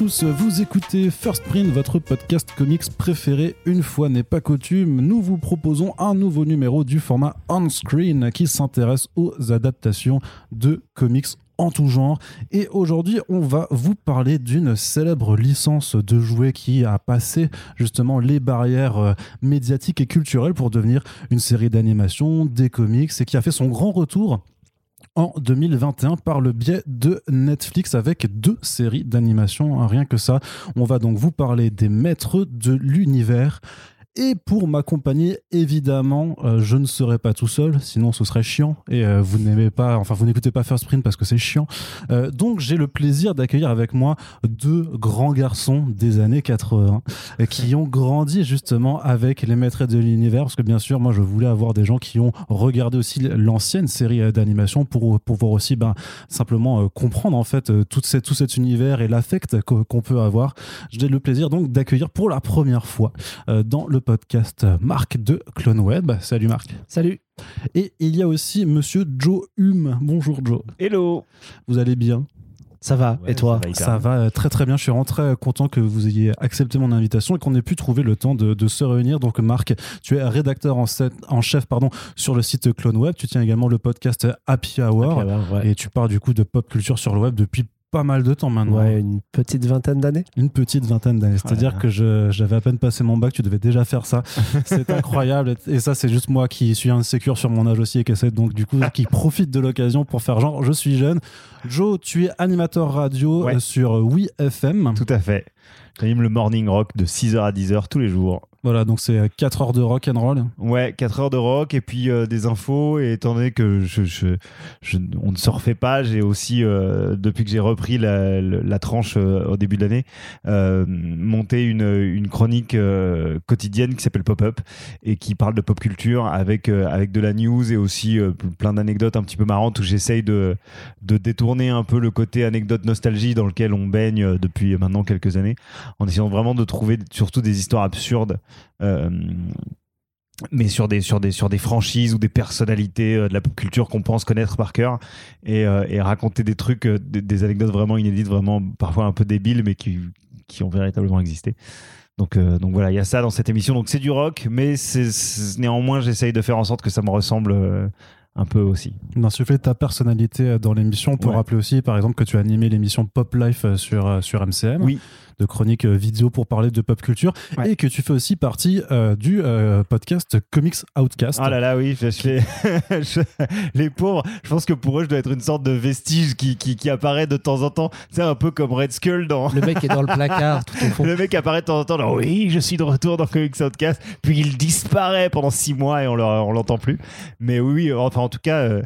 tous, vous écoutez First Print, votre podcast comics préféré. Une fois n'est pas coutume, nous vous proposons un nouveau numéro du format on-screen qui s'intéresse aux adaptations de comics en tout genre. Et aujourd'hui, on va vous parler d'une célèbre licence de jouets qui a passé justement les barrières euh, médiatiques et culturelles pour devenir une série d'animation, des comics, et qui a fait son grand retour en 2021 par le biais de Netflix avec deux séries d'animation. Rien que ça, on va donc vous parler des maîtres de l'univers et pour m'accompagner, évidemment, euh, je ne serai pas tout seul, sinon ce serait chiant. Et euh, vous n'aimez pas, enfin vous n'écoutez pas First Print parce que c'est chiant. Euh, donc j'ai le plaisir d'accueillir avec moi deux grands garçons des années 80 qui ont grandi justement avec les maîtres de l'univers. Parce que bien sûr, moi je voulais avoir des gens qui ont regardé aussi l'ancienne série d'animation pour pouvoir aussi ben, simplement comprendre en fait tout, tout cet univers et l'affect qu'on peut avoir. J'ai le plaisir donc d'accueillir pour la première fois dans le podcast Marc de CloneWeb. Salut Marc. Salut. Et il y a aussi monsieur Joe Hume. Bonjour Joe. Hello. Vous allez bien? Ça va, et toi? Ça va, euh, très très bien. Je suis vraiment très content que vous ayez accepté mon invitation et qu'on ait pu trouver le temps de, se réunir. Donc Marc, tu es rédacteur en, en, chef pardon, sur le site CloneWeb. Tu tiens également le podcast Happy Hour. Et tu parles du coup de pop culture sur le web depuis pas mal de temps maintenant. Ouais, une petite vingtaine d'années. Une petite vingtaine d'années. C'est-à-dire que j'avais à peine passé mon bac, tu devais déjà faire ça. c'est incroyable. Et ça, c'est juste moi qui suis insécure sur mon âge aussi et qui essaie donc du coup, qui profite de l'occasion pour faire genre, je suis jeune. Joe, tu es animateur radio euh, sur Oui FM. Tout à fait. J'anime le morning rock de 6h à 10h tous les jours. Voilà, donc c'est 4 heures de rock and roll. Ouais, 4 heures de rock et puis euh, des infos. Et étant donné que je, je, on ne se refait pas, j'ai aussi, euh, depuis que j'ai repris la, tranche euh, au début de l'année, monté une, chronique quotidienne qui s'appelle Pop-Up et qui parle de pop culture avec, avec de la news et aussi plein d'anecdotes un petit peu marrantes où j'essaye de, de détourner un peu le côté anecdote nostalgie dans lequel on baigne depuis maintenant quelques années en essayant vraiment de trouver surtout des histoires absurdes euh, mais sur des, sur, des, sur des franchises ou des personnalités euh, de la pop culture qu'on pense connaître par cœur et, euh, et raconter des trucs, des, anecdotes vraiment inédites, vraiment parfois un peu débiles, mais qui, qui ont véritablement existé. Donc, donc voilà, il y a ça dans cette émission. Donc c'est du rock, mais c'est, néanmoins, j'essaye de faire en sorte que ça me ressemble un peu aussi. D'insuffler ta personnalité dans l'émission. On peut rappeler aussi, par exemple, que tu as animé l'émission Pop Life sur, sur MCM. Oui de chroniques euh, vidéo pour parler de pop culture et que tu fais aussi partie euh, du euh, podcast Comics Outcast. Ah là là, oui, je, les pauvres, je pense que pour eux, je dois être une sorte de vestige qui, qui, apparaît de temps en temps. C'est un peu comme Red Skull dans. Le mec est dans le placard tout au fond. Le mec apparaît de temps en temps, oui, je suis de retour dans Comics Outcast, puis il disparaît pendant six mois et on l'entend plus. Mais oui, enfin en tout cas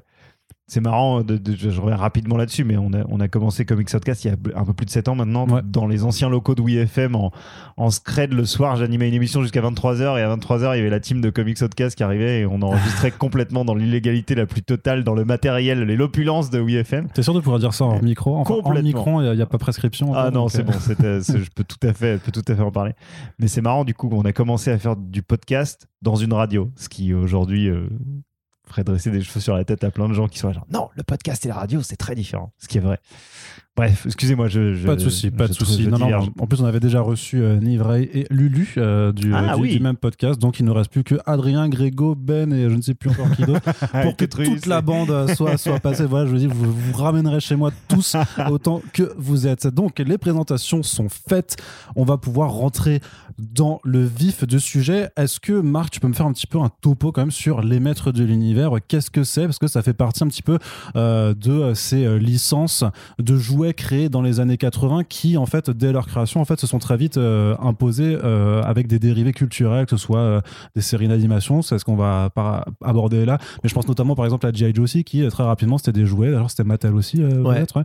c'est marrant, de, je reviens rapidement là-dessus, mais on a, on a commencé Comics Podcast il y a un peu plus de 7 ans maintenant, dans les anciens locaux de WeFM en, en scred le soir. J'animais une émission jusqu'à 23h et à 23h, il y avait la team de Comics Podcast qui arrivait et on enregistrait complètement dans l'illégalité la plus totale, dans le matériel et l'opulence de WeFM. T'es sûr de pouvoir dire ça en micro? En micro, il n'y a, pas prescription Ah non, c'est bon, je peux tout, à fait, peux tout à fait en parler. Mais c'est marrant, du coup, on a commencé à faire du podcast dans une radio, ce qui aujourd'hui. Euh, ferait dresser des cheveux sur la tête à plein de gens qui sont genre non, le podcast et la radio, c'est très différent. Ce qui est vrai. Bref, excusez-moi, je, Pas de souci, pas de souci. Non, non, en plus, on avait déjà reçu euh, Nivrey et Lulu euh, du, ah du, même podcast, donc il ne reste plus que Adrien, Grégo, Ben et je ne sais plus encore qui d'autre pour que toute la bande euh, soit, soit passée. Voilà, je vous dis, vous vous ramènerez chez moi tous autant que vous êtes. Donc, les présentations sont faites. On va pouvoir rentrer dans le vif du sujet. Est-ce que, Marc, tu peux me faire un petit peu un topo quand même sur les maîtres de l'univers? Qu'est-ce que c'est? Parce que ça fait partie un petit peu de ces licences de jouets créés dans les années 80 qui, en fait, dès leur création, en fait, se sont très vite euh, imposés euh, avec des dérivés culturels, que ce soit euh, des séries d'animation, c'est ce qu'on va aborder là. Mais je pense notamment, par exemple, à G.I. Joe aussi, qui très rapidement, c'était des jouets. Alors, c'était Mattel aussi, peut-être,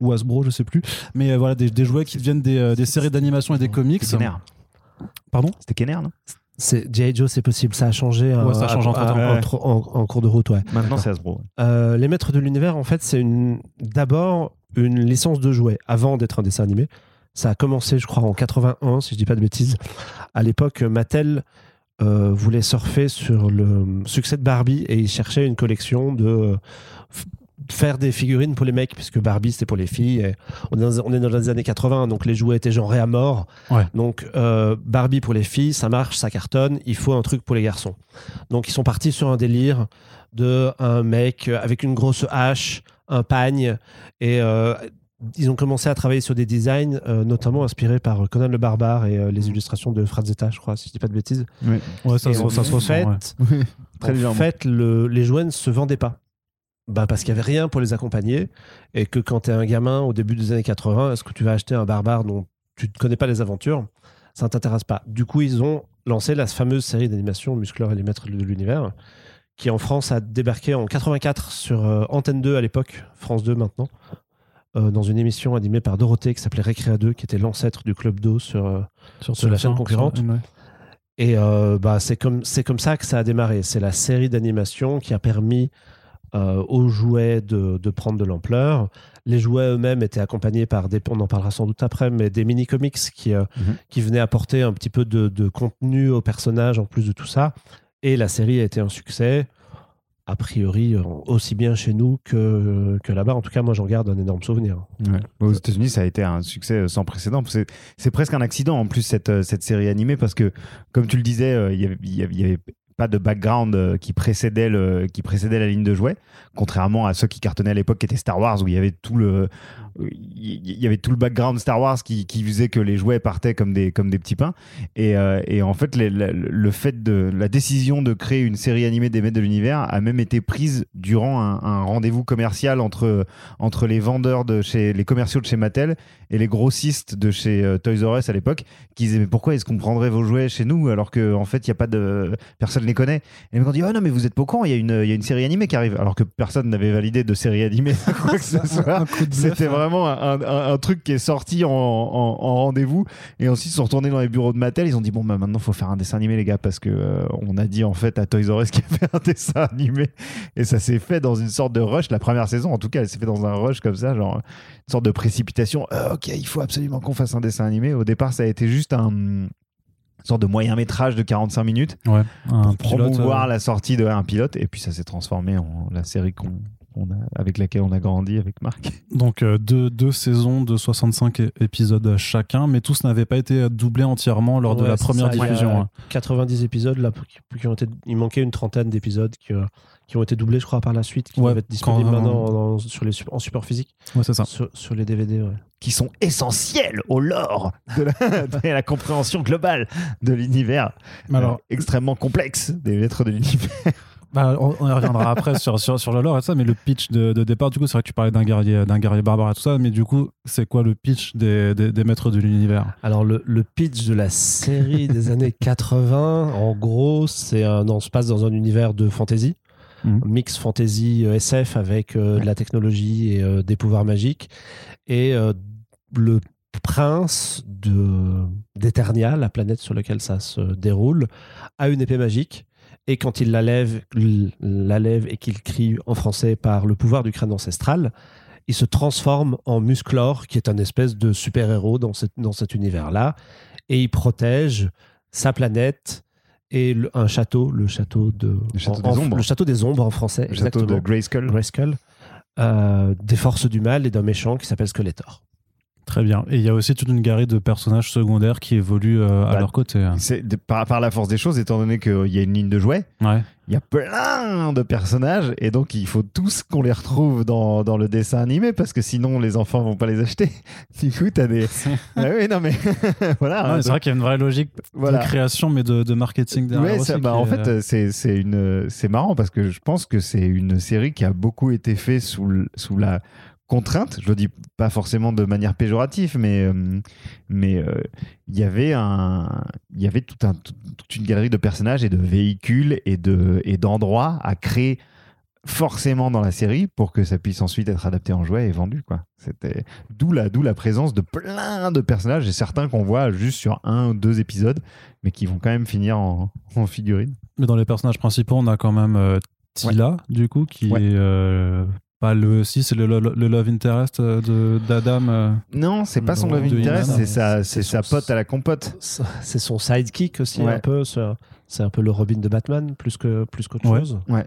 ou Hasbro, je sais plus. Mais voilà, des, jouets qui deviennent des, séries d'animation et des comics. Pardon? C'était Kenner, non? C'est G.I. Joe, c'est possible. Ça a changé, ça a en, cours de route. Ouais. Maintenant, c'est Hasbro. les Maîtres de l'Univers, en fait, c'est une... d'abord une licence de jouets avant d'être un dessin animé. Ça a commencé, je crois, en 81, si je dis pas de bêtises. À l'époque, Mattel euh, voulait surfer sur le succès de Barbie et il cherchait une collection de faire des figurines pour les mecs, puisque Barbie c'était pour les filles. et on, est dans, on est dans les années 80, donc les jouets étaient genrés à mort. Ouais. Donc euh, Barbie pour les filles, ça marche, ça cartonne, il faut un truc pour les garçons. Donc ils sont partis sur un délire de un mec avec une grosse hache, un pagne, et euh, ils ont commencé à travailler sur des designs, euh, notamment inspirés par Conan le Barbare et euh, les illustrations de Frazetta, je crois, si je dis pas de bêtises. Ouais, ça, se- en ça se ressent. fait, ouais. Très en fait, le- les jouets ne se vendaient pas. Bah, parce qu'il n'y avait rien pour les accompagner. Et que quand tu es un gamin au début des années 80, est-ce que tu vas acheter un barbare dont tu ne connais pas les aventures? Ça ne t'intéresse pas. Du coup, ils ont lancé la fameuse série d'animation Musclor et les maîtres de l'univers, qui en France a débarqué en 84 sur euh, Antenne 2 à l'époque, France 2 maintenant, euh, dans une émission animée par Dorothée qui s'appelait Récréa 2, qui était l'ancêtre du Club d'eau sur, euh, Sur sur la chaîne TF1, concurrente. sur- ouais. et euh, bah, c'est comme, comme ça que ça a démarré. C'est la série d'animation qui a permis aux jouets de, de prendre de l'ampleur. Les jouets eux-mêmes étaient accompagnés par des, on en parlera sans doute après, mais des mini-comics qui, Mhm. qui venaient apporter un petit peu de, de contenu au personnage en plus de tout ça. Et la série a été un succès, a priori euh, aussi bien chez nous que, là-bas. En tout cas, moi, j'en garde un énorme souvenir. Aux États-Unis, ça a été un succès euh, sans précédent. C'est presque un accident en plus cette, euh, cette série animée parce que, comme tu le disais, il y avait pas de background euh, qui précédait le qui précédait la ligne de jouets, contrairement à ceux qui cartonnaient à l'époque, qui étaient Star Wars, où il y avait tout le il y avait tout le background Star Wars qui, faisait que les jouets partaient comme des comme des petits pains. Et, euh, et en fait, les- le, le fait de la décision de créer une série animée des maîtres de l'univers a même été prise durant un, rendez-vous commercial entre entre les vendeurs de chez les commerciaux de chez Mattel et les grossistes de chez euh, Toys R Us à l'époque qui disaient mais pourquoi est-ce qu'on prendrait vos jouets chez nous alors que en fait il y a pas de personne les connaît. Et les mecs ont dit oh non mais vous êtes pas au courant il y a une il y a une série animée qui arrive. Alors que personne n'avait validé de série animée quoi que ce soit. c'était vraiment un, un- un truc qui est sorti en, en- en rendez-vous. Et ensuite ils sont retournés dans les bureaux de Mattel. Ils ont dit bon bah maintenant faut faire un dessin animé les gars parce que euh, on a dit en fait à Toys R Us qu'il y avait un dessin animé. Et ça s'est fait dans une sorte de rush. La première saison en tout cas elle s'est fait dans un rush comme ça genre une sorte de précipitation. Euh, ok il faut absolument qu'on fasse un dessin animé. Au départ ça a été juste un une sorte de moyen métrage de 45 minutes Ouais, un pour pilote, promouvoir euh, la sortie de un pilote et puis ça s'est transformé en la série qu'on a, avec laquelle on a grandi avec Marc Donc euh, deux, deux saisons de 65 é- épisodes chacun, mais tous n'avaient pas été doublés entièrement lors de la première ça, il y a diffusion. hein. 90 épisodes là, qui, qui ont été, il manquait une trentaine d'épisodes qui, euh, qui ont été doublés, je crois, par la suite, qui Ouais, doivent être disponibles quand- maintenant en, en- sur les, en support physique, Ouais, c'est ça. sur, sur les DVD. ouais. qui sont essentiels au lore de la, de la compréhension globale de l'univers alors, euh, extrêmement complexe des lettres de l'univers. bah, on, on y reviendra après sur, sur, sur le lore et ça, mais le pitch de, de départ, du coup, c'est vrai que tu parlais d'un guerrier, d'un guerrier barbare et tout ça, mais du coup, c'est quoi le pitch des, des, des maîtres de l'univers? Alors, le, le pitch de la série des années 80, en gros, c'est un, on se passe dans un univers de fantasy. Mhm. Mix fantasy euh, SF avec euh, de la technologie et euh, des pouvoirs magiques. Et le prince de d'Eternia, la planète sur laquelle ça se déroule, a une épée magique. Et quand il la lève, la lève et qu'il crie en français par le pouvoir du crâne ancestral, il se transforme en Musclor, qui est un espèce de super-héros dans, dans cet univers-là. Et il protège sa planète et le- un château, le château, de, Le château en- des ombres. Le château des ombres en français, Le château de. Grayskull, euh, des forces du mal et d'un méchant qui s'appelle Skeletor. Très bien. Et il y a aussi toute une galerie de personnages secondaires qui évoluent euh, à Bah, leur côté. hein. C'est par, par la force des choses, étant donné qu'il y a une ligne de jouets, Ouais. il y a plein de personnages et donc il faut tous qu'on les retrouve dans, dans le dessin animé parce que sinon les enfants vont pas les acheter. Du coup, t'as des. ah oui, non mais voilà. Mais c'est vrai qu'il y a une vraie logique Voilà. de création, mais de, de marketing derrière Ouais, aussi ça- bah, en est- fait, c'est c'est une c'est marrant parce que je pense que c'est une série qui a beaucoup été faite sous sous la contrainte. Je le dis pas forcément de manière péjorative, mais euh, mais euh, il y avait un il y avait tout un tout- toute une galerie de personnages et de véhicules et de et d'endroits à créer forcément dans la série pour que ça puisse ensuite être adapté en jouet et vendu quoi. C'était d'où la d'où la présence de plein de personnages et certains qu'on voit juste sur un ou deux épisodes mais qui vont quand même finir en, en figurine. Mais dans les personnages principaux, on a quand même euh, Tila, du coup, qui Ouais. est pas le si c'est le, le love interest euh, de d'Adam. euh. Non, c'est pas son Non, love interest, c'est sa c'est pote à la compote. C'est son sidekick aussi, Ouais. un peu. C'est c'est un peu le Robin de Batman, plus que plus qu'autre Ouais. chose. Ouais.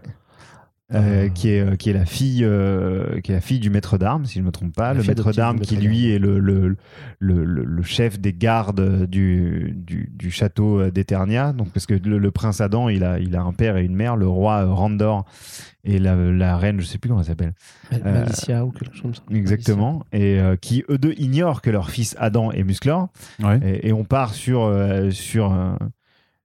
Euh, qui est euh, qui est la fille euh, qui est la fille du maître d'armes, si je ne me trompe pas. La le maître d'armes qui lui est le le, le, chef des gardes du, du, du château d'Eternia. Donc parce que le, le prince Adam, il a il a un père et une mère, le roi Randor et la, la reine, je sais plus comment elle s'appelle. Mal- Euh, Malicia ou quelque chose comme ça. Exactement. Et euh, qui eux deux ignorent que leur fils Adam est Musclor. Ouais. Et, et on part sur, euh, sur, euh,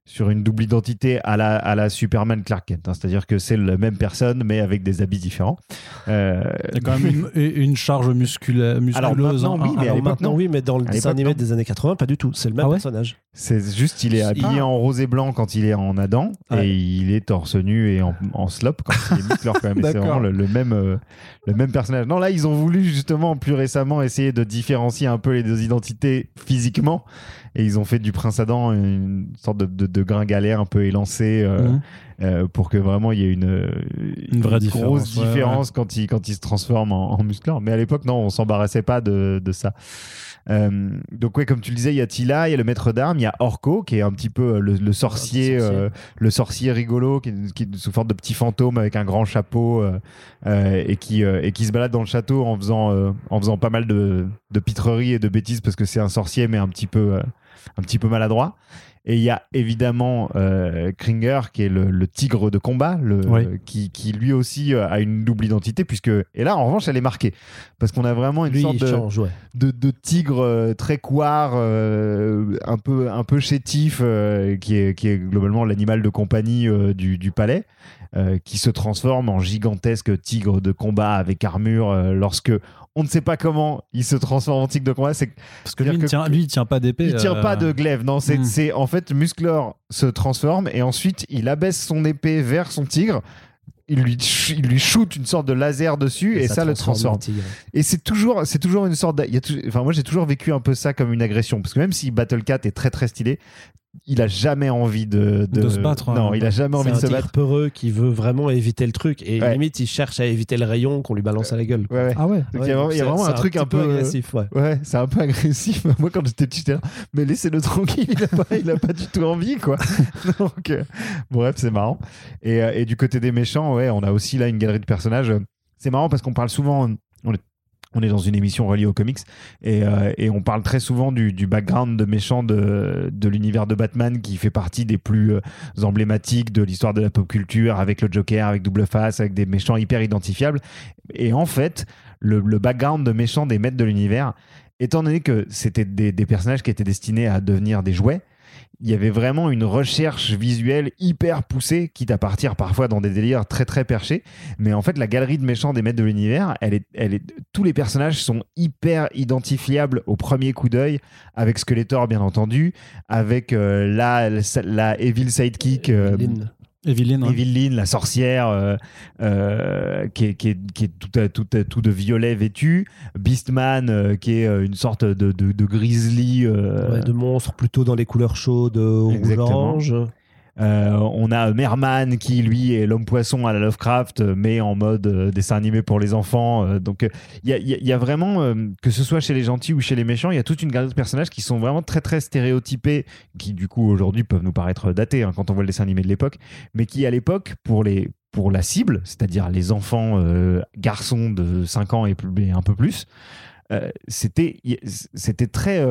sur une double identité à la, à la Superman Clark Kent. hein. C'est-à-dire que c'est la même personne, mais avec des habits différents. Euh, Il y a quand même une, charge muscula- musculeuse. Alors maintenant, hein. oui, mais Alors maintenant, oui, mais dans le dessin animé des années 80, pas du tout. C'est le même Ah ouais personnage. c'est juste, il est habillé Ah. en rose et blanc quand il est en Adam, Ouais. et il est torse nu et en, en slop quand il est Musclor quand même. C'est vraiment le, le même, euh, le même personnage. Non, là, ils ont voulu justement plus récemment essayer de différencier un peu les deux identités physiquement. Et ils ont fait du Prince Adam une sorte de, de, de gringalet un peu élancé. euh, euh, pour que vraiment il y ait une, Une vraie grosse différence, ouais, quand il quand il se transforme en, en musclor. Mais à l'époque non, on s'embarrassait pas de, de ça. Euh, donc ouais, comme tu le disais, il y a Tila, il y a le maître d'armes, il y a Orko qui est un petit peu le, le sorcier, Le sorcier. euh, le sorcier rigolo qui, est- qui est sous forme de petit fantôme avec un grand chapeau euh, et qui et qui se balade dans le château en faisant en faisant pas mal de, de pitreries et de bêtises parce que c'est un sorcier mais un petit peu un petit peu maladroit. Et il y a évidemment euh, Kringer, qui est le, le tigre de combat, le, Oui. qui, qui lui aussi euh, a une double identité, puisque. Et là, en revanche, elle est marquée. Parce qu'on a vraiment une Lui, sorte de, change, ouais. de, de tigre euh, très couard, euh, un, peu, un peu chétif, euh, qui, est, qui est globalement l'animal de compagnie du, du palais, qui se transforme en gigantesque tigre de combat avec armure lorsque. On ne sait pas comment il se transforme en tigre de combat. C'est Parce que lui, il C'est-à-dire tient, lui, il tient pas d'épée. il tient euh, pas de glaive, non. C'est hmm. c'est- en fait Musclor se transforme et ensuite il abaisse son épée vers son tigre. Il lui, il lui shoot une sorte de laser dessus et, ça, le transforme. Et c'est toujours, c'est toujours une sorte. d'a- il y a tou- Enfin, moi j'ai toujours vécu un peu ça comme une agression parce que même si Battle Cat est très très stylé, il a jamais envie de De se battre, Non, ouais. il a jamais C'est envie un de se battre. peureux qui veut vraiment éviter le truc et Ouais. limite il cherche à éviter le rayon qu'on lui balance à la gueule. Ouais, ouais. Ah ouais. Donc, il y a vraiment, il y a c'est- vraiment c'est un truc un peu agressif. Ouais. Ouais, c'est un peu agressif. Moi, quand j'étais petit, j'étais là, mais laissez-le tranquille, il a pas, il a pas du tout envie, quoi. Donc, euh, bref, c'est marrant. Et, euh, et du côté des méchants, ouais, on a aussi là une galerie de personnages. C'est marrant parce qu'on parle souvent, on est, on est dans une émission reliée aux comics, et, euh, on parle très souvent du, background de méchants de, l'univers de Batman qui fait partie des plus euh, emblématiques de l'histoire de la pop culture, avec le Joker, avec Double Face, avec des méchants hyper identifiables. Et en fait, le, background de méchants des maîtres de l'univers, étant donné que c'était des personnages qui étaient destinés à devenir des jouets, il y avait vraiment une recherche visuelle hyper poussée, quitte à partir parfois dans des délires très très perchés. Mais en fait, la galerie de méchants des maîtres de l'univers, elle est, elle est, tous les personnages sont hyper identifiables au premier coup d'œil, avec Skeletor bien entendu, avec euh, la, la Evil Sidekick. euh. Evelyne. hein. Evelyn, la sorcière, euh, euh, qui est, qui est, qui est tout, à- tout, à- tout de violet vêtu. Beastman, euh, qui est une sorte de, de, de grizzly. euh, Ouais, de monstres plutôt dans les couleurs chaudes, euh, rouge-orange. Euh, on a Merman, qui lui est l'homme poisson à la Lovecraft, euh, mais en mode euh, dessin animé pour les enfants. donc il y, a, vraiment, que ce soit chez les gentils ou chez les méchants, il y a toute une galerie de personnages qui sont vraiment très très stéréotypés, qui du coup aujourd'hui peuvent nous paraître datés hein, quand on voit le dessin animé de l'époque, mais qui à l'époque, pour les pour la cible, c'est-à-dire les enfants garçons de 5 ans et, un peu plus, c'était c'était très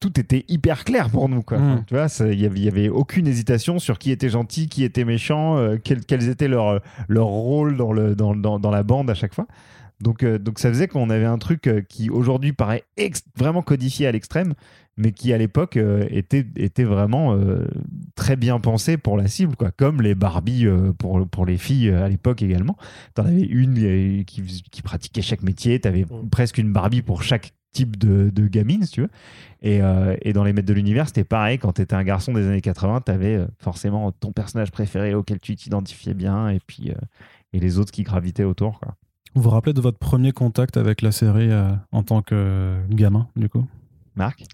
tout était hyper clair pour nous quoi. Mm. Enfin, tu vois, il y y avait aucune hésitation sur qui était gentil, qui était méchant, euh, quels, quels étaient leurs leur rôles dans, le, dans, dans, dans la bande à chaque fois. Donc, euh, donc ça faisait qu'on avait un truc euh, qui aujourd'hui paraît vraiment codifié à l'extrême, mais qui à l'époque euh, était, était vraiment très bien pensé pour la cible, quoi. comme les Barbie pour, pour les filles à l'époque également. T'en avais une qui, qui pratiquait chaque métier, t'avais Mm. presque une Barbie pour chaque type de, de gamine, si tu veux. Et, euh, et dans les maîtres de l'univers, c'était pareil. Quand tu étais un garçon des années 80, tu avais forcément ton personnage préféré auquel tu t'identifiais bien et puis euh, et les autres qui gravitaient autour. Quoi. Vous vous rappelez de votre premier contact avec la série euh, en tant que gamin, du coup? Marc?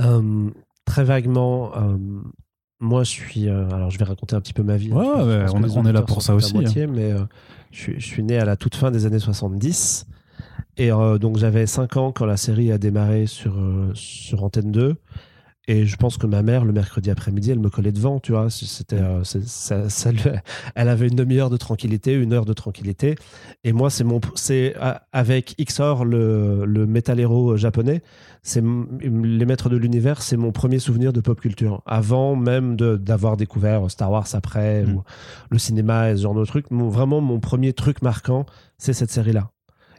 Euh, très vaguement, euh, moi je suis. euh, alors je vais raconter un petit peu ma vie. Ouais, ouais, que on est- les on est là pour ça aussi, À moitié, mais euh, je, suis, je suis né à la toute fin des années 70. Et euh, donc j'avais 5 ans quand la série a démarré sur, euh, sur Antenne 2. Et je pense que ma mère, le mercredi après-midi, elle me collait devant, tu vois. C'était, euh, ça, elle avait une demi-heure de tranquillité, une heure de tranquillité. Et moi, c'est mon, c'est avec XOR, le, le Metal Hero japonais, c'est les maîtres de l'univers, c'est mon premier souvenir de pop culture. Avant même d'avoir découvert Star Wars après, Mm. ou le cinéma et ce genre de truc, mon- vraiment mon premier truc marquant, c'est cette série-là.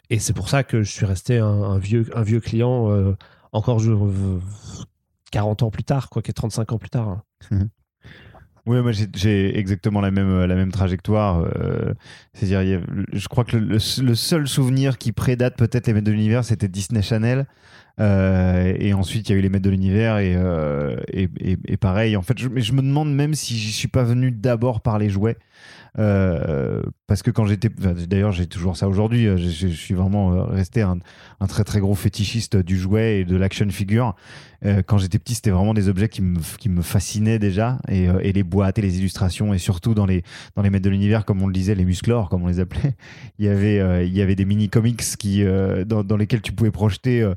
Et c'est pour ça que je suis resté un, vieux, un vieux client, euh, encore je, 40 ans plus tard, quoi, qui est 35 ans plus tard. hein. Oui, moi j'ai- exactement la même, la même trajectoire. euh, C'est-à-dire, je crois que le, seul souvenir qui prédate peut-être les Maîtres de l'Univers, c'était Disney Channel. Euh, et ensuite, il y a eu les Maîtres de l'Univers. Et, euh, et, pareil, en fait, je, je me demande même si j'y suis pas venu d'abord par les jouets. Euh, parce que quand j'étais. D'ailleurs, j'ai toujours ça aujourd'hui. euh, Je, suis vraiment euh, resté un, très très gros fétichiste du jouet et de l'action figure. Quand j'étais petit, c'était vraiment des objets qui me, qui me fascinaient déjà. Et, les boîtes et les illustrations, et surtout dans les, dans les maîtres de l'univers, comme on le disait, les musclores, comme on les appelait, il y avait, il y avait des mini-comics qui, dans lesquels tu pouvais projeter.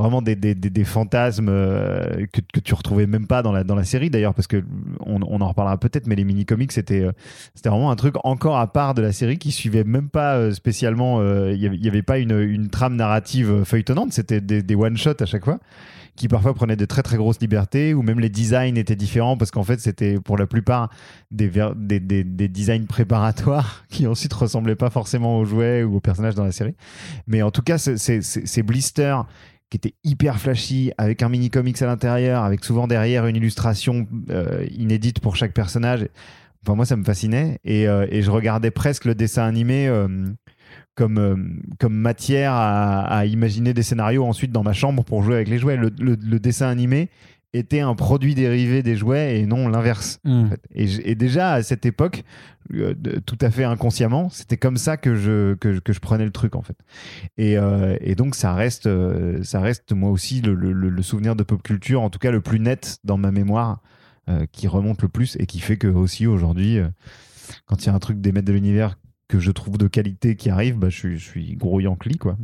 Vraiment des, des, des, fantasmes euh, que, que tu retrouvais même pas dans la, dans la série d'ailleurs, parce que on, on en reparlera peut-être, mais les mini-comics c'était euh, c'était vraiment un truc encore à part de la série qui suivait même pas euh, spécialement. Il y avait- pas une, une trame narrative feuilletonnante, c'était des, one-shots à chaque fois qui parfois prenaient de très très grosses libertés, ou même les designs étaient différents parce qu'en fait c'était pour la plupart des, des, des, des designs préparatoires qui ensuite ressemblaient pas forcément aux jouets ou aux personnages dans la série. Mais en tout cas, ces blisters qui étaient hyper flashy, avec un mini comics à l'intérieur, avec souvent derrière une illustration euh, inédite pour chaque personnage. Enfin, moi, ça me fascinait et, euh, je regardais presque le dessin animé euh, comme, matière à, imaginer des scénarios ensuite dans ma chambre pour jouer avec les jouets. Le dessin animé était un produit dérivé des jouets et non l'inverse. Hmm. en fait. Et, déjà à cette époque, euh, de- tout à fait inconsciemment, c'était comme ça que je, que, je- que je prenais le truc en fait. Et, euh, et donc ça reste, euh, ça reste moi aussi le, le- le- le souvenir de pop culture, en tout cas le plus net dans ma mémoire, qui remonte le plus et qui fait que aussi aujourd'hui, quand il y a un truc des maîtres de l'univers que je trouve de qualité qui arrive, bah, je, suis, je suis gros Yankee quoi.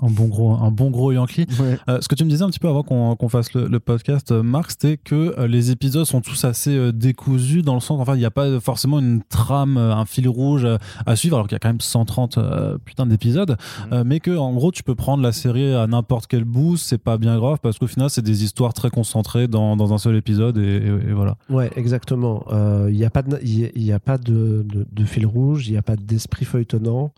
Un bon gros, un bon gros Yankee. Euh, ce que tu me disais un petit peu avant qu'on fasse le, le podcast, euh, Marc, c'était que euh, les épisodes sont tous assez décousus dans le sens qu'enfin, il n'y a pas forcément une trame, un fil rouge à suivre, alors qu'il y a quand même 130 euh, putain d'épisodes, euh, mais que en gros, tu peux prendre la série à n'importe quel bout, c'est pas bien grave parce qu'au final, c'est des histoires très concentrées dans, dans un seul épisode et, et- et voilà. Ouais, exactement. Il n'y a pas de, y a- y a pas de, de- de fil rouge, il n'y a pas d'esprit feuilletonnant.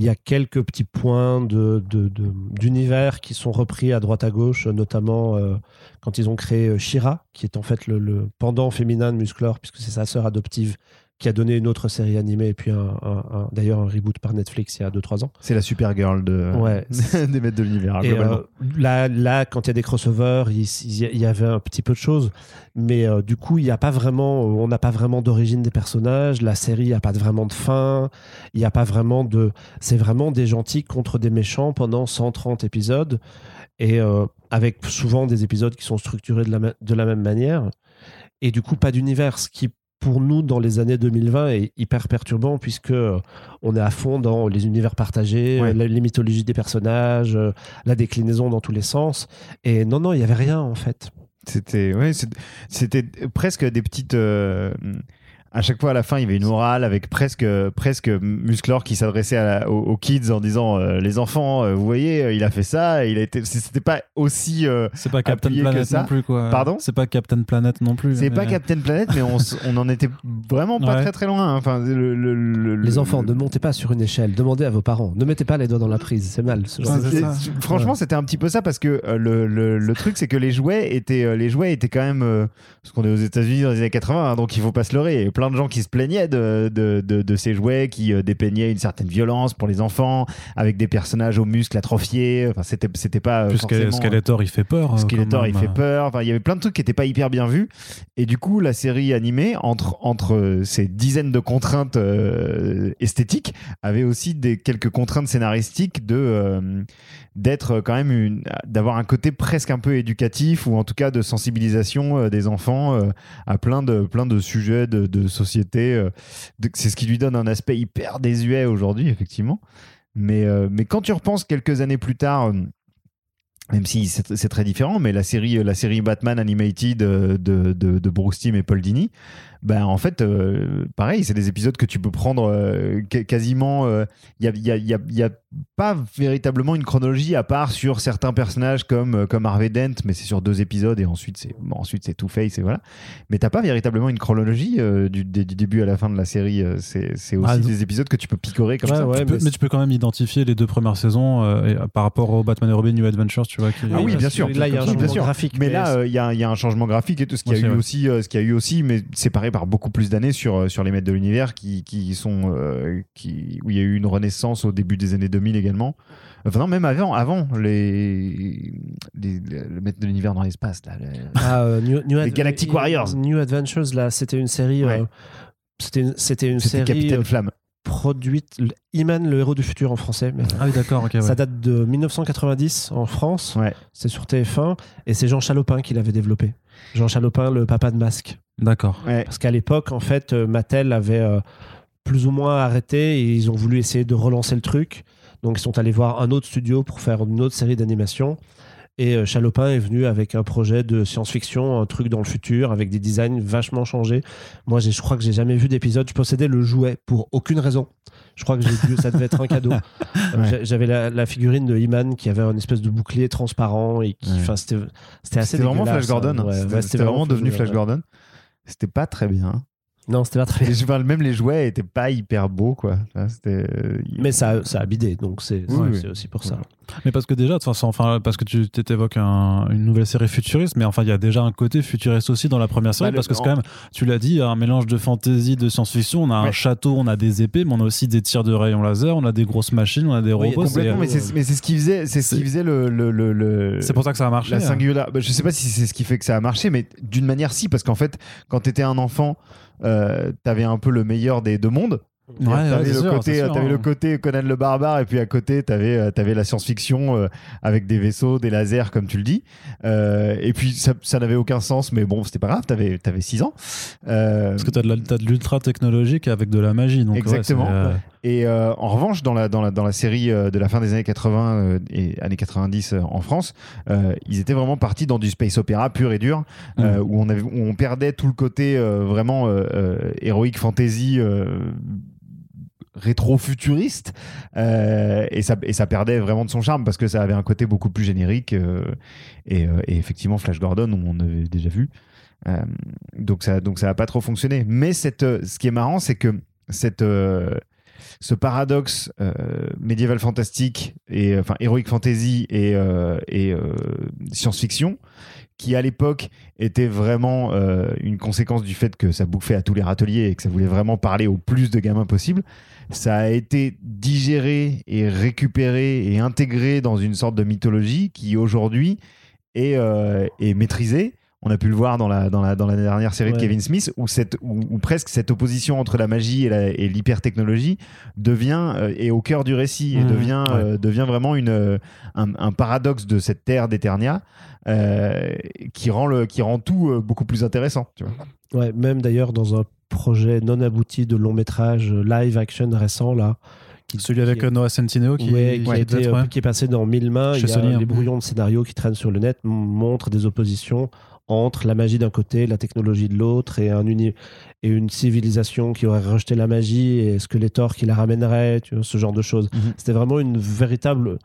Il y a quelques petits points d'univers qui sont repris à droite à gauche, notamment euh, quand ils ont créé euh, Shira, qui est en fait le, le pendant féminin de Musclor, puisque c'est sa sœur adoptive qui a donné une autre série animée et puis un, un- un- d'ailleurs un reboot par Netflix il y a 2-3 ans. C'est la Supergirl de, Ouais. des maîtres de l'univers. Euh, là, là, quand il y a des crossovers, il, il y avait un petit peu de choses, mais euh, du coup, il n'y a pas vraiment, on n'a pas vraiment d'origine des personnages. La série n'a pas vraiment de fin. Il n'y a pas vraiment de, c'est vraiment des gentils contre des méchants pendant 130 épisodes, et euh, avec souvent des épisodes qui sont structurés de la, de la même manière. Et du coup, pas d'univers, ce qui pour nous dans les années 2020 est hyper perturbant puisque euh, on est à fond dans les univers partagés, Ouais. les mythologies des personnages, euh, la déclinaison dans tous les sens. Et non, non, il y avait rien en fait. C'était ouais, c'était presque des petites. euh, à chaque fois à la fin, il y avait une orale avec presque presque Musclor qui s'adressait aux, aux kids en disant euh, les enfants, euh, vous voyez, euh, il a fait ça. Il a été. C'était pas aussi. euh, C'est pas Captain Planet non plus, quoi. Pardon? C'est pas Captain Planet non plus. c'est mais- pas Captain Planet, mais on, on en était vraiment pas Ouais. très très loin. hein. Enfin, le, le- le- Les le- enfants, ne montez pas sur une échelle, demandez à vos parents, ne mettez pas les doigts dans la prise, c'est mal. ce Ouais, Franchement, c'était un petit peu ça parce que euh, le, le- le truc, c'est que les jouets étaient, euh, les jouets étaient quand même. euh, parce qu'on est aux États-Unis dans les années 80, hein, donc il faut pas se leurrer. Plein de gens qui se plaignaient de, de, de- de ces jouets qui euh, dépeignaient une certaine violence pour les enfants, avec des personnages aux muscles atrophiés. Enfin, c'était, c'était pas. euh, Plus forcément, Skeletor, il fait peur. euh, Skeletor, il fait peur. Enfin, il y avait plein de trucs qui n'étaient pas hyper bien vus. Et du coup, la série animée, entre, entre ces dizaines de contraintes euh, esthétiques, avait aussi des, quelques contraintes scénaristiques de, euh, d'être quand même une, d'avoir un côté presque un peu éducatif ou en tout cas de sensibilisation euh, des enfants euh, à plein de, plein de sujets de, société. euh. C'est ce qui lui donne un aspect hyper désuet aujourd'hui, effectivement. Mais, mais quand tu repenses quelques années plus tard, même si c'est très différent, mais la série, la série Batman Animated de, de, de Bruce Timm et Paul Dini, ben en fait, euh, pareil, c'est des épisodes que tu peux prendre euh, qu- quasiment. Il y, a, y, a, y, a, y a pas véritablement une chronologie à part sur certains personnages comme, euh, comme Harvey Dent, mais c'est sur deux épisodes et ensuite c'est bon, ensuite c'est Two Face et voilà. Mais t'as pas véritablement une chronologie euh, du, du début à la fin de la série. euh, C'est c'est aussi Ah, des épisodes que tu peux picorer comme Ouais, ça. ouais, Tu peux- mais mais, tu peux quand même identifier les deux premières saisons euh, et, euh, par rapport au Batman et Robin New Adventures, tu vois. Qui, Ah oui, bien sûr. Là, il y a un changement graphique. Mais là, euh, il y, a, un changement graphique et tout ce qu'il y a eu aussi, euh, ce qu'il y a eu aussi, mais séparé par beaucoup plus d'années sur euh, sur les maîtres de l'univers qui, qui sont euh, qui où il y a eu une renaissance au début des années 2000 également. Enfin non, même avant, avant les, les, le maître de l'univers dans l'espace là. Ah, euh, New, New Les Ad- Galactic Warriors. New Adventures, là, c'était une série. Ouais. euh, c'était une, c'était une C'était série Capitaine Flamme. produite. Iman, le héros du futur en français. Mais, Ah oui, d'accord, ouais. Ça date de 1990 en France. Ouais. C'est sur TF1 et c'est Jean Chalopin qui l'avait développé. Jean Chalopin, le papa de Masque. D'accord. Ouais. Parce qu'à l'époque, en fait, euh, Mattel avait euh, plus ou moins arrêté et ils ont voulu essayer de relancer le truc. Donc ils sont allés voir un autre studio pour faire une autre série d'animation. Et euh, Chalopin est venu avec un projet de science-fiction, un truc dans le futur, avec des designs vachement changés. Moi, je crois que j'ai jamais vu d'épisode. Je possédais le jouet pour aucune raison. Je crois que dû- ça devait être un cadeau. Euh, Ouais. J'avais la, la figurine de Iman qui avait un espèce de bouclier transparent et qui, enfin, c'était c'était assez C'était vraiment Flash Gordon. hein. Ouais, C'était vraiment devenu Flash. Gordon. C'était pas très bien. Non, c'était pas très je- même les jouets étaient pas hyper beaux quoi. C'était. euh, Mais ça, ça a bidé, donc c'est Oui, c'est oui. aussi pour ça. Mais parce que déjà, de toute façon, enfin, parce que tu t'évoques un- une nouvelle série futuriste, mais enfin, il y a déjà un côté futuriste aussi dans la première série, Bah, le- parce que c'est quand même, tu l'as dit, un mélange de fantasy, de science-fiction. On a un château, on a des épées, mais on a aussi des tirs de rayons laser, on a des grosses machines, on a des Oui, robots. c'est- Complètement, mais c'est mais c'est ce qui faisait, c'est ce qui C'est- faisait le, le, le, le- C'est pour ça que ça a marché. la hein. singular. Bah, je sais pas si c'est ce qui fait que ça a marché, mais d'une manière si, parce qu'en fait, quand t'étais un enfant, euh, t'avais un peu le meilleur des deux mondes. Ouais, t'avais le côté, sûr, hein. le côté Conan le barbare, et puis à côté, t'avais, euh, t'avais la science-fiction euh, avec des vaisseaux, des lasers, comme tu le dis. Euh, et puis ça, ça n'avait aucun sens, mais bon, c'était pas grave. T'avais, t'avais 6 ans. Euh, Parce que t'as de l'ultra technologique avec de la magie. Donc, Exactement. Et euh, en revanche, dans la, dans la, dans la série euh, de la fin des années 80 euh, et années 90 euh, en France, ils étaient vraiment partis dans du space opéra pur et dur, Mm. où, on avait, où on perdait tout le côté vraiment héroïque fantasy. rétro-futuriste euh, et, ça, et ça perdait vraiment de son charme parce que ça avait un côté beaucoup plus générique euh, et, euh, et effectivement Flash Gordon on avait déjà vu donc ça donc ça n'a pas trop fonctionné mais cette, ce qui est marrant c'est que cette, ce paradoxe euh, médiéval fantastique et enfin héroïque fantasy et, euh, et euh, science-fiction qui à l'époque était vraiment euh, une conséquence du fait que ça bouffait à tous les râteliers et que ça voulait vraiment parler au plus de gamins possible. Ça a été digéré et récupéré et intégré dans une sorte de mythologie qui aujourd'hui est, euh, est maîtrisée. On a pu le voir dans la, dans la, dans la dernière série de. Kevin Smith, où, cette, où, où presque cette opposition entre la magie et la- et l'hyper-technologie devient, euh, est au cœur du récit et Mmh, devient, ouais. euh, devient vraiment une, euh, un, un paradoxe de cette terre d'Eternia euh, qui, rend le, qui rend tout euh, beaucoup plus intéressant. Tu vois. Ouais, même d'ailleurs dans un projet non abouti de long métrage live action récent là. qui- Celui avec qui- Noah Centineo qui, ouais, qui, été, ouais. est passé dans mille mains. Chez Il y a Sony, hein. les brouillons de scénario qui traînent sur le net montrent des oppositions entre la magie d'un côté, la technologie de l'autre, et, un uni- et une civilisation qui aurait rejeté la magie, et Skeletor qui la ramènerait, tu vois, ce genre de choses. Mhm. C'était vraiment une véritable...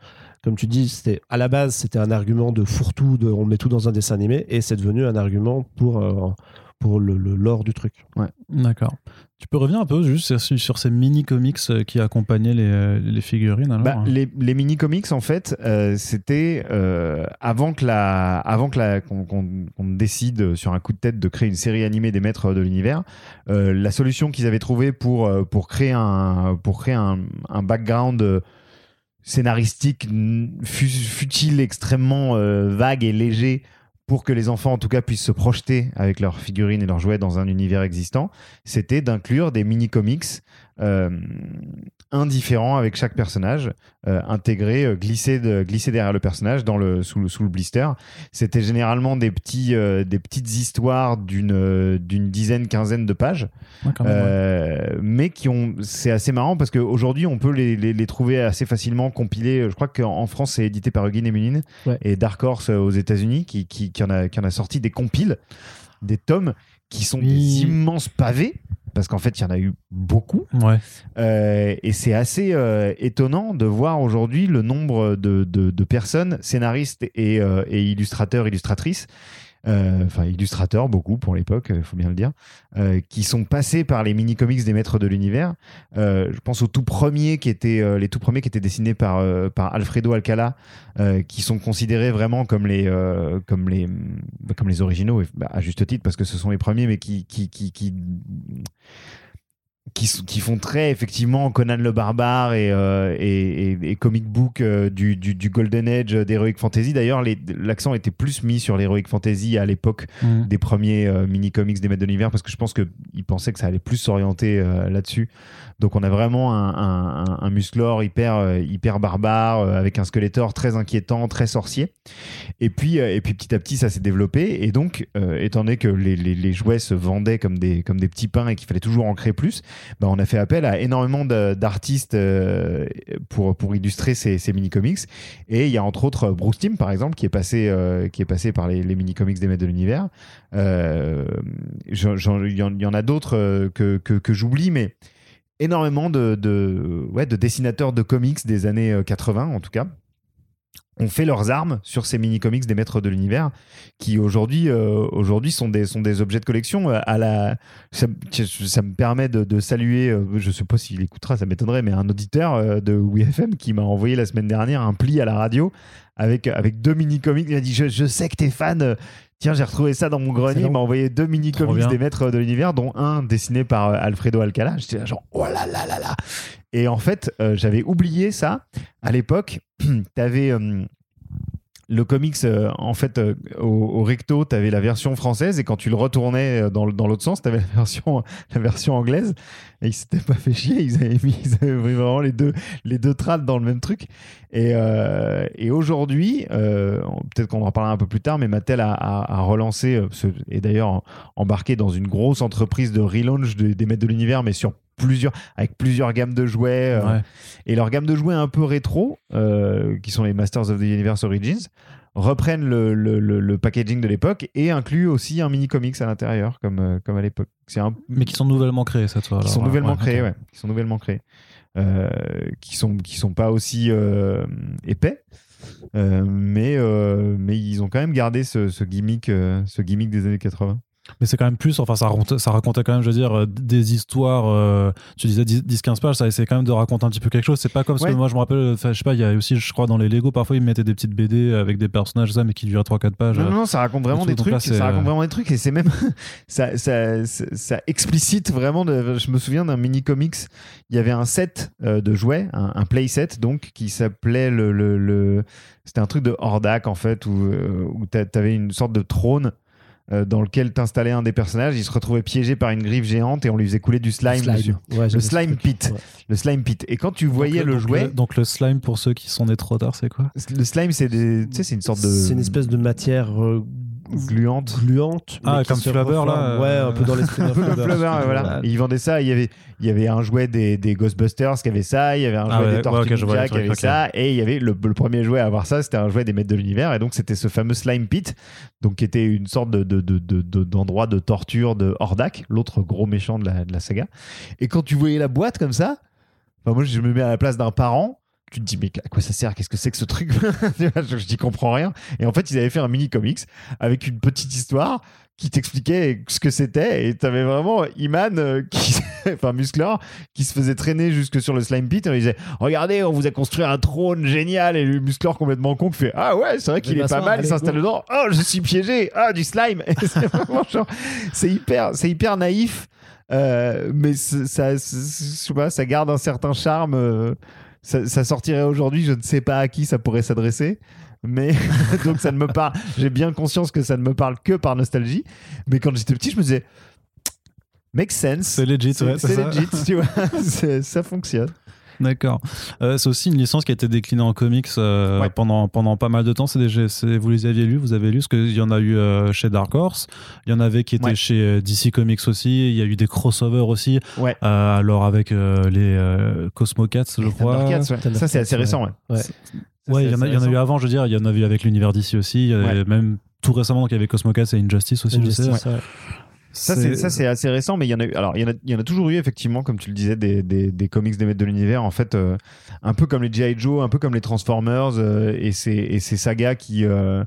Comme tu dis, c'était à la base, c'était un argument de fourre-tout, de on met tout dans un dessin animé, et c'est devenu un argument pour, euh, pour le, le lore du truc. D'accord. Tu peux revenir un peu juste sur, sur ces mini-comics euh, qui accompagnaient les, euh, les figurines alors Bah, les, les mini-comics, en fait, euh, c'était euh, avant que la, avant que la, qu'on, qu'on- qu'on décide sur un coup de tête de créer une série animée des maîtres de l'univers, euh, la solution qu'ils avaient trouvée pour, pour créer un, pour créer un, un background scénaristique futile, extrêmement euh, vague et léger pour que les enfants en tout cas puissent se projeter avec leurs figurines et leurs jouets dans un univers existant, c'était d'inclure des mini-comics indifférent avec chaque personnage, euh, intégré, euh, glissé, de, glissé derrière le personnage dans le, sous, le, sous le blister. C'était généralement des, petits, euh, des petites histoires d'une euh, d'une dizaine, quinzaine de pages, Ouais, ouais. euh, mais qui ont. C'est assez marrant parce qu'aujourd'hui, on peut les, les, les trouver assez facilement compilés. Je crois qu'en France, c'est édité par Euguine et Munin Ouais. et Dark Horse euh, aux États-Unis qui, qui, qui en a, qui en a sorti des compiles, des tomes qui sont Oui. des immenses pavés. Parce qu'en fait, il y en a eu beaucoup. Ouais. Euh, et c'est assez euh, étonnant de voir aujourd'hui le nombre de, de- de personnes, scénaristes et, euh, et illustrateurs, illustratrices, enfin illustrateurs beaucoup pour l'époque, il faut bien le dire, euh, qui sont passés par les mini-comics des maîtres de l'univers. Euh, je pense aux tout premiers qui étaient, euh, les tout premiers qui étaient dessinés par, euh, par Alfredo Alcala, euh, qui sont considérés vraiment comme les, euh, comme les, comme les originaux, bah, à juste titre parce que ce sont les premiers, mais qui, qui, qui, qui qui, font très effectivement Conan le barbare et, euh, et, et- et comic book euh, du, du, du Golden Age d'Heroic Fantasy. D'ailleurs, l'accent était plus mis sur l'Heroic Fantasy à l'époque Mhm. des premiers euh, mini-comics des Maîtres de l'Univers parce que je pense qu'ils pensaient que ça allait plus s'orienter euh, là-dessus. Donc on a vraiment un, un, un- un musclor hyper, euh, hyper barbare euh, avec un Skeletor très inquiétant, très sorcier. Et puis, euh, et puis petit à petit ça s'est développé et donc euh, étant donné que les, les, les jouets se vendaient comme des, comme des petits pains et qu'il fallait toujours en créer plus, bah, on a fait appel à énormément d'artistes euh, pour, pour illustrer ces, mini-comics. Et il y a entre autres Bruce Timm, par exemple, qui est passé, euh, qui est passé par les, mini-comics des Maîtres de l'Univers. Euh, Il y, en- a d'autres que, que, j'oublie, mais énormément de, ouais, de dessinateurs de comics des années euh, 80, en tout cas ont fait leurs armes sur ces mini-comics des maîtres de l'univers qui aujourd'hui euh, aujourd'hui sont des, sont des objets de collection euh, à la ça, ça me permet de, de saluer euh, je sais pas s'il écoutera ça m'étonnerait mais un auditeur euh, de WeFM qui m'a envoyé la semaine dernière un pli à la radio avec, avec deux mini-comics il m'a dit je, je sais que t'es fan Tiens, j'ai retrouvé ça dans mon grenier. Il m'a envoyé deux mini-comics des maîtres de l'univers, dont un dessiné par Alfredo Alcala. J'étais genre, oh là là là là. Et en fait, euh, j'avais oublié ça. À l'époque, t'avais euh, le comics, euh, en fait, au, recto, t'avais la version française et quand tu le retournais dans, dans l'autre sens, t'avais la version, la version anglaise. Et ils s'étaient pas fait chier. Ils avaient mis, vraiment les deux, les deux trades dans le même truc. Et, et aujourd'hui, peut-être qu'on en reparlera un peu plus tard, mais Mattel a, relancé, et d'ailleurs embarqué dans une grosse entreprise de relaunch de- des maîtres de l'univers, mais sur plusieurs, avec plusieurs gammes de jouets. euh, Ouais. et leur gamme de jouets un peu rétro, euh, qui sont les Masters of the Universe Origins, reprennent le, le- le- le packaging de l'époque et incluent aussi un mini comics à l'intérieur, comme, euh, comme à l'époque. C'est un, Mais qui sont nouvellement créés cette fois. qui sont nouvellement ouais, créés, ok. ouais, qui sont nouvellement créés, Euh, qui sont qui sont pas aussi euh, épais, euh, mais mais ils ont quand même gardé ce, ce gimmick, ce gimmick des années 80. Mais c'est quand même plus, enfin ça racontait, ça racontait quand même, je veux dire, euh, des histoires, euh, tu disais 10-15 pages, ça essayait quand même de raconter un petit peu quelque chose. C'est pas comme ce Ouais. que moi je me rappelle, je sais pas, il y a aussi, je crois, dans les Lego, parfois ils mettaient des petites BD avec des personnages, ça, mais qui duraient 3-4 pages. Non, non, non, ça raconte vraiment tout, des trucs. là, ça raconte euh, vraiment des trucs et c'est même ça, ça, ça, ça explicite vraiment. De, je me souviens d'un mini comics. Il y avait un set euh, de jouets, un, un play set donc qui s'appelait le, le, le- c'était un truc de Hordak en fait où, euh, où t'a- t'avais une sorte de trône. Euh, dans lequel t'installais un des personnages, il se retrouvait piégé par une griffe géante et on lui faisait couler du slime, dessus. Ouais, ce slime pit. Ouais. Le slime pit. Et quand tu voyais Donc, le donc jouet, donc le slime, pour ceux qui sont nés trop tard, c'est quoi? Le slime c'est des, tu sais, c'est une sorte de C'est une espèce de matière euh, gluante. gluante. Ah, comme Flubber, là, Ouais, un peu dans l'esprit d'un Un peu comme Flubber, voilà. Et ils vendaient ça. Il y avait, il y avait un jouet des, des Ghostbusters qui avait ça. Il y avait un Ah jouet ouais, des Tortues ouais, ok, je vois Ninja le qui avait ça. Et il y avait le, le premier jouet à avoir ça, c'était un jouet des Maîtres de l'Univers. Et donc, c'était ce fameux Slime Pit, donc qui était une sorte de, de, de- de- de- d'endroit de torture de Hordak, l'autre gros méchant de la, de la saga. Et quand tu voyais la boîte comme ça, enfin, moi, je me mets à la place d'un parent. Tu te dis, mais à quoi ça sert? Qu'est-ce que c'est que ce truc? Je n'y comprends rien. Et en fait, ils avaient fait un mini comics avec une petite histoire qui t'expliquait ce que c'était. Et t'avais vraiment Iman, euh, qui, enfin Musclor, qui se faisait traîner jusque sur le slime pit. Et lui disait Regardez, on vous a construit un trône génial. Et le Musclor, complètement con, qui fait Ah ouais, c'est vrai qu'il est pas mal. Il s'installe dedans. Oh, je suis piégé. Ah, du slime. C'est hyper, c'est hyper naïf. Euh, mais ça, pas, ça garde un certain charme. euh, ça, ça sortirait aujourd'hui, je ne sais pas à qui ça pourrait s'adresser. Mais donc ça ne me parle. J'ai bien conscience que ça ne me parle que par nostalgie. Mais quand j'étais petit, je me disais, Make sense. C'est legit, C'est ouais, c'est legit, tu vois. Ça fonctionne. D'accord. Euh, c'est aussi une licence qui a été déclinée en comics euh, Ouais. pendant, pendant pas mal de temps. C'est des, c'est- vous les aviez lus, vous avez lu, parce qu'il y en a eu euh, chez Dark Horse, il y en avait qui étaient Ouais. chez DC Comics aussi, il y a eu des crossovers aussi, Ouais. euh, alors avec euh, les euh, Cosmo Cats, je crois. Thundercats, Ça, c'est assez récent. Ouais. Il y, en a, assez il y en a eu avant, je veux dire, il y en a eu avec l'univers d'ici aussi, il y avait Ouais. même tout récemment, donc il y avait Cosmo Cats et Injustice aussi, je sais. Ça, c'est, assez récent, mais il y en a eu. Alors, il y en a, il y en a toujours eu, effectivement, comme tu le disais, des, des, des comics des maîtres de l'univers, en fait, euh, un peu comme les G.I. Joe, un peu comme les Transformers, euh, et, ces, et ces sagas qui. euh,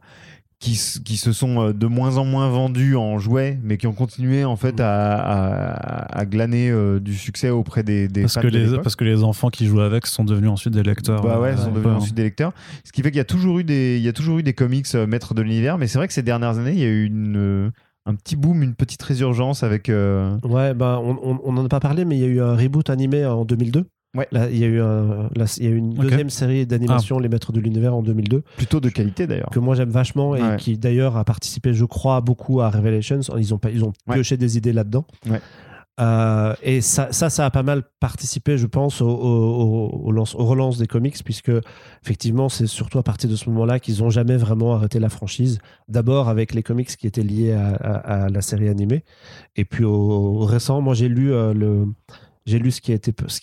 qui, se sont de moins en moins vendus en jouets, mais qui ont continué en fait à, à, à glaner euh, du succès auprès des, des Parce fans que, de les, parce que les enfants qui jouent avec sont devenus ensuite des lecteurs. Bah ouais, euh, sont devenus ensuite des lecteurs. Ce qui fait qu'il y a toujours eu des, il y a toujours eu des comics euh, maîtres de l'univers, mais c'est vrai que ces dernières années, il y a eu une, euh, un petit boom, une petite résurgence avec. euh, Ouais, bah, on, on, on en a pas parlé, mais il y a eu un reboot animé en 2002. Ouais. Là, il y a eu, un, là, il y a eu une deuxième série d'animation, Les Maîtres de l'Univers, en 2002, plutôt de qualité d'ailleurs. que moi j'aime vachement et Ouais. qui d'ailleurs a participé, je crois, beaucoup à Revelations. Ils ont, ils ont Ouais. pioché des idées là-dedans. Ouais. Euh, et ça, ça, a pas mal participé, je pense, au, au, au- au lance- aux relances des comics, puisque effectivement, c'est surtout à partir de ce moment-là qu'ils ont jamais vraiment arrêté la franchise. D'abord avec les comics qui étaient liés à, la série animée, et puis au, récent, moi j'ai lu euh, ce qui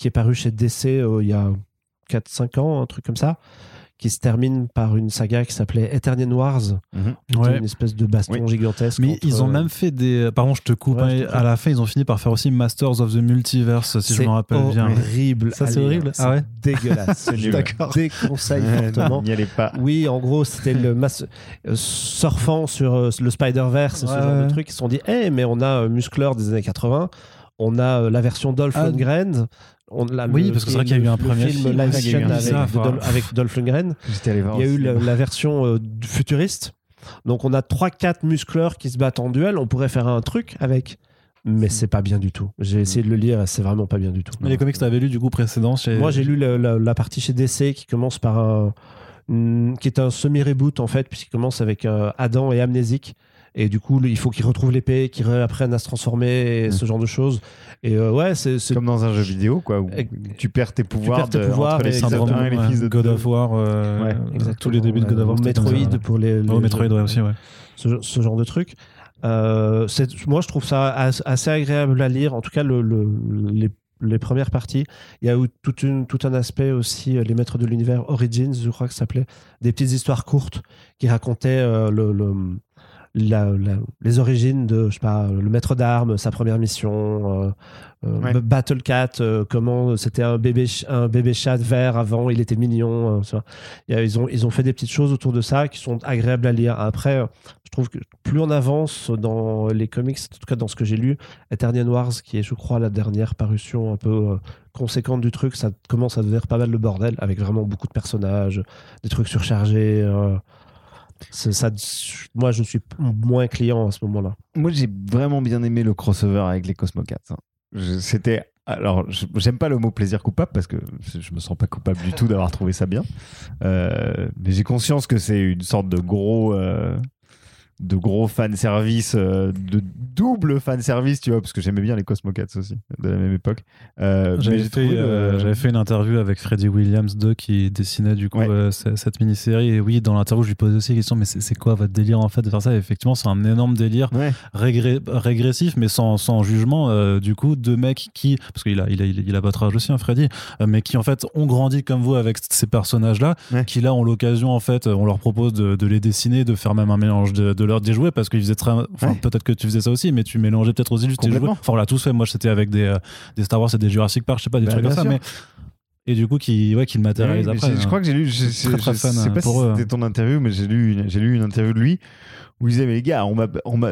est paru chez DC euh, il y a 4-5 ans, un truc comme ça, qui se termine par une saga qui s'appelait Eternian Wars, qui Ouais. une espèce de baston Oui. gigantesque. Mais entre- ils ont même fait des. Pardon, je te coupe. Ouais, hein, je à la fin, ils ont fini par faire aussi Masters of the Multiverse, si je me rappelle bien. horrible. Ça, c'est horrible? C'est Ah ouais? dégueulasse. D'accord. déconseille fortement. N'y allez pas. Oui, en gros, c'était le mas- euh, surfant sur euh, le Spider-Verse, ce Ouais, genre de trucs. Ils se sont dit, eh, mais on a euh, Muscleur des années 80, on a euh, la version Dolph Ah. Lundgren. On, la- Oui, parce que c'est vrai qu'il y a eu un premier film film, live action avec, ça, de enfin. Dol- avec Dolph Lundgren. J'étais allé voir. Il y a eu la, version euh, futuriste. Donc on a 3-4 muscleurs qui se battent en duel. On pourrait faire un truc avec. Mais c'est pas bien du tout. J'ai essayé de le lire et c'est vraiment pas bien du tout. Mais les comics que tu avais lu du coup précédents chez. Moi, j'ai lu la, la- la partie chez DC qui commence par un. mm, qui est un semi-reboot en fait, puisqu'il commence avec euh, Adam et Amnésique. Et du coup, il faut qu'ils retrouvent l'épée, qu'ils apprennent à se transformer, et ce genre de choses. Et euh, ouais, c'est. Comme dans un jeu vidéo, quoi, où tu perds tes pouvoirs, perds tes de- pouvoirs entre les et fils de Syndrome, un et les fils de God of War. euh, Ouais, euh, tous les débuts de God of War. Metroid pour les. Oh, Metroid, ouais, aussi, ouais. ce, ce genre de truc. Euh, c'est- moi, je trouve ça as- assez agréable à lire. En tout cas, le, le- les, les premières parties. Il y a eu toute une, tout un aspect aussi, euh, les maîtres de l'univers Origins, je crois que ça s'appelait, des petites histoires courtes qui racontaient euh, le, le- la- la- les origines de, je sais pas, le maître d'armes, sa première mission, euh, euh, Ouais. Battle Cat, euh, comment c'était un bébé, un bébé chat vert avant, il était mignon. euh, ils, ont, ils ont fait des petites choses autour de ça qui sont agréables à lire. Après, je trouve que plus on avance dans les comics, en tout cas dans ce que j'ai lu, Eternian Wars, qui est, je crois, la dernière parution un peu conséquente du truc, ça commence à devenir pas mal le bordel, avec vraiment beaucoup de personnages, des trucs surchargés. Ça, moi, je suis moins client à ce moment-là. Moi, j'ai vraiment bien aimé le crossover avec les Cosmocats. hein. C'était. Alors, j'aime pas le mot plaisir coupable parce que je me sens pas coupable du tout d'avoir trouvé ça bien. Euh, mais j'ai conscience que c'est une sorte de gros. euh, de gros fan service, euh, de double fan service, tu vois, parce que j'aimais bien les Cosmocats aussi, de la même époque. Euh, J'avais fait, le- euh, j'avais fait une interview avec Freddie Williams 2 qui dessinait du coup Ouais. euh, ce- cette mini-série et oui dans l'interview je lui posais aussi la question mais c'est quoi votre délire en fait de faire ça? Et effectivement c'est un énorme délire Ouais. régré- régressif mais sans, sans jugement du coup deux mecs qui parce qu'il a, il a, il a, votre âge aussi hein, Freddy mais qui en fait ont grandi comme vous avec ces personnages là Ouais. qui là ont l'occasion en fait on leur propose de, de les dessiner de faire même un mélange de, de leurs des jouets parce qu'ils faisaient très enfin Ouais. peut-être que tu faisais ça aussi mais tu mélangeais peut-être aussi juste tes jouets enfin on l'a tous fait moi c'était avec des, euh, des Star Wars et des Jurassic Park je sais pas des Bah, trucs comme ça sûr. mais et du coup qui ouais qui le matérialise Oui, après j'ai- je hein. crois que j'ai lu, je, je- Très, très je fan, sais hein, pas pour si eux. c'était ton interview, mais j'ai lu, une- j'ai lu une interview de lui où il disait mais les gars, on m'a, on m'a,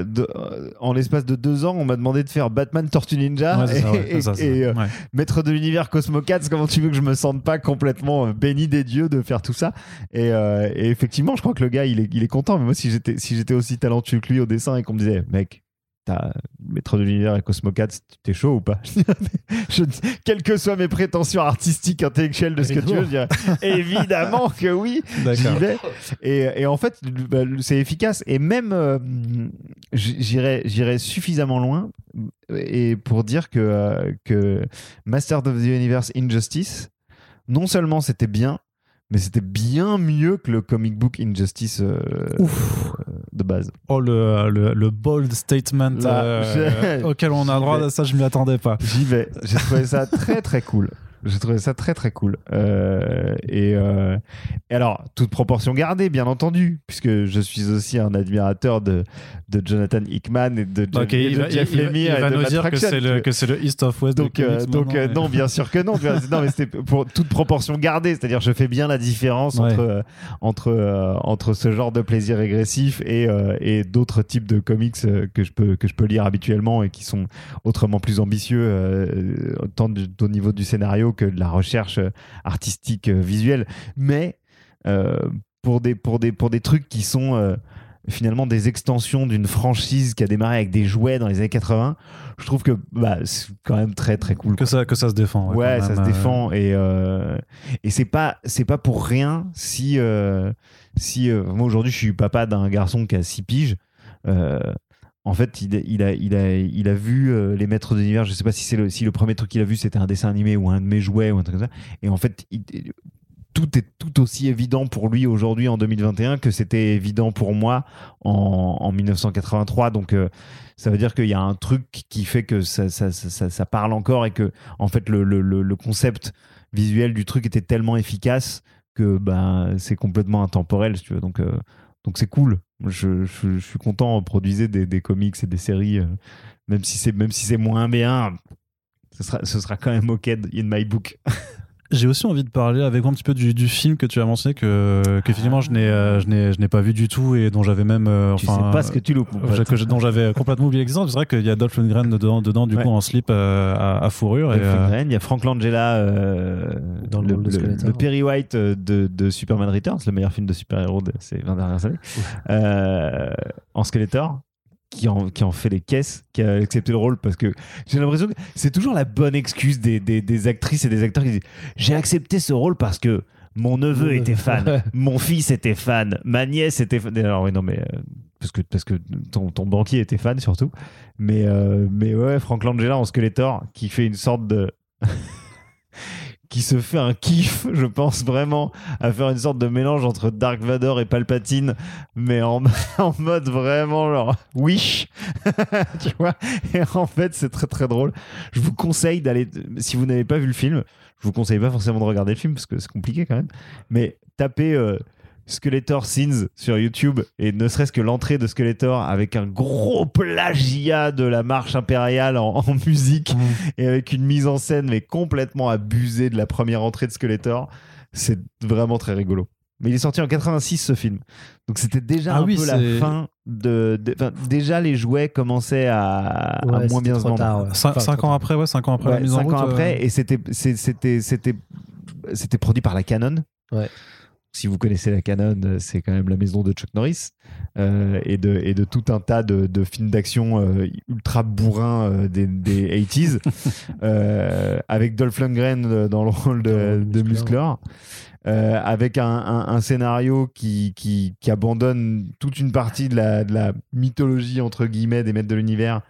en l'espace de deux ans, on m'a demandé de faire Batman Tortue Ninja Ouais, c'est ça, ouais, et, ça, et, euh, Ouais. maître de l'univers Cosmocats. Comment tu veux que je me sente pas complètement euh, béni des dieux de faire tout ça? Et, euh, et effectivement, je crois que le gars, il est, il est content. Mais moi, si j'étais, si j'étais aussi talentueux que lui au dessin et qu'on me disait, mec. T'as maître de l'univers et Cosmocats, t'es chaud ou pas Je- Quelles que soient mes prétentions artistiques, intellectuelles de ce que tu veux, je dirais évidemment que oui j'y vais. Et, et en fait, bah, c'est efficace. Et même, euh, j- j'irais, j'irais suffisamment loin. et pour dire que, euh, que Master of the Universe Injustice, non seulement c'était bien, mais c'était bien mieux que le comic book Injustice euh, Ouf. euh, de base. Oh, le, le, le bold statement Là, euh, auquel on a le droit, vais. ça je m'y attendais pas. J'y vais. J'ai trouvé ça très très cool. J'ai trouvé ça très très cool. Euh, et, euh, et alors, toute proportion gardée, bien entendu, puisque je suis aussi un admirateur de, de Jonathan Hickman et de, Ok, et il de va, Jeff il- il- Lemire il va et de nous Matt dire que c'est le, que c'est le East of West Donc, euh, donc non, bien sûr que non. Non, mais c'était pour toute proportion gardée. C'est-à-dire, je fais bien la différence Ouais. entre, entre, entre ce genre de plaisir régressif et, et d'autres types de comics que, je peux, que je peux lire habituellement et qui sont autrement plus ambitieux, tant du- au niveau du scénario que de la recherche euh, artistique euh, visuelle. Mais euh, pour, des, pour, des, pour des trucs qui sont. finalement des extensions d'une franchise qui a démarré avec des jouets dans les années 80 je trouve que bah, c'est quand même très très cool que ça, que ça se défend. Ouais, ça même, se euh, défend et euh, et c'est pas c'est pas pour rien si euh, si moi aujourd'hui je suis papa d'un garçon qui a 6 piges. En fait, il, a, il, a, il a vu euh, les maîtres de l'univers. Je sais pas si c'est le, premier truc qu'il a vu c'était un dessin animé ou un de mes jouets ou un truc comme ça. Et en fait, tout est tout aussi évident pour lui aujourd'hui en 2021 que c'était évident pour moi en, en 1983. Donc euh, ça veut dire qu'il y a un truc qui fait que ça, parle encore et que en fait le, concept visuel du truc était tellement efficace que ben c'est complètement intemporel tu. Donc euh, donc c'est cool. Je, suis content produisez des, des comics et des séries euh, même si c'est si moins bien. Ce sera, ce sera quand même ok in my book. J'ai aussi envie de parler avec vous un petit peu du, du film que tu as mentionné, que, que finalement je n'ai, euh, je, n'ai, je n'ai pas vu du tout et dont j'avais même. euh, tu enfin, sais pas ce que tu loupes. euh, que dont j'avais complètement oublié l'existence. C'est vrai qu'il y a Dolph Lundgren dedans, dedans du Ouais. coup, en slip euh, à, à fourrure. Et, Dolph euh, Lundgren, il y a Frank Langella euh, Dans le le, le- Skeletor. le Perry White de, de Superman Returns, le meilleur film de super-héros de ces 20 dernières années, euh, en Skeletor, qui en, qui en fait les caisses, qui a accepté le rôle parce que j'ai l'impression que c'est toujours la bonne excuse des, des, des actrices et des acteurs qui disent j'ai accepté ce rôle parce que mon neveu était fan, mon fils était fan, ma nièce était fan. Alors oui, non, mais euh, parce que, parce que ton, ton banquier était fan surtout. Mais, euh, mais ouais, Frank Langella en Skeletor qui fait une sorte de. Qui se fait un kiff, je pense vraiment, à faire une sorte de mélange entre Dark Vador et Palpatine, mais en, mode vraiment genre wish, tu vois. Et en fait, c'est très très drôle. Je vous conseille d'aller, si vous n'avez pas vu le film, je vous conseille pas forcément de regarder le film parce que c'est compliqué quand même, mais tapez euh, Skeletor Scenes sur YouTube et ne serait-ce que l'entrée de Skeletor avec un gros plagiat de la marche impériale en, en musique et avec une mise en scène mais complètement abusée de la première entrée de Skeletor, c'est vraiment très rigolo. Mais il est sorti en 86 ce film. Donc c'était déjà Ah un oui, peu la fin de, déjà les jouets commençaient à, moins bien se vendre. tard, ouais. Cin- Enfin, cinq trop ans tard. après, ouais, cinq ans après Ouais, la mise en cinq route. ans après, euh, et c'était c'est- c'était c'était c'était produit par la Canon. Ouais. Si vous connaissez la Canon, euh, c'est quand même la maison de Chuck Norris euh, et de et de tout un tas de, de films d'action euh, ultra bourrins euh, des, des 80s euh, avec Dolph Lundgren dans le rôle de, de euh, avec un, un- un scénario qui, qui, qui abandonne toute une partie de la, de la mythologie entre guillemets des maîtres de l'univers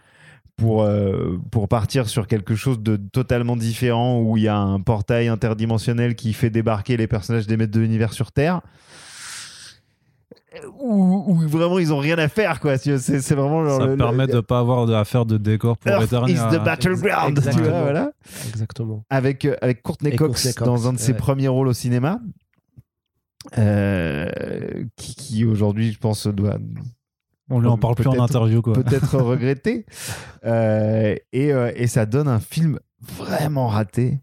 pour, euh, pour partir sur quelque chose de totalement différent où il y a un portail interdimensionnel qui fait débarquer les personnages des maîtres de l'univers sur Terre. Où, où vraiment ils ont rien à faire quoi. C'est c'est vraiment genre ça le- permet le- de pas avoir à faire de décor pour Earth Eternia. is the battleground. Tu Exactement. vois, voilà Exactement. avec, euh, avec Courtney Cox, Courtney Cox, dans un de ses ouais. premiers rôles au cinéma, euh, qui, qui aujourd'hui, je pense, doit On lui en parle plus en interview, quoi. peut-être regretter. Euh, et, euh, et ça donne un film vraiment raté,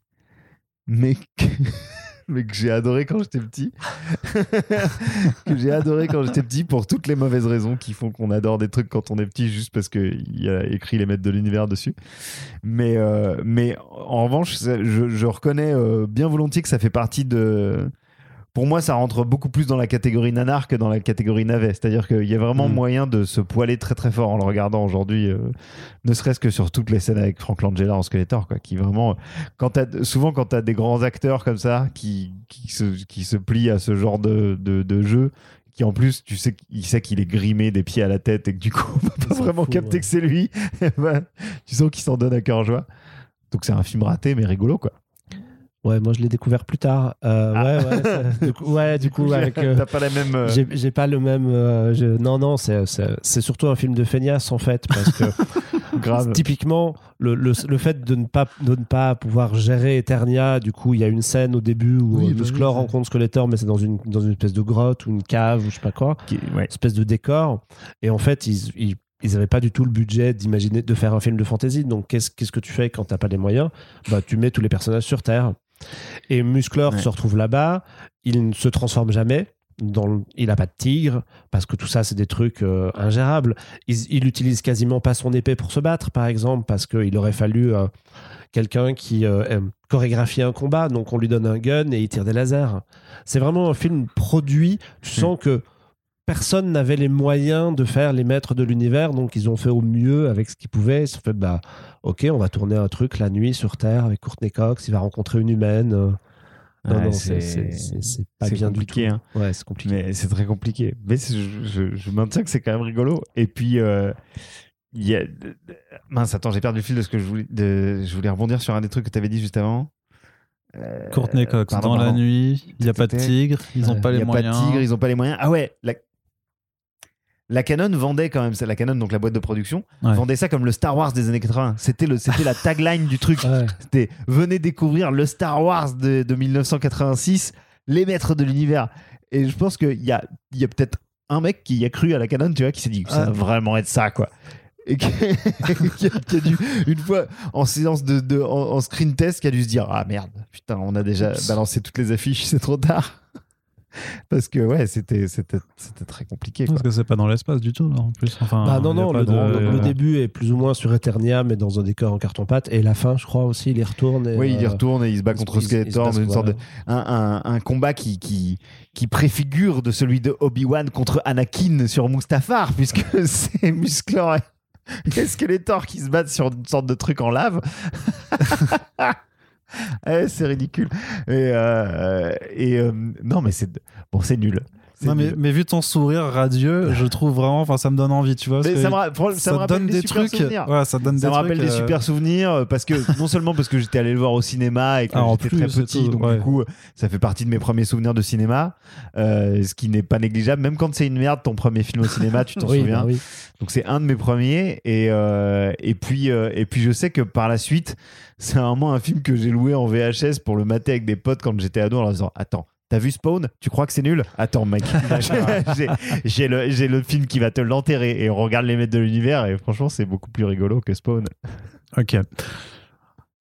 mais que, mais que j'ai adoré quand j'étais petit. que j'ai adoré quand j'étais petit pour toutes les mauvaises raisons qui font qu'on adore des trucs quand on est petit juste parce qu'il y a écrit les maîtres de l'univers dessus. Mais, euh, mais en revanche, je, je reconnais bien volontiers que ça fait partie de. Pour moi, ça rentre beaucoup plus dans la catégorie nanar que dans la catégorie navet. C'est-à-dire qu'il y a vraiment Mm. moyen de se poiler très très fort en le regardant aujourd'hui, euh, ne serait-ce que sur toutes les scènes avec Frank Langella en Skeletor, quoi, qui vraiment, quand souvent quand tu as des grands acteurs comme ça qui, qui, se, qui se plient à ce genre de, de, de jeu, qui en plus, tu sais qu'il sait qu'il est grimé des pieds à la tête et que du coup, on va pas vraiment capter ouais. que c'est lui. Tu sens qu'il s'en donne à cœur joie. Donc c'est un film raté mais rigolo quoi. Ouais, moi je l'ai découvert plus tard. Euh, Ah. Ouais, ouais, ça- du coup, ouais, du coup, avec. euh, t'as pas la même. euh, J'ai pas le même. je- Non, non, c'est- surtout un film de feignasse en fait, parce que grave. typiquement, le, le, le fait de ne, pas, de ne pas pouvoir gérer Eternia, du coup, il y a une scène au début où Oui, bah rencontre Skeletor, mais c'est dans une, dans une espèce de grotte ou une cave ou je sais pas quoi, Qui- ouais. espèce de décor. Et en fait, ils. ils ils n'avaient pas du tout le budget d'imaginer de faire un film de fantasy. Donc, qu'est-ce qu'est-ce que tu fais quand t'as pas les moyens? Bah, tu mets tous les personnages sur Terre. Et Musclor Ouais. se retrouve là-bas. Il ne se transforme jamais. Dans le- il n'a pas de tigre parce que tout ça c'est des trucs euh, ingérables. Il, il utilise quasiment pas son épée pour se battre, par exemple, parce qu'il aurait fallu euh, quelqu'un qui euh, chorégraphie un combat. Donc on lui donne un gun et il tire des lasers. C'est vraiment un film produit. Tu Hmm. sens que personne n'avait les moyens de faire les maîtres de l'univers, donc ils ont fait au mieux avec ce qu'ils pouvaient. Ils se sont fait, bah, ok, on va tourner un truc la nuit sur Terre avec Courtney Cox, il va rencontrer une humaine. euh, Non, Ouais, non, c'est c'est- c'est- c'est pas c'est bien compliqué, du tout. hein. Ouais, c'est compliqué. Mais c'est très compliqué. Mais je, je, je maintiens que c'est quand même rigolo. Et puis, euh, il y a... mince, attends, j'ai perdu le fil de ce que je voulais. De... Je voulais rebondir sur un des trucs que tu avais dit juste avant. Euh, Courtney Cox, pardon, dans la nuit, il n'y a pas de tigre, ils n'ont Ouais. pas Il les n'y a pas moyens. de tigre, ils n'ont pas les moyens. Ah ouais, la... la Canon vendait quand même, la Canon, donc la boîte de production, Ouais. vendait ça comme le Star Wars des années 80. C'était la tagline du truc. Ouais. C'était venez découvrir le Star Wars de, de 1986, les maîtres de l'univers. Et je pense qu'il y a, y a peut-être un mec qui y a cru à la Canon, tu vois, qui s'est dit ça va vraiment être ça, quoi. Et qui, a, qui a dû, une fois en séance de, de- en, en screen test, qui a dû se dire Ah merde, putain, on a déjà balancé toutes les affiches, c'est trop tard. Parce que ouais, c'était c'était c'était très compliqué. Quoi. Parce que c'est pas dans l'espace du tout, là, en plus. Enfin, Bah non, non, le, de- le début est plus ou moins sur Eternia, mais dans un décor en carton-pâte. Et la fin, je crois aussi, il y retourne. Et, Oui, il y euh, retourne et il se bat il- contre Skeletor une quoi, sorte de un, un- un combat qui, qui, qui préfigure de celui de Obi-Wan contre Anakin sur Mustafar, puisque c'est Musclor et et Skeletor qui se battent sur une sorte de truc en lave? Eh, c'est ridicule. Et, euh, et euh, non, mais c'est bon, c'est nul. Non, mais, mais vu ton sourire radieux, je trouve vraiment, enfin, ça me donne envie, tu vois. Mais ça me, ça ça me rappelle donne des, des super trucs. souvenirs. Ouais, ça donne Ça des me rappelle des euh, super souvenirs parce que non seulement parce que j'étais allé le voir au cinéma et que Ah, j'étais très petit, donc ouais. du coup ça fait partie de mes premiers souvenirs de cinéma, euh, ce qui n'est pas négligeable. Même quand c'est une merde ton premier film au cinéma, tu t'en oui, souviens. bah oui. Donc c'est un de mes premiers et euh, et puis euh, et puis je sais que par la suite c'est vraiment un film que j'ai loué en VHS pour le mater avec des potes quand j'étais ado en leur disant attends. T'as vu Spawn? Tu crois que c'est nul? Attends, mec, j'ai- le, film qui va te l'enterrer et on regarde les maîtres de l'univers et franchement, c'est beaucoup plus rigolo que Spawn. Ok.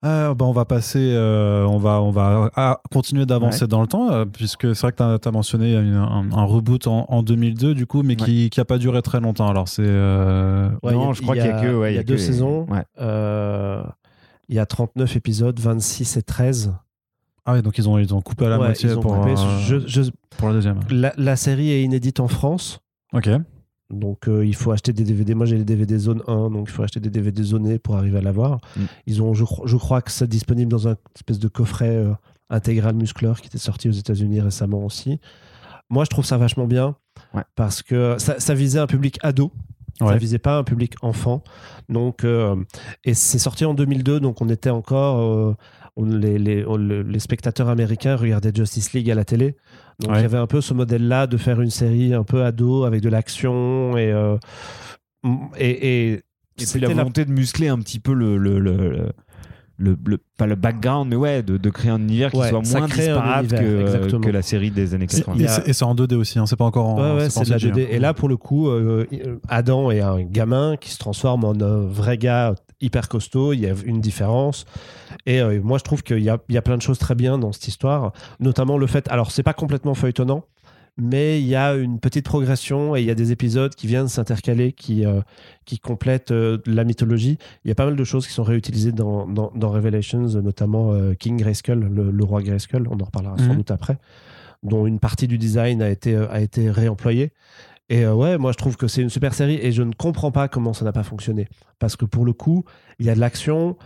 Euh, bah, on va passer, euh, on va, on va ah, continuer d'avancer Ouais. dans le temps, euh, puisque c'est vrai que tu as, mentionné une- un, un reboot en, en 2002, du coup, mais qui n'a pas duré très longtemps. Alors, c'est. euh, Ouais, non, a- je crois qu'il y a que. ouais, il y a que deux les- saisons. Ouais. Euh, il y a 39 épisodes, 26 et 13. Ah oui, donc ils ont, ils ont coupé à la Ouais, moitié pour, coupé. euh, Je- je- pour la deuxième. la, la série est inédite en France. Ok. Donc euh, il faut acheter des DVD. Moi j'ai les DVD zone 1, donc il faut acheter des DVD zonés pour arriver à l'avoir. Mm. Ils ont, je, je crois que c'est disponible dans un espèce de coffret euh, intégral muscleur qui était sorti aux États-Unis récemment aussi. Moi je trouve ça vachement bien Ouais. parce que ça, ça visait un public ado. Ça Ouais. visait pas un public enfant. Donc, euh, et c'est sorti en 2002, donc on était encore. Euh, on- les, les- on- le- les spectateurs américains regardaient Justice League à la télé. Donc Ouais. il y avait un peu ce modèle-là de faire une série un peu ado avec de l'action et, euh, et, et, Et puis c'était la la- volonté de muscler un petit peu le. le, le, le- le- le- pas le background, mais ouais, de, de créer un univers qui Ouais, soit ça moins crée un disparate que, univers, exactement. que la série des années C'est- 80. Et a- c'est et c'est en 2D aussi, hein, c'est pas encore en. Ouais, ouais, pas c'est en de la CG, 2D. hein. Et là, pour le coup, euh, Adam est un gamin qui se transforme en un vrai gars hyper costaud. Il y a une différence. Et euh, moi, je trouve qu'il y a, il y a plein de choses très bien dans cette histoire. Notamment le fait. Alors, c'est pas complètement feuilletonnant, mais il y a une petite progression et il y a des épisodes qui viennent s'intercaler, qui, euh, qui complètent euh, la mythologie. Il y a pas mal de choses qui sont réutilisées dans, dans, dans Revelations, notamment King Grayskull, le, le roi Grayskull. On en reparlera sans Mhm. doute après dont une partie du design a été, a été réemployée. Et euh, ouais, moi je trouve que c'est une super série et je ne comprends pas comment ça n'a pas fonctionné. Parce que pour le coup, il y a de l'action,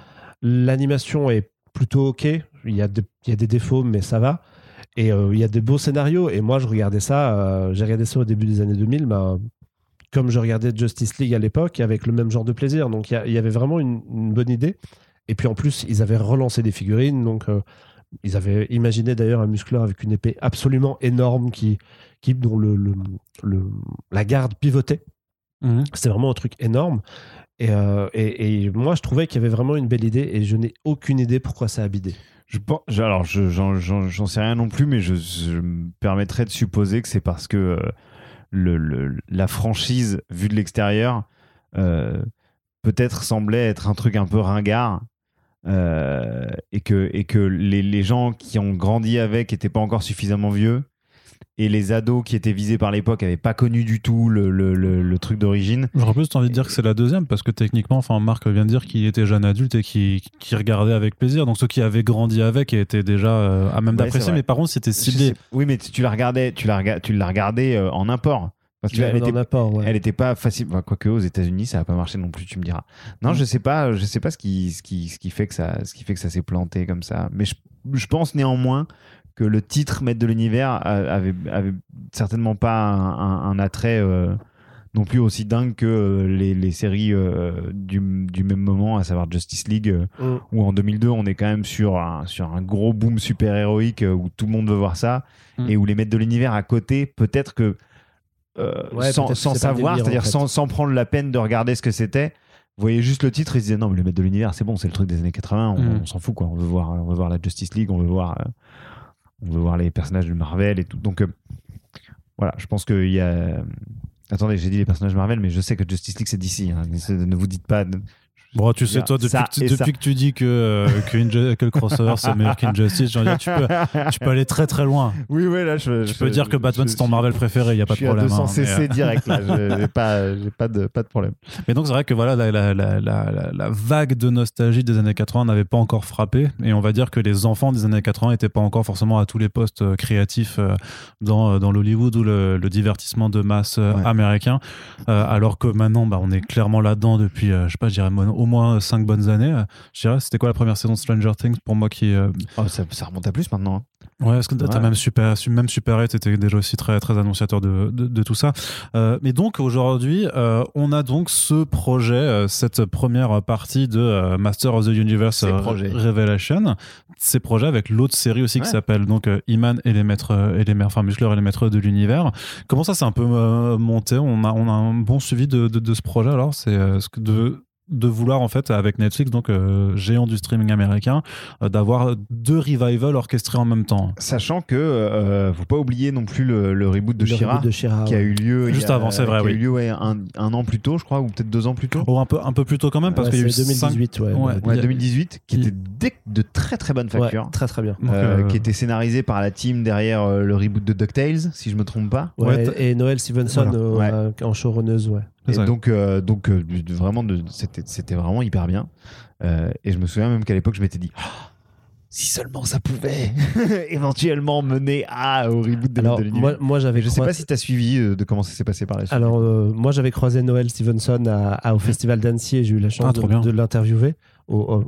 l'animation est plutôt ok, il y, a y a des défauts, mais ça va. Et euh, il y a des beaux scénarios. Et moi, je regardais ça. euh, J'ai regardé ça au début des années 2000. bah, comme je regardais Justice League à l'époque, avec le même genre de plaisir. Donc, il y avait vraiment une, une bonne idée. Et puis, en plus, ils avaient relancé des figurines. Donc, ils avaient imaginé d'ailleurs un muscleur avec une épée absolument énorme qui, dont le, le- le- la garde pivotait. Mhm. C'était vraiment un truc énorme. Et, euh, et- et moi, je trouvais qu'il y avait vraiment une belle idée et je n'ai aucune idée pourquoi ça a bidé. Je pense, alors, je- j'en j'en- j'en sais rien non plus, mais je, je me permettrais de supposer que c'est parce que euh, le, le- la franchise, vue de l'extérieur, euh, peut-être semblait être un truc un peu ringard. euh, et que, et que les, les gens qui ont grandi avec n'étaient pas encore suffisamment vieux. Et les ados qui étaient visés par l'époque n'avaient pas connu du tout le, le- le- le truc d'origine. J'aurais plus envie de dire que c'est la deuxième parce que techniquement, enfin, Marc vient de dire qu'il était jeune adulte et qu'il regardait avec plaisir. Donc ceux qui avaient grandi avec étaient déjà euh, à même Ouais, d'apprécier. Mais par contre, c'était ciblé. oui, mais tu, la regardais, tu la, rega- tu l'as regardé euh, en import. Parce que elle était, ouais. Elle était pas facile. Enfin, quoique aux États-Unis, ça n'a pas marché non plus, tu me diras. Non, Mm. je sais pas. Je sais pas ce qui, ce qui, ce qui fait que ça, ce qui fait que ça s'est planté comme ça. Mais je, je pense néanmoins que le titre Maître de l'univers avait, avait certainement pas un, un- un attrait euh, non plus aussi dingue que euh, les, les séries euh, du, du même moment, à savoir Justice League, Mm. où en 2002 on est quand même sur un, sur un gros boom super héroïque euh, où tout le monde veut voir ça Mm. et où les Maîtres de l'univers à côté, peut-être que euh, Ouais, sans, sans le savoir, c'est-à-dire en fait. sans, sans prendre la peine de regarder ce que c'était. Vous voyez juste le titre, ils se disaient non, mais les Maîtres de l'univers, c'est bon, c'est le truc des années 80, on, Mm. on s'en fout quoi. On veut voir, on veut voir la Justice League, on veut voir, euh, on veut voir les personnages de Marvel et tout. Donc euh, voilà, je pense qu'il y a. Attendez, j'ai dit les personnages Marvel, mais je sais que Justice League c'est d'ici. hein. Ne vous dites pas. Bon, tu sais, toi, depuis, ça que, tu- et depuis ça. que tu dis que, euh, que, le crossover c'est meilleur qu'Injustice, j'ai envie de dire, tu peux, tu peux aller très très loin. Oui, oui, là, je, Tu je- peux dire que Batman je c'est ton suis- Marvel préféré, il n'y a pas je de suis problème. à 200 hein, cc euh, direct là, Je- j'ai pas, pas de, pas de problème. Mais donc c'est vrai que voilà la, la, la, la, vague de nostalgie des années 80 n'avait pas encore frappé et on va dire que les enfants des années 80 n'étaient pas encore forcément à tous les postes euh, créatifs dans, dans l'Hollywood ou le, le divertissement de masse Ouais. américain alors que maintenant bah, on est clairement là-dedans depuis je sais pas je dirais au moins 5 bonnes années Euh, je dirais c'était quoi la première saison de Stranger Things pour moi qui euh, Oh, ça, ça remonte à plus maintenant. hein. Ouais, parce que t'as Ouais. même Super, su- même Super 8 était déjà aussi très, très annonciateur de, de, de tout ça. Euh, mais donc aujourd'hui, on a donc ce projet, cette première partie de Master of the Universe. Revelation, ces projets avec l'autre série aussi qui s'appelle donc Iman et les maîtres et les maîtres, enfin Muscleur et les maîtres de l'univers. Comment ça s'est un peu monté? On a, on a un bon suivi de, de, de ce projet alors, c'est ce que de de vouloir en fait avec Netflix donc euh, géant du streaming américain euh, d'avoir deux revivals orchestrés en même temps Sachant que, euh, faut pas oublier non plus le, le reboot de Shira, qui a eu lieu Juste a- avant, c'est vrai, qui a eu lieu ouais, un, un an plus tôt, je crois, ou peut-être deux ans plus tôt. Oh, un peu, un peu plus tôt quand même, parce Ouais, qu'il y a eu c'est 2018, ouais. Ouais. Ouais. Ouais, il y a- 2018, qui était de très très bonne Ouais, facture. très très bien. Donc, euh, qui était scénarisé par la team derrière euh, le reboot de DuckTales, si je me trompe pas. Ouais, Ouais, t'as- et Noël Stevenson Voilà. euh, en showrunneuse, ouais. Et donc, euh, donc euh, vraiment, c'était vraiment hyper bien. Euh, et je me souviens même qu'à l'époque, je m'étais dit, Ah, si seulement ça pouvait éventuellement mener à, au reboot de, Alors, de moi, moi j'avais Je sais croi- pas si tu as suivi de comment ça s'est passé par la suite. Alors, moi, j'avais croisé Noël Stevenson à, à- au Festival d'Annecy et j'ai eu la chance Ah, de l'interviewer.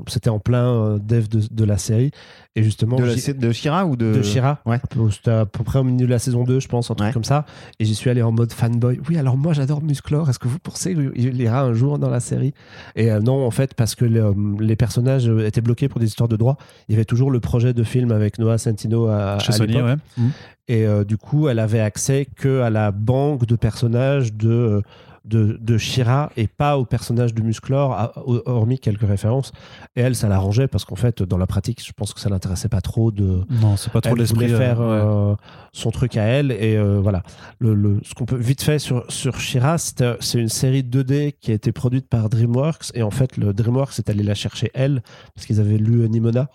C'était en plein euh, dev de, de la série. Et justement, de, la, j'y- de Shira ou de. de Shira. Ouais. C'était à peu près au milieu de la saison 2, je pense, un truc Ouais. comme ça. Et j'y suis allé en mode fanboy. Oui, alors moi, j'adore Musclor. Est-ce que vous pensez qu'il ira un jour dans la série? Et euh, non, en fait, parce que le- les personnages euh, étaient bloqués pour des histoires de droit. Il y avait toujours le projet de film avec Noah Centino à, chez à Sony, l'époque. ouais. Mhm. Et euh, du coup, elle avait accès que à la banque de personnages de, euh, de, de Shira et pas aux personnages de Musclor, hormis quelques références. Et elle, ça l'arrangeait parce qu'en fait, dans la pratique, je pense que ça l'intéressait pas trop de. Non, c'est pas trop Elle l'esprit. euh, faire ouais. euh, son truc à elle. Et euh, voilà. Le, le- ce qu'on peut vite fait sur, sur Shira, c'est une série 2D qui a été produite par DreamWorks. Et en fait, le DreamWorks est allé la chercher elle parce qu'ils avaient lu Nimona.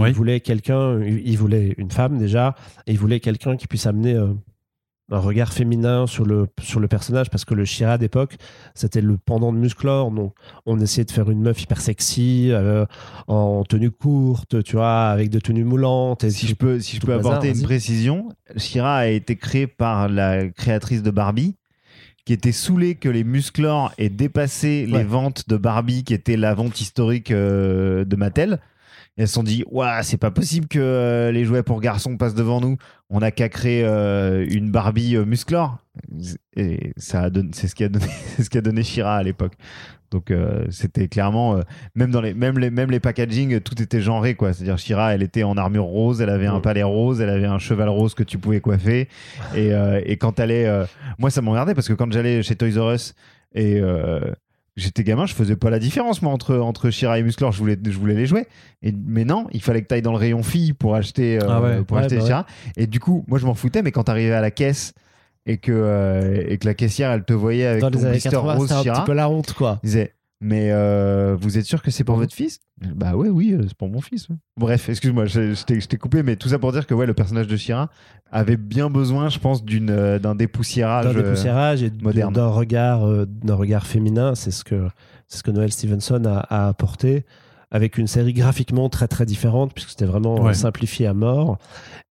Oui. Ils voulaient quelqu'un, ils voulaient une femme déjà, et ils voulaient quelqu'un qui puisse amener euh, un regard féminin sur le, sur le personnage, parce que le Shira d'époque, c'était le pendant de Musclor. Donc, on essayait de faire une meuf hyper sexy, euh, en tenue courte, tu vois, avec de tenues moulantes. Et Si tout- je peux, si je peux apporter une précision, Shira a été créé par la créatrice de Barbie, qui était saoulée que les musclors aient dépassé les ventes de Barbie, qui était la vente historique euh, de Mattel. Et elles se sont dit, Ouah, c'est pas possible que euh, les jouets pour garçons passent devant nous. On n'a qu'à créer euh, une Barbie euh, musclore. Et ça a donné, c'est ce qui a donné, ce qui a donné Shira à l'époque. Donc euh, c'était clairement, même dans les, même les, même les packaging, tout était genré quoi. C'est-à-dire Shira, elle était en armure rose, elle avait un Ouais. palais rose, elle avait un cheval rose que tu pouvais coiffer. Et, et quand elle est, moi ça m'emmerdait parce que quand j'allais chez Toys R Us et euh, j'étais gamin, je faisais pas la différence moi entre entre Shira et Musclor. Je voulais, je voulais les jouer. Et mais non, il fallait que tu ailles dans le rayon fille pour acheter, euh, Ah ouais. pour Ouais, acheter bah Shira. Et du coup, moi je m'en foutais, mais quand t'arrivais à la caisse et que euh, et que la caissière elle te voyait avec Dans ton blister 80, rose c'était un Shira, petit peu la honte, quoi. disait mais euh, vous êtes sûr que c'est pour Mhm. votre fils? Bah ouais, oui, euh, c'est pour mon fils. ouais. Bref, excuse-moi, je, je t'ai je t'ai coupé, mais tout ça pour dire que ouais, le personnage de Shira avait bien besoin, je pense, d'une euh, d'un dépoussiérage. D'un dépoussiérage et moderne. d'un regard, euh, d'un regard féminin. C'est ce que c'est ce que Noël Stevenson a, a apporté avec une série graphiquement très très différente puisque c'était vraiment Ouais. euh, simplifié à mort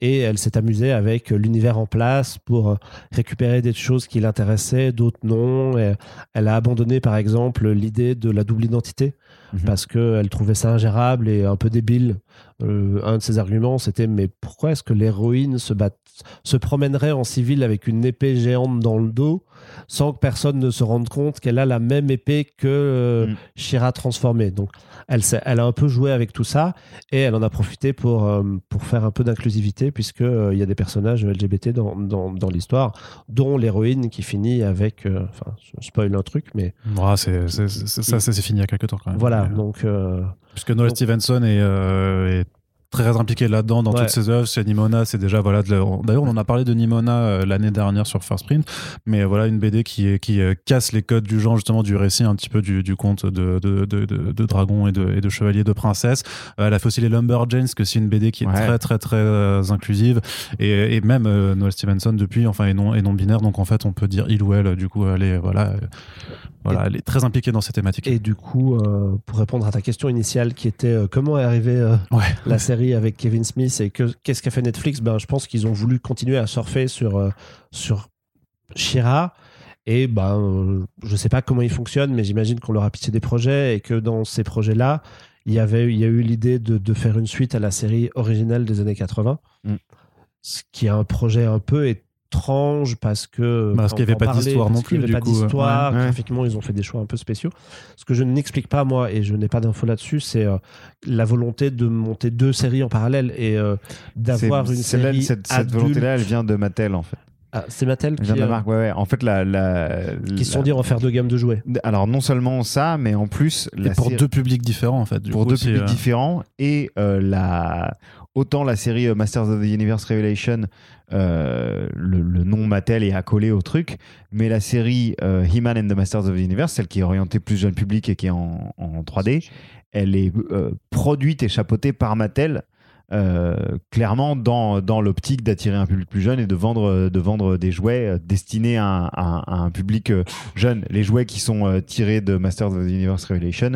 et elle s'est amusée avec euh, l'univers en place pour euh, récupérer des choses qui l'intéressaient d'autres non Et elle a abandonné par exemple l'idée de la double identité Mhm. parce qu'elle trouvait ça ingérable et un peu débile Euh, un de ses arguments c'était mais pourquoi est-ce que l'héroïne se bat se promènerait en civil avec une épée géante dans le dos sans que personne ne se rende compte qu'elle a la même épée que euh, Mm. Shira transformée. Donc, elle, elle a un peu joué avec tout ça et elle en a profité pour, euh, pour faire un peu d'inclusivité, puisqu'il il y a des personnages LGBT dans, dans, dans l'histoire, dont l'héroïne qui finit avec. euh, Enfin, je spoil un truc, mais c'est, ça, c'est fini il y a quelques temps quand même. voilà. Euh, Donc, euh, Puisque Noel Donc- Stevenson est, euh, est très impliqué là-dedans dans Ouais. toutes ses œuvres. Chez Nimona, c'est déjà voilà. D'ailleurs, on en a parlé de Nimona euh, l'année dernière sur First Print, mais voilà une BD qui qui euh, casse les codes du genre justement du récit un petit peu du, du conte de de, de, de, de dragons et de, et de chevaliers de princesses. Euh, elle a fait aussi les Lumberjanes, que c'est une BD qui est Ouais. très très très euh, inclusive et, et même euh, Noel Stevenson depuis enfin et non et non binaire. Donc en fait, on peut dire il ou elle. Du coup, elle est voilà. voilà, elle est très impliquée dans ces thématiques. et du coup, euh, pour répondre à ta question initiale qui était comment est arrivée Ouais. la série avec Kevin Smith et que, qu'est-ce qu'a fait Netflix? Ben, Je pense qu'ils ont voulu continuer à surfer sur, euh, sur Shira. Et ben, euh, je sais pas comment ils fonctionnent, mais j'imagine qu'on leur a pitché des projets et que dans ces projets-là, il y, avait, il y a eu l'idée de, de faire une suite à la série originale des années 80, Mm. ce qui est un projet un peu étrange parce que. Parce qu'il y avait pas d'histoire non parce qu'il y plus, avait du pas coup, d'histoire. ouais. Ouais. Graphiquement, ils ont fait des choix un peu spéciaux. Ce que je n'explique pas, moi, et je n'ai pas d'infos là-dessus, c'est euh, la volonté de monter deux séries en parallèle et euh, d'avoir une série. cette, cette adulte. volonté-là, elle vient de Mattel en fait. Ah, c'est Mattel Elle qui, vient de la euh, marque, ouais, ouais. En fait, la, la, qui se sont dit on va faire deux gammes de jouets. Alors non seulement ça, mais en plus Et la pour série- deux publics différents en fait. Du pour coup, deux publics euh, différents et euh, la autant la série Masters of the Universe Revelation euh, le, le nom Mattel est accolé au truc mais la série euh, He-Man and the Masters of the Universe celle qui est orientée plus jeune public et qui est en, en 3D elle est euh, produite et chapeautée par Mattel euh, clairement dans, dans l'optique d'attirer un public plus jeune et de vendre, de vendre des jouets destinés à, un- à un- à un public jeune. Les jouets qui sont tirés de Masters of the Universe Revelation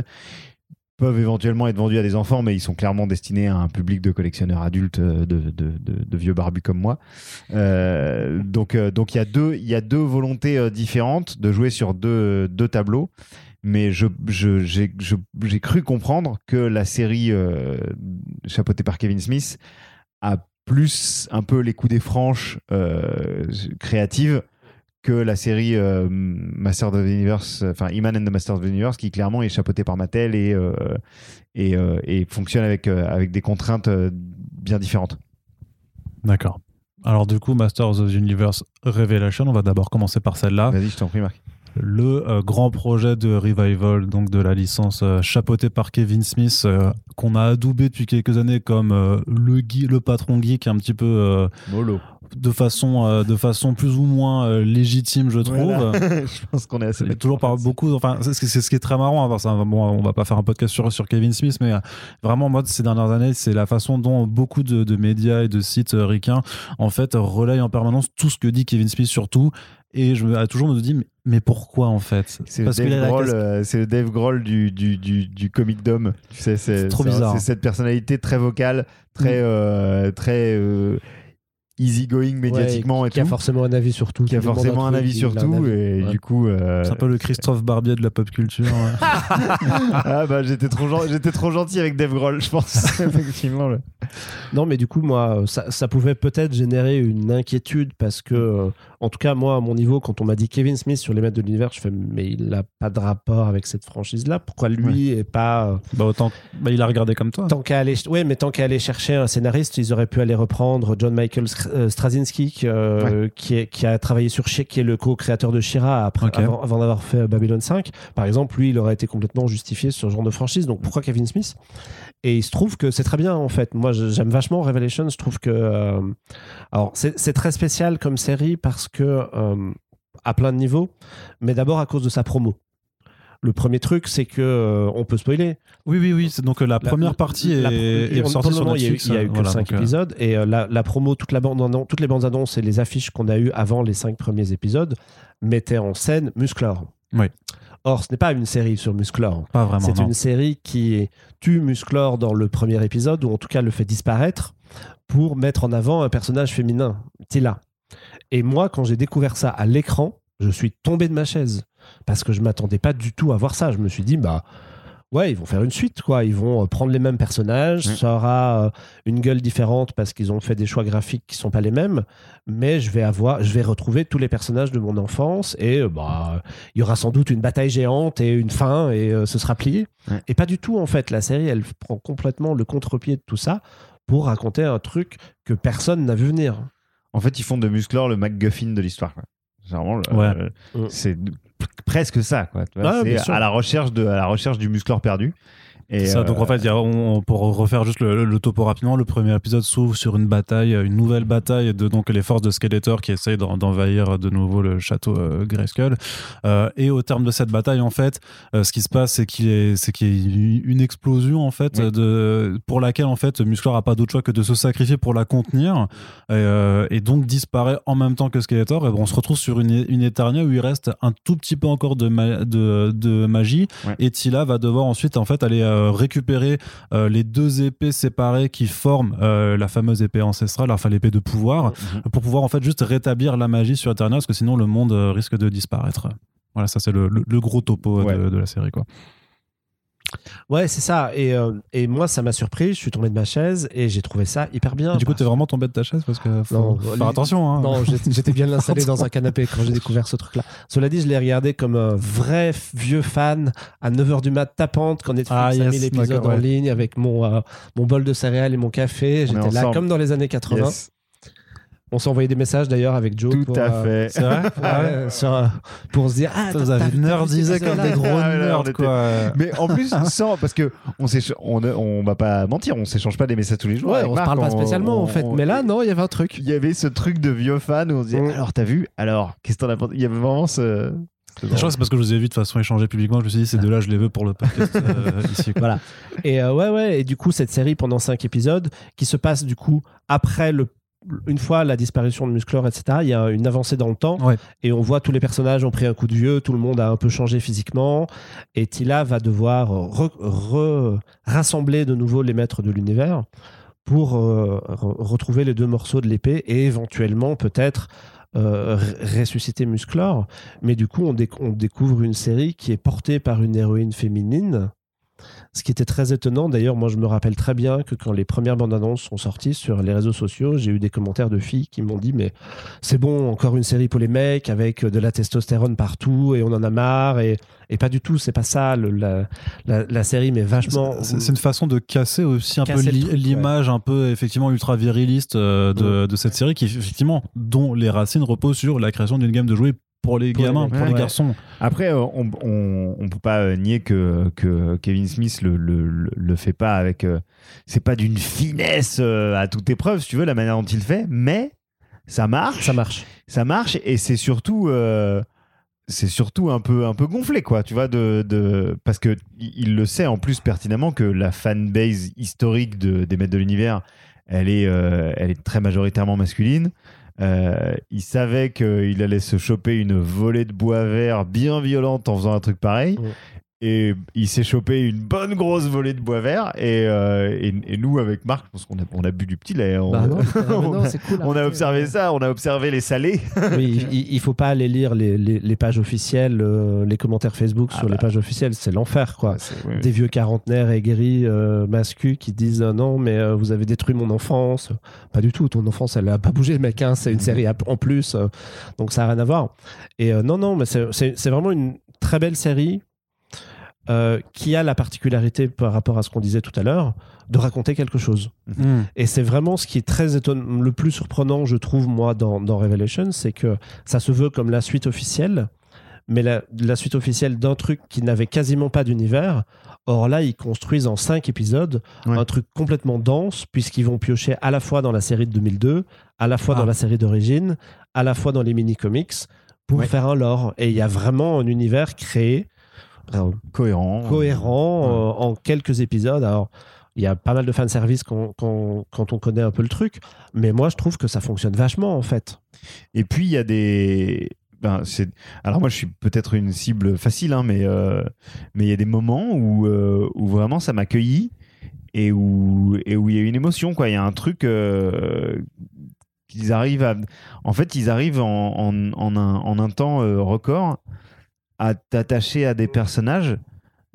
peuvent éventuellement être vendus à des enfants, mais ils sont clairement destinés à un public de collectionneurs adultes, euh, de, vieux barbus comme moi. Euh, donc, euh, il y a deux, y a deux volontés euh, différentes de jouer sur deux, deux tableaux. Mais j'ai, cru comprendre que la série chapeautée par Kevin Smith a plus un peu les coups des franches créatives que la série euh, Master of the Universe, enfin Iman and the Master of the Universe, qui clairement est chapeautée par Mattel et, euh, et, euh, et fonctionne avec, euh, avec des contraintes bien différentes. D'accord. Alors du coup, Masters of the Universe Revelation, on va d'abord commencer par celle-là. Vas-y, je t'en prie, Marc. Le euh, grand projet de revival donc de la licence euh, chapeautée par Kevin Smith euh, qu'on a adoubé depuis quelques années comme le le patron geek un petit peu Molo. de façon euh, de façon plus ou moins euh, légitime je trouve. Je pense qu'on est assez toujours par beaucoup enfin c'est c'est ce qui est très marrant hein, parce que, bon, on va pas faire un podcast sur sur Kevin Smith mais euh, vraiment moi ces dernières années c'est la façon dont beaucoup de, de médias et de sites ricains en fait relayent en permanence tout ce que dit Kevin Smith surtout et je me, à toujours me dis mais, mais pourquoi en fait? C'est le, euh, c'est le Dave Grohl du, du, du, du comic dom. Tu sais, c'est trop bizarre. C'est cette personnalité très vocale, très, Mm. euh, très. euh, easy going médiatiquement Ouais, et qui a tout, forcément un avis sur tout. qui a forcément un truc, avis sur a tout avis. et Ouais. du coup euh, C'est un peu le Christophe Barbier de la pop culture. ouais. ah bah j'étais trop j'étais trop gentil avec Dave Grohl je pense effectivement Non, mais du coup, moi, ça, ça pouvait peut-être générer une inquiétude parce que, euh, en tout cas, moi, à mon niveau, quand on m'a dit Kevin Smith sur les maîtres de l'univers, je fais, mais il n'a pas de rapport avec cette franchise-là. Pourquoi lui et pas. euh, bah, autant, bah, il a regardé comme toi. Tant qu'à aller, ouais, mais tant qu'à aller chercher un scénariste, ils auraient pu aller reprendre John Michael Str- euh, Straczynski, qui, euh, qui, est- qui a travaillé sur She- qui est le co-créateur de Shira après, avant, avant d'avoir fait Babylon 5. Par exemple, lui, il aurait été complètement justifié sur ce genre de franchise. Donc pourquoi Kevin Smith? Et il se trouve que c'est très bien en fait. Moi, j'aime vachement Revelation. Je trouve que, euh, alors, c'est c'est très spécial comme série parce que euh, à plein de niveaux, mais d'abord à cause de sa promo. Le premier truc, c'est que euh, on peut spoiler. Oui, oui, oui. C'est donc euh, la, La- première partie la- est, est sortie sur moment, il y a eu- Netflix. Y a eu, que voilà, 5 donc, euh, épisodes et la, la promo, toute la bande, non, toutes les bandes annonces et les affiches qu'on a eues avant les 5 premiers épisodes mettaient en scène Musclor. Oui. Or, ce n'est pas une série sur Musclor. Pas vraiment. C'est une série qui tue Musclor dans le premier épisode, ou en tout cas le fait disparaître, pour mettre en avant un personnage féminin, Tila. Et moi, quand j'ai découvert ça à l'écran, je suis tombé de ma chaise. Parce que je m'attendais pas du tout à voir ça. Je me suis dit, bah. Ouais, ils vont faire une suite, quoi. Ils vont euh, prendre les mêmes personnages. Mm. Ça aura euh, une gueule différente parce qu'ils ont fait des choix graphiques qui sont pas les mêmes. Mais je vais avoir, je vais retrouver tous les personnages de mon enfance et euh, bah, il y aura sans doute une bataille géante et une fin et euh, ce sera plié. Et pas du tout en fait. La série, elle prend complètement le contre-pied de tout ça pour raconter un truc que personne n'a vu venir. en fait ils font de Musclor le MacGuffin de l'histoire le- Ouais. Mm. c'est presque ça quoi tu vois. Sûr. à la recherche de à la recherche du Musclor perdu et Ça, euh, donc en fait, il y a- on- pour refaire juste le, le topo rapidement, le premier épisode s'ouvre sur une bataille, une nouvelle bataille de donc les forces de Skeletor qui essayent d'en- d'envahir de nouveau le château euh, Grayskull. Euh, et au terme de cette bataille, en fait, euh, ce qui se passe, c'est qu'il est, y a une explosion en fait Oui. de pour laquelle en fait Musclor a pas d'autre choix que de se sacrifier pour la contenir et, euh, et donc disparaît en même temps que Skeletor. Et bon, on se retrouve sur une, une Eternia où il reste un tout petit peu encore de, ma- de, de magie et Tila va devoir ensuite en fait aller euh, récupérer euh, les deux épées séparées qui forment euh, la fameuse épée ancestrale, enfin l'épée de pouvoir, Mhm. pour pouvoir en fait juste rétablir la magie sur Eternia parce que sinon le monde risque de disparaître. Voilà, ça c'est le, le- le gros topo Ouais. de, de la série quoi. Ouais, c'est ça. Et, euh, et moi, ça m'a surpris. Je suis tombé de ma chaise et j'ai trouvé ça hyper bien. Et du coup, t'es vraiment tombé de ta chaise parce que faut Non, faire attention. Hein. Non, j'étais bien installé dans un canapé quand j'ai découvert ce truc-là. Cela dit, je l'ai regardé comme un vrai vieux fan à 9h du mat tapante quand Netflix Ah, a yes, mis l'épisode en ouais. ligne avec mon, euh, mon bol de céréales et mon café. J'étais là comme dans les années 80. Yes. On s'est envoyé des messages d'ailleurs avec Joe tout pour, à euh, fait C'est vrai pour, euh, sur, euh, pour se dire Ah, Vous t'as- avez nerdisé comme des gros Ah, là, nerds quoi. Mais en plus, sans, parce que on on, va pas mentir, on s'échange pas des messages tous les jours. Ouais, on se Marc, parle pas spécialement on- en fait. on- Mais là, non, il y avait un truc. il y avait ce truc de vieux fan où on se disait Mm. alors t'as vu? Alors qu'est-ce que t'en as pensé? Il y avait vraiment ce Je crois que c'est parce que je vous ai vu de façon échanger publiquement. Je me suis dit, ces deux-là, je les veux pour le podcast euh, ici. quoi. Voilà. Et euh, ouais, ouais. Et du coup, cette série pendant cinq épisodes qui se passe du coup après le. Une fois la disparition de Musclor, etc., il y a une avancée dans le temps Ouais. et on voit tous les personnages ont pris un coup de vieux, tout le monde a un peu changé physiquement et Tila va devoir re- re- rassembler de nouveau les maîtres de l'univers pour euh, re- retrouver les deux morceaux de l'épée et éventuellement peut-être euh, ressusciter Musclor. Mais du coup, on, déc- on découvre une série qui est portée par une héroïne féminine. Ce qui était très étonnant, d'ailleurs, moi je me rappelle très bien que quand les premières bandes annonces sont sorties sur les réseaux sociaux, j'ai eu des commentaires de filles qui m'ont dit Mais c'est bon, encore une série pour les mecs avec de la testostérone partout et on en a marre. Et, et pas du tout, c'est pas ça le- la, la, la série, mais vachement. C'est une façon de casser aussi un peu Casser ouais. l'image un peu effectivement ultra viriliste euh, de, de cette série qui effectivement dont les racines reposent sur la création d'une gamme de jouets pour les Pour gamins, pour les ouais. garçons. après euh, on, on, on peut pas euh, nier que, que Kevin Smith le, le, fait pas avec euh, c'est pas d'une finesse à toute épreuve si tu veux la manière dont il le fait mais ça marche Ça marche. ça marche et c'est surtout euh, c'est surtout un peu un peu gonflé quoi tu vois de, de parce que il il le sait en plus pertinemment que la fanbase historique de, des maîtres de l'univers elle est euh, elle est très majoritairement masculine Euh, il savait qu'il allait se choper une volée de bois vert bien violente en faisant un truc pareil Ouais. Et il s'est chopé une bonne grosse volée de bois vert. Et, euh, et, et nous, avec Marc, parce qu'on a, on a bu du petit lait. On, Bah non, ah, mais non, on- c'est cool, on a observé ça, on a observé les salés. Oui, il, il faut pas aller lire les, les- les pages officielles, euh, les commentaires Facebook Ah sur les bah. pages officielles, c'est l'enfer quoi. Des vieux quarantenaires aigris, euh, mascus qui disent euh, non mais euh, vous avez détruit mon enfance. Pas du tout, ton enfance elle a pas bougé mec, hein, c'est une série à- en plus, donc ça a rien à voir. Et non non mais c'est vraiment une très belle série euh, qui a la particularité par rapport à ce qu'on disait tout à l'heure de raconter quelque chose. Hmm. Et c'est vraiment ce qui est très étonnant, le plus surprenant, je trouve, moi, dans, dans Revelation, c'est que ça se veut comme la suite officielle, mais la, la suite officielle d'un truc qui n'avait quasiment pas d'univers. Or là, ils construisent en cinq épisodes Ouais. un truc complètement dense, puisqu'ils vont piocher à la fois dans la série de 2002, à la fois Ah. dans la série d'origine, à la fois dans les mini-comics, pour Ouais. faire un lore. Et il y a vraiment un univers créé, euh, Cohérent. cohérent Ouais. euh, en quelques épisodes. Alors, il y a pas mal de fanservice quand, quand, quand on connaît un peu le truc, mais moi, je trouve que ça fonctionne vachement, en fait. Et puis il y a des. Ben. Alors moi je suis peut-être une cible facile, hein, mais euh, mais il y a des moments où, euh, où vraiment ça m'a cueilli et où et où il y a une émotion quoi. Il y a un truc euh, qu'ils arrivent à. En fait ils arrivent en, en, en un, en un temps record à t'attacher à des personnages.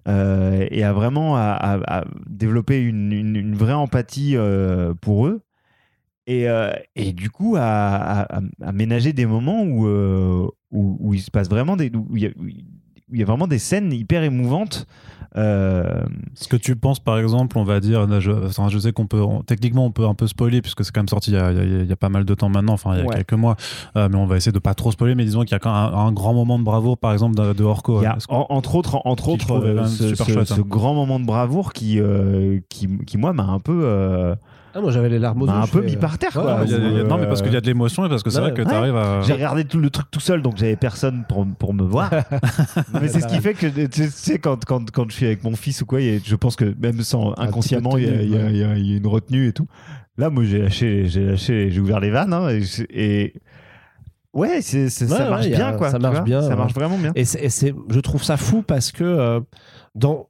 euh, et à vraiment à, développer une, une- vraie empathie euh, pour eux et, euh, et du coup à, ménager des moments où, où, il se passe vraiment des où il y où il y a vraiment des scènes hyper émouvantes euh, Ce que tu penses, par exemple, on va dire, là, je, enfin, je sais qu'on peut, on- techniquement, on peut un peu spoiler puisque c'est quand même sorti il y, a, il y a- il y a pas mal de temps maintenant, enfin il y a Ouais. quelques mois, Euh, mais on va essayer de pas trop spoiler, mais disons qu'il y a quand même un, un grand moment de bravoure, par exemple, de, de Orko. il y a, Est-ce que- en- entre autres entre autres euh, ce, super ce- chouette, ce hein. grand moment de bravoure qui euh, qui, qui moi m'a un peu euh, Ah, moi, j'avais les larmes aux m'a yeux. un peu fais, mis euh, par terre ouais, quoi, y a- y a- non, mais parce qu'il y a euh, de l'émotion et parce que c'est Ouais. vrai que Ouais. tu arrives à. j'ai regardé tout le truc tout seul, donc j'avais personne pour, pour me voir. mais c'est ce qui fait que tu sais, quand, quand, quand je suis avec mon fils ou quoi, il y a- je pense que même sans inconsciemment, il y, de a- il y a- une retenue et tout. Là, moi, j'ai lâché, j'ai lâché, j'ai ouvert les vannes hein, et, ouais, c'est, c'est- Ouais, ça marche a- bien, quoi. ça marche vois. bien, ça marche vraiment bien. Et, c'est, et c'est- je trouve ça fou parce que euh, dans.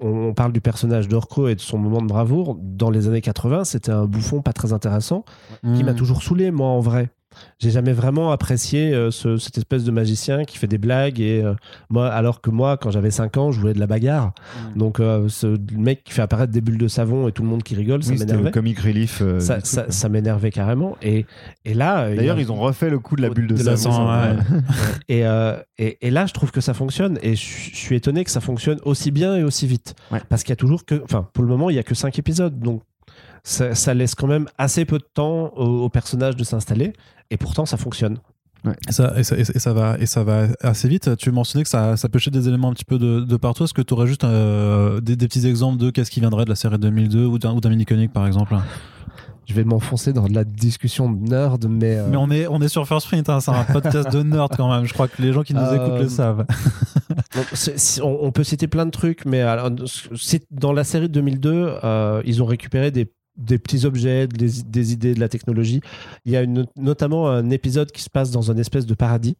On parle du personnage d'Orko et de son moment de bravoure. Dans les années 80, c'était un bouffon pas très intéressant qui Hmm. m'a toujours saoulé, moi, en vrai. J'ai jamais vraiment apprécié euh, ce- cette espèce de magicien qui fait des blagues. Et, euh, moi, alors que moi, quand j'avais 5 ans, je voulais de la bagarre. Mm. Donc, euh, ce mec qui fait apparaître des bulles de savon et tout le monde qui rigole, ça Oui, m'énervait. le comic relief. euh, Ça, ça- quoi. ça m'énervait carrément. Et, et là. il D'ailleurs, a- ils ont refait le coup de la bulle de, savon. ouais. et, euh, et, et là, je trouve que ça fonctionne. Et je, je suis étonné que ça fonctionne aussi bien et aussi vite. Ouais. Parce qu'il y a toujours que. Enfin, pour le moment, il y a que 5 épisodes. Donc, ça, ça laisse quand même assez peu de temps au, au personnage de s'installer. Et pourtant, ça fonctionne. Et ça, et, ça, et ça- et ça va, et ça va assez vite. Tu mentionnais que ça, ça pêchait des éléments un petit peu de, de partout. Est-ce que tu aurais juste euh, des, des petits exemples de qu'est-ce qui viendrait de la série 2002 ou d'un, ou d'un mini-conic par exemple? Je vais m'enfoncer dans de la discussion de nerd, mais. euh, Mais on est, on est sur First Print, hein, c'est un podcast de nerd quand même. Je crois que les gens qui nous Euh, écoutent le savent. C'est- c'est- on, on peut citer plein de trucs, mais alors, c'est- dans la série de 2002, euh, ils ont récupéré des, des petits objets, des, des idées, de la technologie. Il y a une- notamment un épisode qui se passe dans un espèce de paradis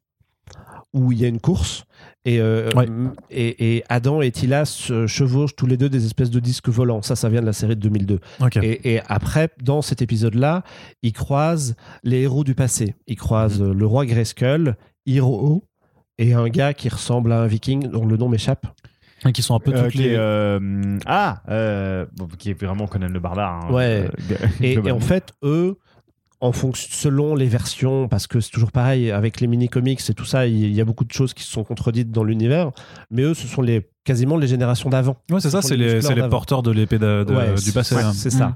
où il y a une course et, euh, Ouais. et, et Adam et Tila se chevauchent tous les deux des espèces de disques volants. Ça, ça vient de la série de 2002. Ok. Et, et après, dans cet épisode-là, ils croisent les héros du passé. Ils croisent euh, le roi Grayskull, Hiro et un gars qui ressemble à un viking dont le nom m'échappe. Et qui sont un peu Euh, toutes est, les. euh, ah, euh, bon, qui est vraiment Conan le barbare. hein, Ouais. euh, Et, en fait, eux, en fonction, selon les versions, parce que c'est toujours pareil avec les mini-comics et tout ça, il y a beaucoup de choses qui se sont contredites dans l'univers, mais eux, ce sont les, quasiment les générations d'avant. Ouais, c'est ça, ce c'est les les, les porteurs de l'épée de- de- Ouais, du passé. c'est- là. C'est ça. Mm.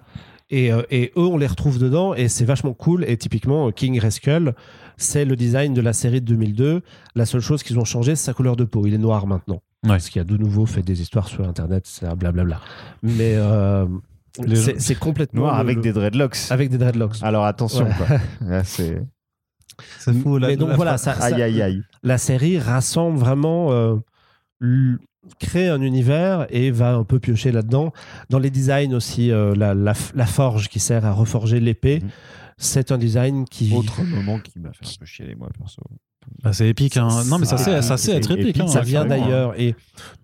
Et, euh, et eux, on les retrouve dedans et c'est vachement cool. Et typiquement, King Reskull, c'est le design de la série de 2002. La seule chose qu'ils ont changé, c'est sa couleur de peau. Il est noir maintenant. Ouais. Parce qu'il y a de nouveau fait des histoires sur Internet, c'est un blablabla. Mais euh, Les c'est complètement. Noir avec le- des dreadlocks. avec des dreadlocks. Alors attention, Ouais. quoi. Là, c'est... Fou. la- Mais donc la voilà, ça, Aïe, aïe, aïe. la série rassemble vraiment, euh, l- crée un univers et va un peu piocher là-dedans. Dans les designs aussi, euh, la, la f- la forge qui sert à reforger l'épée, Mhm. c'est un design qui. Autre moment qui m'a fait un peu chialer, moi, perso. Bah, c'est épique. Hein. Non, mais ça, c'est ça, épique, être épique. épique, hein. ça vient d'ailleurs et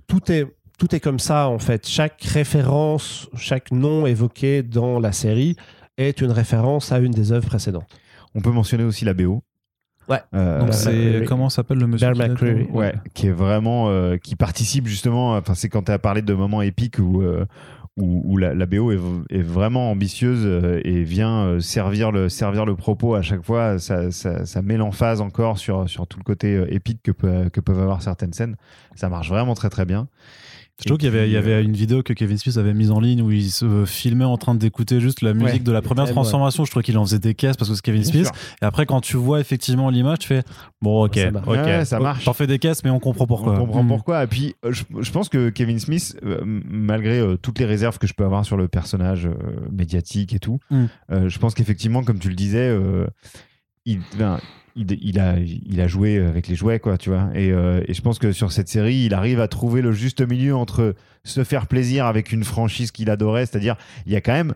tout est tout est comme ça en fait. Chaque référence, chaque nom évoqué dans la série est une référence à une des œuvres précédentes. On peut mentionner aussi la BO. Ouais. Euh, Donc c'est McCreary. comment s'appelle le monsieur McCreary. Ouais, qui est vraiment euh, qui participe justement. Enfin, c'est quand tu as parlé de moments épiques où euh, où, la, BO est, vraiment ambitieuse euh, et vient euh, servir le propos à chaque fois. Ça, ça, ça met l'emphase encore sur tout le côté euh, épique que que peuvent avoir certaines scènes. Ça marche vraiment très très bien. Je trouve qu'il y avait, il y avait une vidéo que Kevin Smith avait mise en ligne où il se filmait en train d'écouter juste la musique Ouais. de la première Ouais, transformation. Je trouvais qu'il en faisait des caisses parce que c'est Kevin Bien Smith. sûr. Et après, quand tu vois effectivement l'image, tu fais bon, ok, Ça marche. ok, Ouais, ça marche. T'en fais des caisses, mais on comprend pourquoi. On comprend Mm. pourquoi. Et puis, euh, je, je pense que Kevin Smith, euh, malgré euh, toutes les réserves que je peux avoir sur le personnage euh, médiatique et tout, Mm. euh, je pense qu'effectivement, comme tu le disais, il, ben, il, a joué avec les jouets, quoi, tu vois. Et, euh, et je pense que sur cette série, il arrive à trouver le juste milieu entre se faire plaisir avec une franchise qu'il adorait, c'est-à-dire, il y a quand même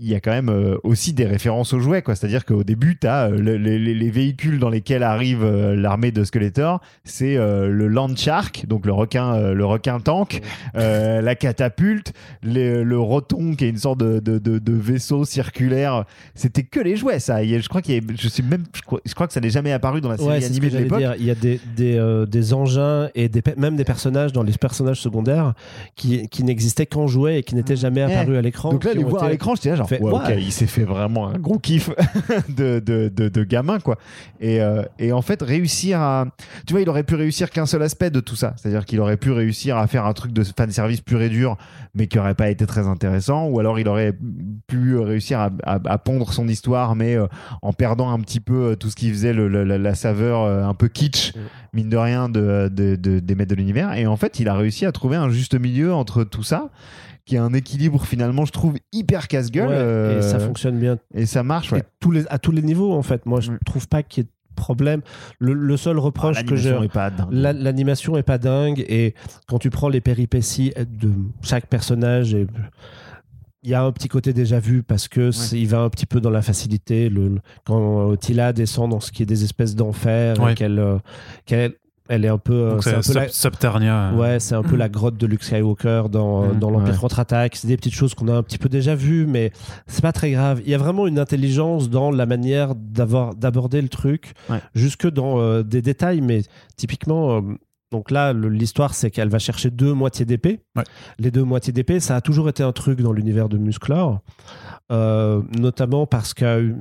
il y a quand même euh, aussi des références aux jouets, quoi. C'est-à-dire qu'au début, tu as les, les- les véhicules dans lesquels arrive euh, l'armée de Skeletor. C'est euh, le Land Shark, donc le requin, euh, le requin tank, euh, la catapulte, les- le roton qui est une sorte de, de, de- de vaisseau circulaire. C'était que les jouets, ça. Je crois qu'il y a- je sais même, je crois, je crois que ça n'est jamais apparu dans la série Ouais, animée de l'époque. Il y a des, des, euh, des engins et des, même des personnages dans les personnages secondaires qui, qui n'existaient qu'en jouet et qui n'étaient jamais Eh. apparus à l'écran. Donc là, les voir à été- l'écran, j'étais là genre, fait- ouais, il s'est fait vraiment un gros kiff de, de, de, de gamin, quoi. Et, euh, et en fait, réussir à. Tu vois, il aurait pu réussir qu'un seul aspect de tout ça. C'est-à-dire qu'il aurait pu réussir à faire un truc de fan service pur et dur, mais qui aurait pas été très intéressant. Ou alors, il aurait pu réussir à, à, à pondre son histoire, mais euh, en perdant un petit peu euh, tout ce qui faisait le- le- la, la saveur euh, un peu kitsch, Mm. mine de rien, de, de, de- des maîtres de l'univers. Et en fait, il a réussi à trouver un juste milieu entre tout ça qui a un équilibre finalement je trouve hyper casse-gueule Ouais, euh, Et ça fonctionne bien et ça marche ouais. Et tous les, à tous les niveaux, en fait. Moi, je Mm. trouve pas qu'il y ait de problème. Le, le seul reproche Ah, que j'ai. l'animation est pas dingue. La- L'animation est pas dingue et quand tu prends les péripéties de chaque personnage, et- il y a un petit côté déjà vu parce que il va un petit peu dans la facilité. Le, le- quand euh, Tila descend dans ce qui est des espèces d'enfer Ouais. qu'elle euh, qu'elle elle est un peu, euh, Donc c'est un peu Sub- la- Subternia. Ouais, c'est un peu la grotte de Luke Skywalker dans, Mm, dans l'Empire ouais. contre-attaque. C'est des petites choses qu'on a un petit peu déjà vues, mais c'est pas très grave. Il y a vraiment une intelligence dans la manière d'avoir d'aborder le truc, Ouais. jusque dans euh, des détails, mais typiquement. euh, donc là, l'histoire, c'est qu'elle va chercher deux moitiés d'épée. Ouais. Les deux moitiés d'épée, ça a toujours été un truc dans l'univers de Musclor. Euh, notamment parce que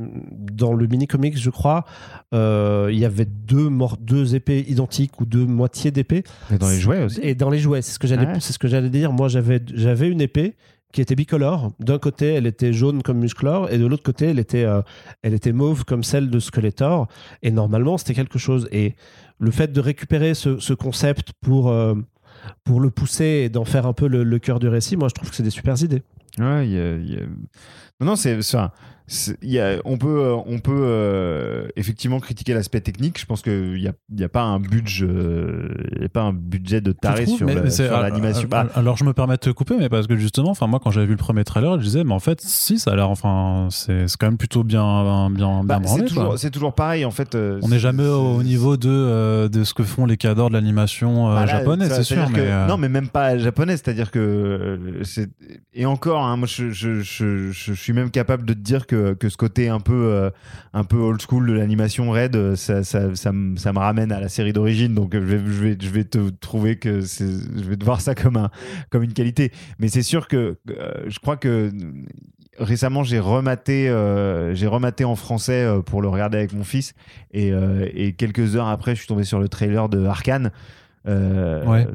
dans le mini-comics, je crois, euh, il y avait deux, deux épées identiques ou deux moitiés d'épée. Mais dans les jouets aussi Et dans les jouets, c'est ce que j'allais, Ouais. c'est ce que j'allais dire. Moi, j'avais, j'avais une épée qui était bicolore. D'un côté, elle était jaune comme Musclor, et de l'autre côté, elle était, euh, elle était mauve comme celle de Skeletor. Et normalement, c'était quelque chose. Et le fait de récupérer ce, ce concept pour euh, pour le pousser et d'en faire un peu le, le cœur du récit, moi, je trouve que c'est des super idées. Ouais, y a- y a- Non, non, c'est il Y a, on peut, euh, on peut euh, effectivement critiquer l'aspect technique. Je pense qu'il n'y a, y a pas un budget, euh, il y a pas un budget de taré sur, la- ah, l'animation. ah, Bah, Alors je me permets de te couper, mais parce que justement, enfin moi quand j'avais vu le premier trailer, je disais, mais en fait, si ça a l'air, enfin c'est quand même plutôt bien, bien, bah, c'est toujours, pareil en fait. euh, On n'est jamais au niveau de, euh, de ce que font les cadors de l'animation euh, Bah là, japonais, ça- c'est sûr. Mais, que- euh, Non, mais même pas japonais. C'est-à-dire que euh, c'est et encore, hein, moi, je, je, je, je suis même capable de te dire que, que ce côté un peu euh, un peu old school de l'animation raid, euh, ça, ça, me- ça me ramène à la série d'origine. Donc, je vais, je vais, je vais te trouver que je vais te voir ça comme un comme une qualité. Mais c'est sûr que euh, je crois que récemment j'ai rematé rematé en français pour le regarder avec mon fils et, et quelques heures après je suis tombé sur le trailer de Arkane euh, Ouais.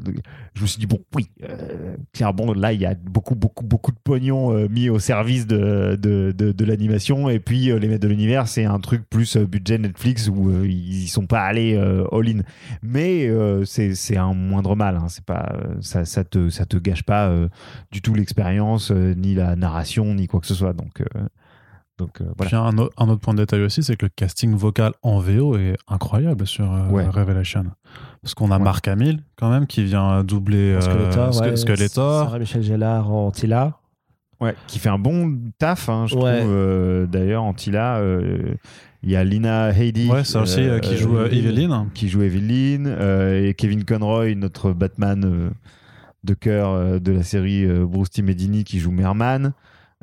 je me suis dit bon oui euh, clairement là il y a beaucoup beaucoup beaucoup de pognon euh, mis au service de, de, de, de l'animation et puis euh, les maîtres de l'univers c'est un truc plus budget Netflix où ils sont pas allés euh, all in mais c'est un moindre mal hein. c'est pas ça, ça te ça te gâche pas du tout l'expérience ni la narration ni quoi que ce soit donc donc euh, voilà Puis un, au- un autre point de détail aussi, c'est que le casting vocal en VO est incroyable sur euh, Ouais. Revelation. Parce qu'on a Ouais. Marc Hamill, quand même, qui vient doubler euh, Skeletor, Ske- ouais, Skeletor. Sarah Michel Gellar en Tila. Ouais, qui fait un bon taf, hein, je Ouais. trouve. euh, D'ailleurs, Antilla. euh, Il y a Lina Ouais, aussi euh, qui joue euh, Evelyn. qui joue Evelyn euh, et Kevin Conroy, notre Batman euh, de cœur euh, de la série euh, Bruce T. Medini qui joue Merman.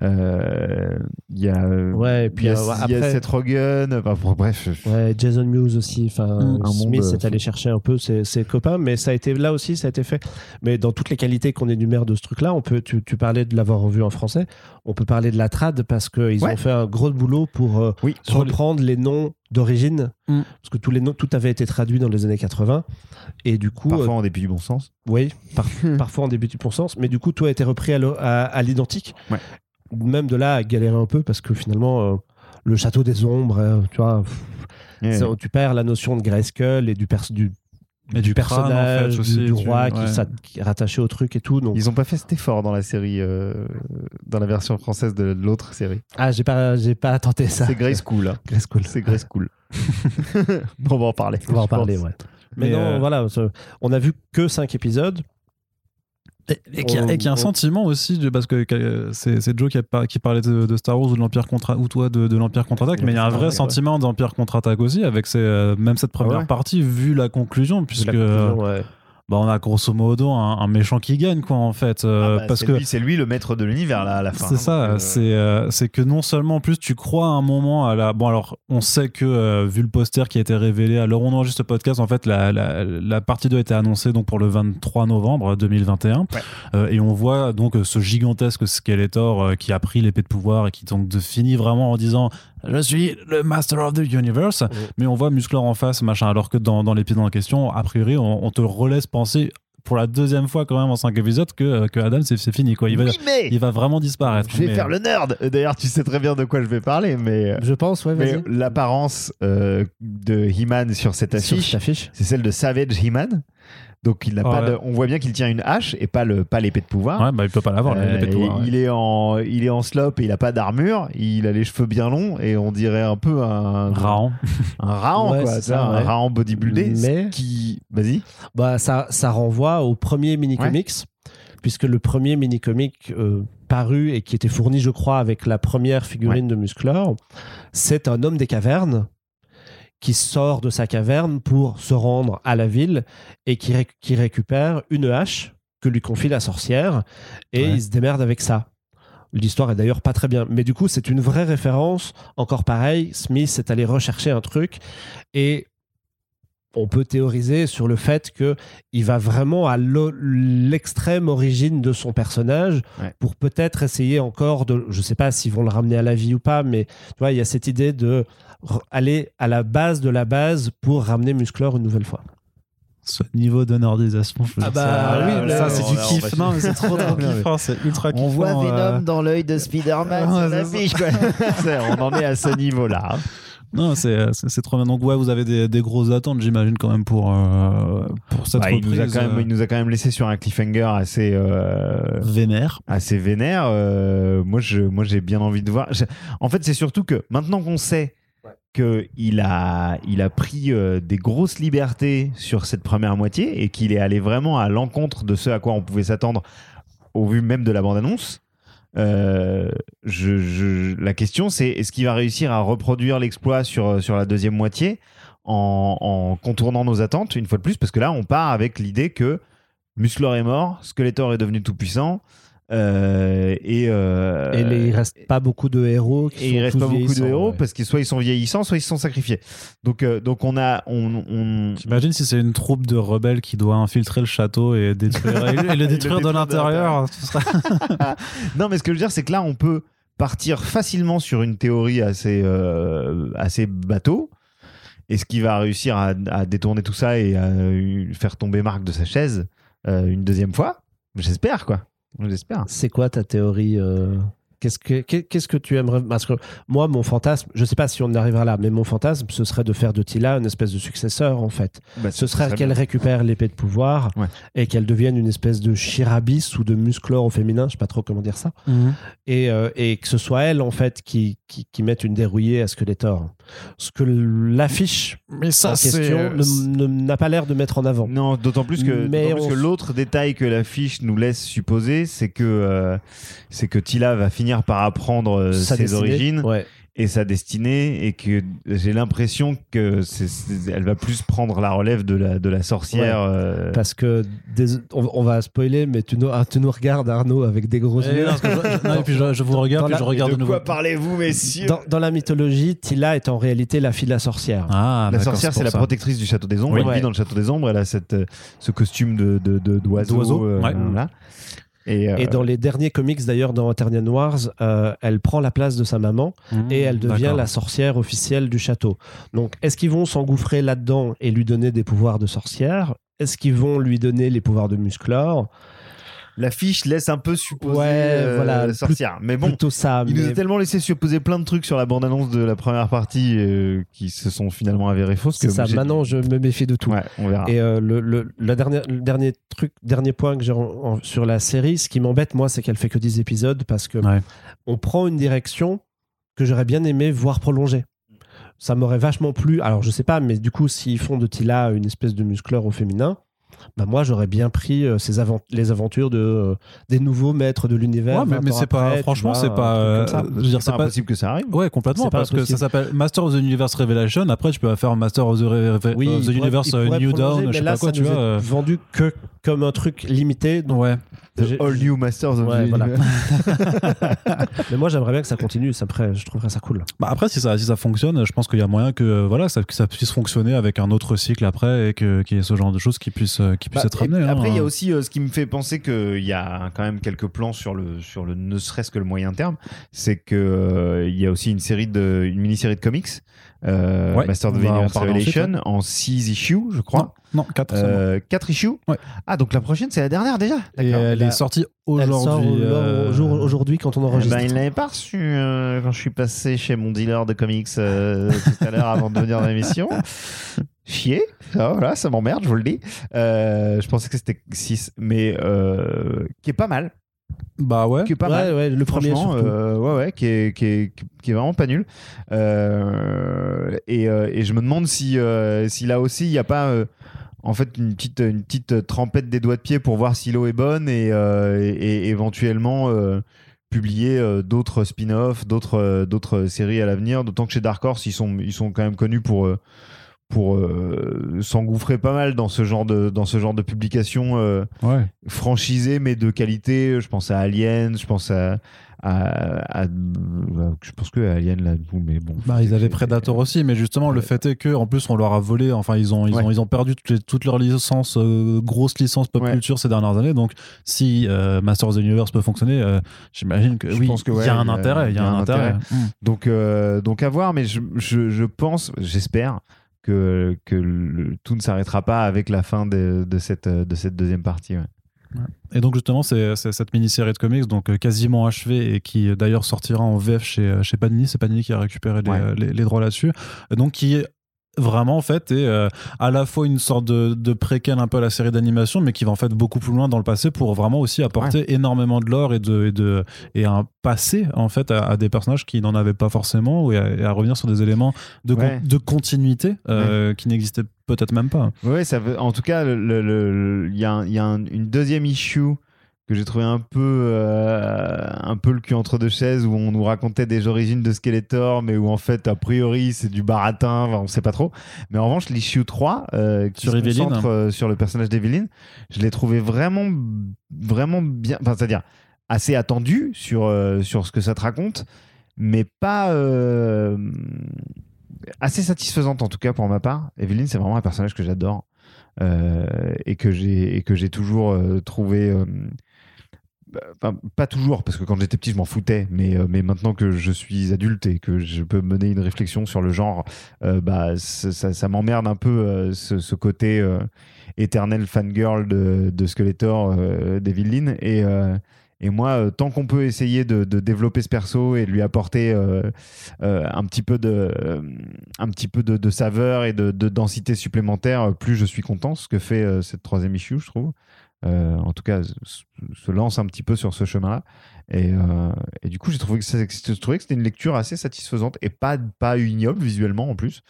Euh, Il y a, euh, Ouais, et puis, il y a, euh, il y a après- Seth Rogen. Enfin, bref, Ouais, Jason Mewes aussi. Enfin, Mm. Un Smith monde, est allé chercher un peu ses, ses copains, mais ça a été là aussi, ça a été fait. Mais dans toutes les qualités qu'on énumère de ce truc-là, on peut. Tu, tu parlais de l'avoir revu en français. On peut parler de la trad parce qu'ils Ouais. ont fait un gros boulot pour euh, oui, reprendre les noms d'origine, Mm. parce que tous les noms, tout avait été traduit dans les années 80, et du coup, parfois en dépit du bon sens. oui, par- parfois en début du bon sens, mais du coup, tout a été repris à l'identique. Ouais. Même de là à galérer un peu parce que finalement, euh, le château des ombres, euh, tu vois. pff, tu perds la notion de Grayskull et du, pers- du, Et du crâne, en personnage, fait, du- aussi, du, tu- roi qui, ouais. qui est rattaché au truc et tout. Donc... Ils ont pas fait cet effort dans la série, euh, dans la version française de l'autre série. Ah, j'ai pas, j'ai pas tenté ça. C'est hein. Grayskull. C'est Grey School. bon, on va en parler. On va en parler, pense. ouais. Mais, Mais, non, voilà, on a vu que 5 épisodes. Et, et qu'il y, a- y un On- sentiment aussi, de- parce que c'est Joe qui, a qui parlait de, de Star Wars ou de l'Empire contre ou toi de, de l'Empire contre-attaque, mais il y a un vrai sentiment d'Empire contre-attaque aussi, avec euh, même cette première Ah ouais. partie, vu la conclusion, La puisque conclusion, ouais. Bah, on a grosso modo un, un méchant qui gagne, quoi, en fait. euh, Ah bah, parce c'est que lui- c'est lui le maître de l'univers là à la fin. C'est hein, ça, euh, c'est euh, c'est que non seulement en plus tu crois à un moment à la bon alors on sait que euh, vu le poster qui a été révélé où on enregistre ce podcast en fait la, la, la partie 2 a été annoncée donc pour le 23 novembre 2021 Ouais. Euh, et on voit donc ce gigantesque Skeletor qui a pris l'épée de pouvoir et qui donc de- finit vraiment en disant je suis le master of the universe Ouais. mais on voit Musclor en face machin alors que dans, dans l'épisode en question a priori on, on te relaisse penser pour la deuxième fois quand même en 5 épisodes que, que Adam c'est fini quoi il va, Oui, mais il va vraiment disparaître je vais Mais- faire le nerd. Euh, D'ailleurs, tu sais très bien de quoi je vais parler, mais, euh, Je pense, ouais, mais vas-y. l'apparence euh, de He-Man sur cette Sur affiche, cette affiche. c'est celle de Savage He-Man. Donc il n'a pas ouais. de- on voit bien qu'il tient une hache et pas le pas l'épée de pouvoir. Ouais, bah il peut pas l'avoir, Euh, l'épée de pouvoir, ouais. il est en il est en slop et il a pas d'armure. Il a les cheveux bien longs et on dirait un peu un Raon. un raon Ouais, quoi, ça, un ouais. raon bodybuildé. Mais- qui vas-y. Bah, ça, ça renvoie au premier mini-comics, puisque le premier mini-comic euh, paru et qui était fourni, je crois, avec la première figurine de Musclor, c'est un homme des cavernes qui sort de sa caverne pour se rendre à la ville et qui, réc- qui récupère une hache que lui confie la sorcière et Ouais. il se démerde avec ça. L'histoire est d'ailleurs pas très bien. Mais du coup, c'est une vraie référence. Encore pareil, Smith est allé rechercher un truc et on peut théoriser sur le fait que il va vraiment à l'extrême origine de son personnage Ouais. pour peut-être essayer encore de je sais pas s'ils vont le ramener à la vie ou pas mais tu vois il y a cette idée de aller à la base de la base pour ramener Musclor une nouvelle fois Ce niveau de nordisation, je Ah bah oui, ça, mais ça, c'est du kiff. Non, mais c'est trop, trop kiffant, c'est ultra kiffant. On voit euh, Venom dans l'œil de Spider-Man. C'est- on en est à ce niveau-là. Non, c'est c'est- trop bien. Donc, ouais, vous avez des, des grosses attentes, j'imagine, quand même, pour, euh, pour cette Bah, il, nous a reprise, quand même, euh, il nous a quand même laissé sur un cliffhanger assez, euh, vénère. assez vénère. Euh, moi, j'ai bien envie de voir. En fait, c'est surtout que maintenant qu'on sait qu'il a, il a pris euh, des grosses libertés sur cette première moitié et qu'il est allé vraiment à l'encontre de ce à quoi on pouvait s'attendre au vu même de la bande-annonce. Euh, la question, c'est est-ce qu'il va réussir à reproduire l'exploit sur, sur la deuxième moitié en, en contournant nos attentes une fois de plus? Parce que là, on part avec l'idée que Musclor est mort, Skeletor est devenu tout puissant. Euh, et euh, et les- il reste pas beaucoup de héros qui et il sont reste tous pas beaucoup de héros ouais. parce que soit ils sont vieillissants, soit ils se sont sacrifiés. Donc, euh, donc on a, on, on- T'imagines si c'est une troupe de rebelles qui doit infiltrer le château et, détruire, et le- et le détruire de détruire de l'intérieur ce non, mais ce que je veux dire, c'est que là, on peut partir facilement sur une théorie assez, euh, assez bateau. Est-ce qu'il va réussir à, à détourner tout ça et à euh, faire tomber Marc de sa chaise euh, une deuxième fois J'espère, quoi. J'espère. c'est quoi ta théorie euh, Qu'est-ce que qu'est- qu'est-ce que tu aimerais Parce que moi, mon fantasme, je sais pas si on arrivera là, mais mon fantasme, ce serait de faire de Tila une espèce de successeur, en fait. Bah, Ce serait qu'elle récupère l'épée de pouvoir Ouais. et qu'elle devienne une espèce de chirabis ou de musclore au féminin, je sais pas trop comment dire ça, et, euh, et que ce soit elle, en fait, qui, qui, qui mette une dérouillée à Skeletor. Ce que l'affiche Mais ça, en question n'a pas l'air de mettre en avant. Non, d'autant plus que, on l'autre détail que l'affiche nous laisse supposer, c'est que, euh, c'est que Tila va finir par apprendre euh, ses origines Ouais. Et sa destinée et que j'ai l'impression que c'est, c'est- elle va plus prendre la relève de la, de la sorcière. euh, Parce que on, on va spoiler, mais tu nous, ah, tu nous regardes, Arnaud, avec des gros Et, yeux. et puis je, je vous regarde, Dans puis la- je regarde de, de nouveau. quoi parlez-vous, messieurs? Dans, dans la mythologie, Tila est en réalité la fille de la sorcière. Ah, La sorcière, c'est la protectrice du château des ombres. Oui. elle Ouais. vit dans le château des ombres. Elle a cette, euh, ce costume de, de, de- d'oiseau. D'oiseau, euh, ouais. voilà. Et, euh, Et dans les derniers comics, d'ailleurs, dans Eternian Wars, euh, elle prend la place de sa maman Mmh, et elle devient la sorcière officielle du château. Donc, est-ce qu'ils vont s'engouffrer là-dedans et lui donner des pouvoirs de sorcière? Est-ce qu'ils vont lui donner les pouvoirs de musclore? L'affiche laisse un peu supposer Ouais, euh, voilà, sorcière. Mais bon, Plutôt ça. il nous a tellement laissé supposer plein de trucs sur la bande-annonce de la première partie euh, qui se sont finalement avérés fausses. C'est ça. Maintenant, je me méfie de tout. Ouais, on verra. Et euh, le, le- la dernière, le dernier truc, dernier point que j'ai sur la série, ce qui m'embête, moi, c'est qu'elle fait que 10 épisodes parce que Ouais. on prend une direction que j'aurais bien aimé voir prolonger. Ça m'aurait vachement plu. Alors, je sais pas, mais du coup, s'ils font de Tila une espèce de muscleur au féminin, bah moi, j'aurais bien pris euh, ces avant- les aventures de, euh, des nouveaux maîtres de l'univers. Ouais, mais, 20 mais ans c'est pas, franchement, vois, c'est un pas. euh, comme ça. je veux dire, c'est pas pas. impossible que ça arrive. Ouais, complètement, parce que ça s'appelle Master of the Universe Revelation. Après, tu peux faire Master of the, Re- Oui, of the il pourrait- Universe pourrait New Dawn, je sais là, pas quoi, ça tu nous vois. est euh, vendu que comme un truc limité. donc Ouais. The All New Masters of Ouais, the voilà. Mais moi, j'aimerais bien que ça continue. Ça me je trouverais ça cool. Bah après, si ça, si ça fonctionne, je pense qu'il y a moyen que, euh, voilà, ça, que ça puisse fonctionner avec un autre cycle après et que- qu'il y ait ce genre de choses qui puissent, euh, qui puissent Bah, être amenées. hein. Après, il y a aussi euh, ce qui me fait penser qu'il y a quand même quelques plans sur le, sur le ne serait-ce que le moyen terme. C'est que euh, il y a aussi une série de, une mini-série de comics, euh, Ouais, Master of the Universe Revelation, ensuite, en 6 issues, je crois. Non, 4 Euh, quatre issues. Ouais. Ah, donc la prochaine, c'est la dernière déjà. Et elle est sortie Elle sort aujourd'hui. au- euh, au jour- aujourd'hui quand on Eh enregistre. ben, il l'avait pas reçu euh, quand je suis passé chez mon dealer de comics euh, tout à l'heure avant de venir dans l'émission. Chier, Ah, voilà, ça m'emmerde, je vous le dis. Euh, je pensais que c'était 6, mais euh, qui est pas mal. Bah ouais. Qui est pas ouais, mal. ouais, le premier euh, ouais, ouais, qui est, qui, est, qui est vraiment pas nul. Euh, et, euh, et je me demande si, euh, si là aussi, il n'y a pas euh, en fait une petite, une petite trempette des doigts de pied pour voir si l'eau est bonne et, euh, et, et éventuellement euh, publier euh, d'autres spin-offs, d'autres, euh, d'autres séries à l'avenir. D'autant que chez Dark Horse, ils sont, ils sont quand même connus pour. euh, pour euh, s'engouffrer pas mal dans ce genre de dans ce genre de publication euh, Ouais. franchisé mais de qualité. Je pense à Alien, je pense à, à, à- je pense que Alien là, mais bon. Bah, ils avaient Predator aussi, mais justement, le fait est que, en plus, on leur a volé, enfin, ils ont, ils Ouais. ont, ils ont perdu toutes, les- toutes leurs licences, euh, grosses licences pop culture ces dernières années. Donc, si Masters of the Universe peut fonctionner, j'imagine que Je oui, il y a un intérêt. Il y a un intérêt. Mm. Donc donc à voir, mais je, je, je pense, j'espère que que le- tout ne s'arrêtera pas avec la fin de, de cette de cette deuxième partie. ouais. Et donc justement, c'est cette mini-série de comics, donc euh, quasiment achevée et qui euh, d'ailleurs sortira en VF chez, euh, chez Panini. C'est Panini qui a récupéré les, Ouais. les, les droits là-dessus. Donc qui vraiment en fait est euh, à la fois une sorte de, de préquel un peu à la série d'animation, mais qui va en fait beaucoup plus loin dans le passé pour vraiment aussi apporter énormément de lore et de et de et un passé en fait à, à des personnages qui n'en avaient pas forcément et à, revenir sur des éléments de, con- de continuité euh, qui n'existaient peut-être même pas. Ouais, ça veut, en tout cas, le- le- le- il y a, un- il y a un- une deuxième issue que j'ai trouvé un peu, euh, un peu le cul entre deux chaises où on nous racontait des origines de Skeletor, mais où en fait, a priori, c'est du baratin, enfin, on sait pas trop. Mais en revanche, l'issue 3, euh, qui Sur se concentre euh, sur le personnage d'Evelyn, je l'ai trouvé vraiment, vraiment bien, enfin, c'est-à-dire assez attendu sur, sur ce que ça te raconte, mais pas. assez satisfaisante en tout cas pour ma part. Evelyne, c'est vraiment un personnage que j'adore euh, et que j'ai et que j'ai toujours euh, trouvé. euh, enfin, pas toujours, parce que quand j'étais petit, je m'en foutais, mais, euh, mais maintenant que je suis adulte et que je peux mener une réflexion sur le genre, euh, bah, ça, m'emmerde un peu euh, ce, côté euh, éternel fangirl de, Skeletor euh, d'Evelyn. Et, moi, tant qu'on peut essayer de, développer ce perso et de lui apporter un petit peu de, de, saveur et de, de densité supplémentaire, plus je suis content. Ce que fait cette troisième issue, je trouve. Euh, en tout cas, se lance un petit peu sur ce chemin-là. Et, euh, et du coup, j'ai trouvé que c'était une lecture assez satisfaisante et pas pas ignoble visuellement en plus,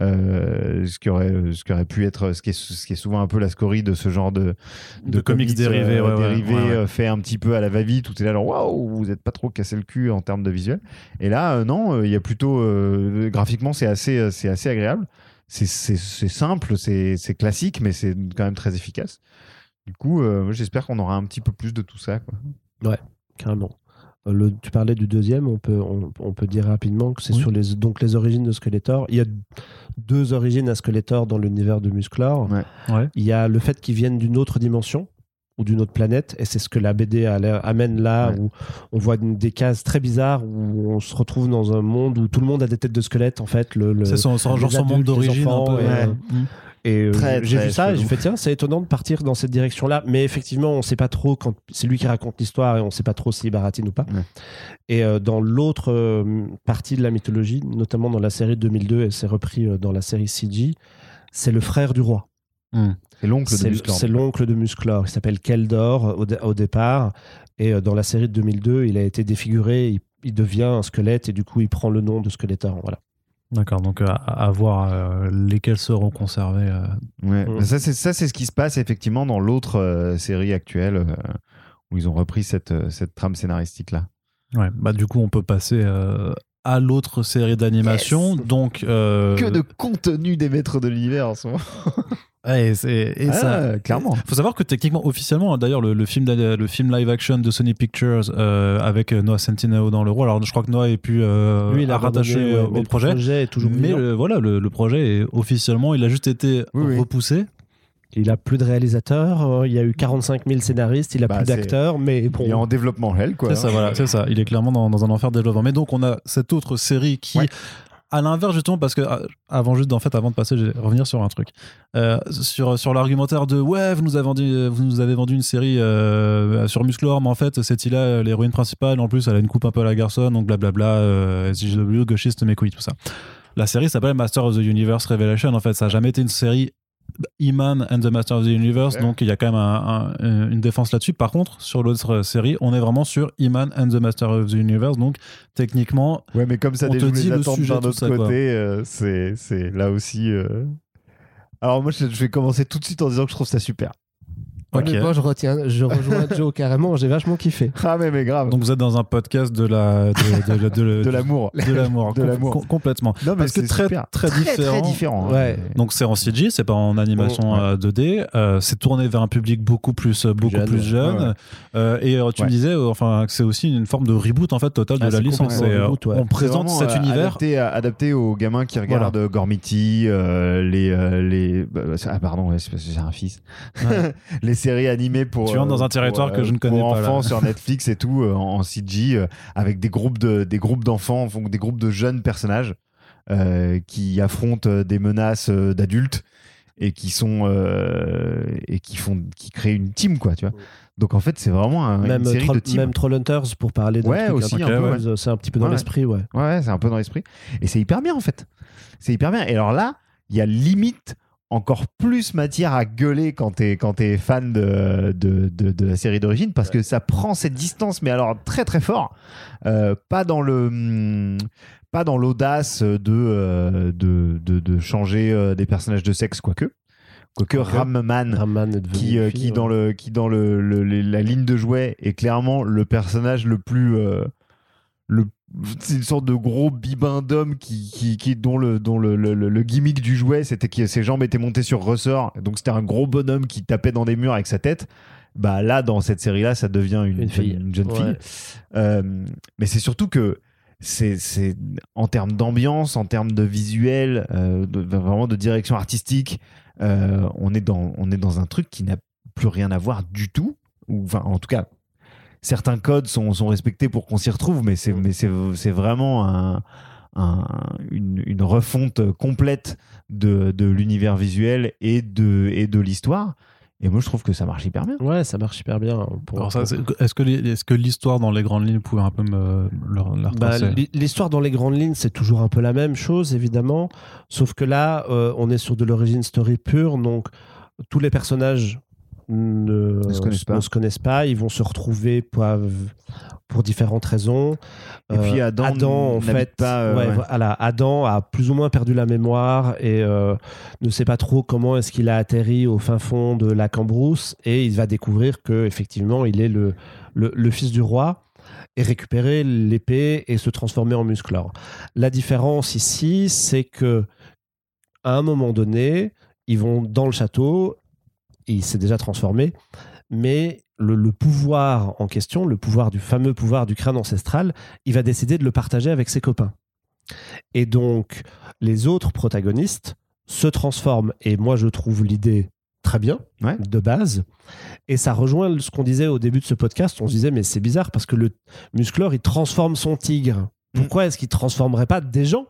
Euh, ce qui aurait ce qui aurait pu être ce qui est ce qui est souvent un peu la scorie de ce genre de De comics dérivés, ouais, dérivés, ouais, ouais. fait un petit peu à la va-vite où tu es là genre waouh vous êtes pas trop cassé le cul en termes de visuel et là non il y a plutôt graphiquement c'est assez c'est assez agréable c'est simple c'est classique mais c'est quand même très efficace du coup euh, j'espère qu'on aura un petit peu plus de tout ça quoi. Carrément. Euh, Le, tu parlais du deuxième, on peut, on, on peut dire rapidement que c'est Oui. sur les, donc les origines de Skeletor. Il y a deux origines à Skeletor dans l'univers de Musclor. Ouais. Ouais. Il y a le fait qu'ils viennent d'une autre dimension ou d'une autre planète, et c'est ce que la BD amène là, Ouais. où on voit des cases très bizarres, où on se retrouve dans un monde où tout le monde a des têtes de squelettes, en fait. Le, le- C'est son, genre son monde d'origine un peu. et, euh, Ouais. Et euh, j'ai vu ça et j'ai fait tiens, c'est étonnant de partir dans cette direction-là. Mais effectivement, on ne sait pas trop quand c'est lui qui raconte l'histoire et on ne sait pas trop s'il baratine ou pas. Ouais. Et euh, dans l'autre euh, partie de la mythologie, notamment dans la série de 2002 et c'est repris dans la série CG, c'est le frère du roi. c'est l'oncle de Musclor. c'est l'oncle de Musclor. Il s'appelle Keldor au, dé- au départ. Et dans la série de 2002, il a été défiguré. Il, il devient un squelette et du coup, il prend le nom de Skeletor. Voilà. D'accord, donc à, à voir euh, lesquels seront conservés. euh. Ouais. Mm. Mais Ça, c'est ça, c'est ce qui se passe effectivement dans l'autre euh, série actuelle euh, où ils ont repris cette, euh, cette trame scénaristique là. Ouais, bah du coup, on peut passer euh, à l'autre série d'animation. Yes. Donc, euh, Que de contenu des maîtres de l'univers en ce moment. ouais, et, et Ah, ça, clairement. faut savoir que techniquement, officiellement, d'ailleurs, le, le film, le film live action de Sony Pictures euh, avec Noah Centineo dans le rôle. Alors, je crois que Noah est plus euh, Lui, il a rattaché ouais, au mais le projet. est toujours Mais le- voilà, le, le projet est officiellement, il a juste été Oui, oui. repoussé. Il a plus de réalisateurs, euh, il y a eu 45 000 scénaristes, il a Bah, plus d'acteurs, mais bon. Il est en développement hell quoi. C'est ça, voilà, c'est ça. Il est clairement dans, dans un enfer de développement. Mais donc, on a cette autre série qui, Ouais. À l'inverse, justement, parce que ah, avant juste, en fait, avant de passer, je vais revenir sur un truc. Euh, sur sur l'argumentaire de ouais, vous nous avez vendu, vous nous avez vendu une série euh, sur Musclor, mais en fait, cette île-là, l'héroïne principale, en plus, elle a une coupe un peu à la garçonne, donc blablabla, euh, SJW, gauchiste, mes couilles, tout ça. La série s'appelle Master of the Universe Revelation. En fait, ça a jamais été une série He-Man and the Master of the Universe, Ouais. donc il y a quand même un- un- une défense là-dessus. Par contre, sur l'autre série, on est vraiment sur He-Man and the Master of the Universe, donc techniquement, Ouais, mais comme ça On te dit le sujet, d'un autre ça, côté, euh, c'est c'est là aussi. euh. Alors moi, je je vais commencer tout de suite en disant que je trouve ça super. Ok. Honnêtement, je, retiens, je rejoins Joe carrément, j'ai vachement kiffé. Ah mais mais grave. Donc vous êtes dans un podcast de la de, de, de, de- de l'amour. de l'amour, de com- l'amour. com- complètement. Non mais Parce que très, super. très différent. Très différent. hein. Ouais. Donc c'est en CG, c'est pas en animation Ouais. euh, 2D. euh, c'est tourné vers un public beaucoup plus, euh, beaucoup jeune, plus jeune. Ouais, ouais. Euh, et tu Ouais. me disais, enfin, que c'est aussi une forme de reboot en fait total de Ah, la licence. euh, reboot, ouais. On C'est présente cet euh, univers. adapté, adapté aux gamins qui regardent Gormity, euh, les euh, les bah, bah, ah pardon, c'est parce que j'ai un fils. Ouais. les séries animées pour Tu rentres dans un euh, territoire pour, que je ne euh, connais pour pas, là. enfants sur Netflix et tout euh, en, en CG euh, avec des groupes de des groupes d'enfants, donc des groupes de jeunes personnages euh, qui affrontent des menaces euh, d'adultes et qui sont euh, et qui font qui créent une team quoi, tu vois. Donc en fait, c'est vraiment un- Même, une série Troll- de team. même Trollhunters pour parler d'un Ouais, truc aussi, un c'est un petit peu dans Ouais. l'esprit, ouais. Ouais, ouais, c'est un peu dans l'esprit. Et c'est hyper bien, en fait. C'est hyper bien. Et alors là, il y a limite encore plus matière à gueuler quand t'es quand t'es fan de, de, de, de la série d'origine parce que ça prend cette distance mais alors très très fort Euh, pas dans le hum, pas dans l'audace de, euh, de, de changer euh, des personnages de sexe quoique quoique Quoique. Ramman devenu qui, euh, qui ouais. dans le qui dans le, la ligne de jouet est clairement le personnage le plus euh, c'est une sorte de gros bibin d'homme qui, qui, qui- dont le dont le, le, gimmick du jouet c'était que ses jambes étaient montées sur ressort donc c'était un gros bonhomme qui tapait dans des murs avec sa tête bah là dans cette série là ça devient une, Une fille. une jeune Ouais. fille Euh, mais c'est surtout que c'est c'est en termes d'ambiance, en termes de visuel, euh, de, vraiment de direction artistique, euh, on est dans on est dans un truc qui n'a plus rien à voir du tout. Ou enfin, en tout cas, certains codes sont, sont respectés pour qu'on s'y retrouve, mais c'est mais c'est c'est vraiment un, un- une, une refonte complète de, de l'univers visuel et de et de l'histoire. Et moi, je trouve que ça marche hyper bien. Ouais, ça marche super bien. Pour, Alors ça, pour- c'est- Est-ce que les- est-ce que l'histoire dans les grandes lignes pouvait un peu me la Bah, L'histoire dans les grandes lignes, c'est toujours un peu la même chose, évidemment. Sauf que là, euh, on est sur de l'origine story pure. Donc, tous les personnages ne, Ne se connaissent pas. ne se connaissent pas. Ils vont se retrouver pour, pour différentes raisons. Et puis Euh, Adam en fait, pas, euh, ouais, ouais. voilà, Adam a plus ou moins perdu la mémoire et euh, ne sait pas trop comment est-ce qu'il a atterri au fin fond de la Cambrousse et il va découvrir que effectivement il est le, le, le fils du roi et récupérer l'épée et se transformer en musclor. La différence ici, c'est que à un moment donné, ils vont dans le château, il s'est déjà transformé, mais le, le pouvoir en question, le pouvoir du fameux pouvoir du crâne ancestral, il va décider de le partager avec ses copains. Et donc, les autres protagonistes se transforment. Et moi, je trouve l'idée très bien, Ouais. de base. Et ça rejoint ce qu'on disait au début de ce podcast. On se disait, mais c'est bizarre parce que le musclor, il transforme son tigre. Pourquoi est-ce qu'il transformerait pas des gens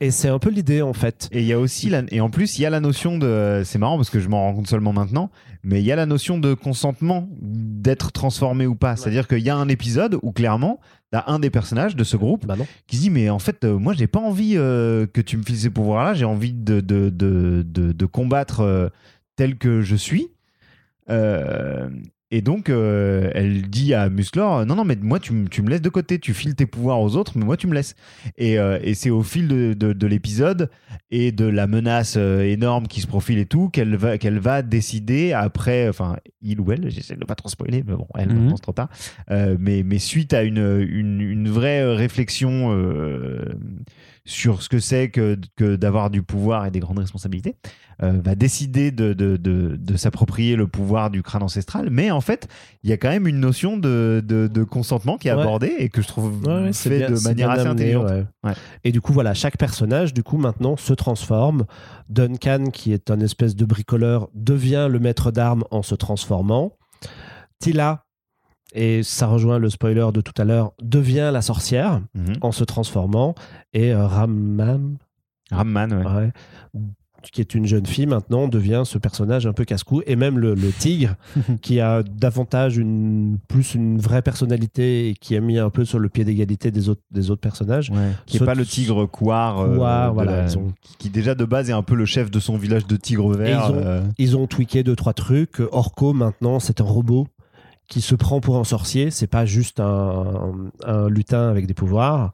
Et c'est un peu l'idée, en fait. Et il y a aussi la, et en plus il y a la notion de c'est marrant parce que je m'en rends compte seulement maintenant mais il y a la notion de consentement d'être transformé ou pas. C'est-à-dire qu'il y a un épisode où clairement t'as un des personnages de ce groupe Bah qui se dit mais en fait euh, moi j'ai pas envie euh, que tu me files ces pouvoirs là j'ai envie de, de, de, de, de combattre euh, tel que je suis. Euh, et donc euh, elle dit à Musclor non non mais moi tu, tu me laisses de côté tu files tes pouvoirs aux autres mais moi tu me laisses et, euh, et c'est au fil de, de, de l'épisode et de la menace euh, énorme qui se profile et tout qu'elle va qu'elle va décider après enfin il ou elle j'essaie de pas trop spoiler mais bon elle Mhm. maintenant c'est trop tard euh, mais, mais suite à une, une, une vraie réflexion euh, sur ce que c'est que, que d'avoir du pouvoir et des grandes responsabilités, euh, va décider de, de, de, de s'approprier le pouvoir du crâne ancestral. Mais en fait, il y a quand même une notion de, de, consentement qui est Ouais. abordée et que je trouve Ouais, fait bien- de manière assez amené, intelligente. ouais. Ouais. Et du coup, voilà, chaque personnage, du coup, maintenant se transforme. Duncan, qui est un espèce de bricoleur, devient le maître d'armes en se transformant. Tila, et ça rejoint le spoiler de tout à l'heure, devient la sorcière Mhm. en se transformant. Et euh, Ramman, Ramman, ouais. ouais, qui est une jeune fille maintenant, devient ce personnage un peu casse-cou. Et même le, le tigre, qui a davantage une, plus une vraie personnalité et qui a mis un peu sur le pied d'égalité des autres, des autres personnages. Ouais. Qui n'est pas le tigre couard, euh, Couard, de voilà, la- ils ont- qui déjà de base est un peu le chef de son village de tigres verts. ils ont- euh, Ils ont tweaké deux trois trucs. Orko maintenant c'est un robot qui se prend pour un sorcier. C'est pas juste un, lutin avec des pouvoirs.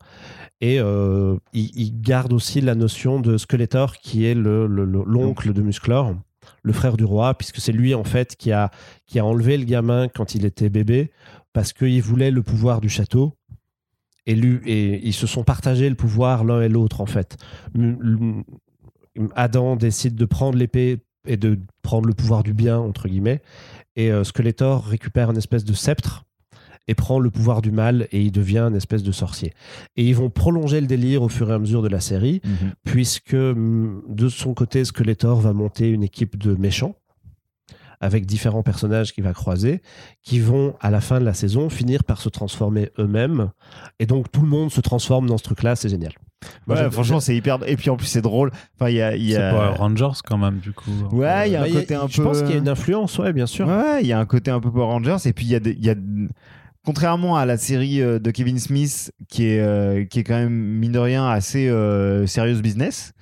Et euh, il, garde aussi la notion de Skeletor qui est le- le- le- l'oncle de Musclor, le frère du roi, puisque c'est lui en fait qui a qui a enlevé le gamin quand il était bébé parce qu'il voulait le pouvoir du château. Et, et ils se sont partagés le pouvoir l'un et l'autre en fait. Adam décide de prendre l'épée et de prendre le pouvoir du bien, entre guillemets. Et euh, Skeletor récupère une espèce de sceptre et prend le pouvoir du mal et il devient une espèce de sorcier. Et ils vont prolonger le délire au fur et à mesure de la série, mhm. puisque hum, de son côté, Skeletor va monter une équipe de méchants avec différents personnages qu'il va croiser, qui vont, à la fin de la saison, finir par se transformer eux-mêmes. Et donc, tout le monde se transforme dans ce truc-là, c'est génial. Moi, Ouais, j'aime- franchement, c'est hyper. Et puis en plus, c'est drôle. Enfin, il y a. il y C'est a- Power Rangers quand même, du coup. Ouais, il y a un Bah, côté un je peu. pense qu'il y a une influence, ouais, bien sûr. Ouais, il y a un côté un peu Power Rangers. Et puis, il y a, y a contrairement à la série euh, de Kevin Smith, qui est, euh, qui est quand même, mine de rien, assez euh, sérieuse business,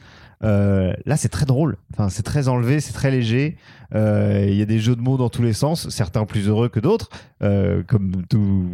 euh, là, c'est très drôle. Enfin, c'est très enlevé, c'est très léger. Euh, Il y a des jeux de mots dans tous les sens, certains plus heureux que d'autres. Euh, comme tout,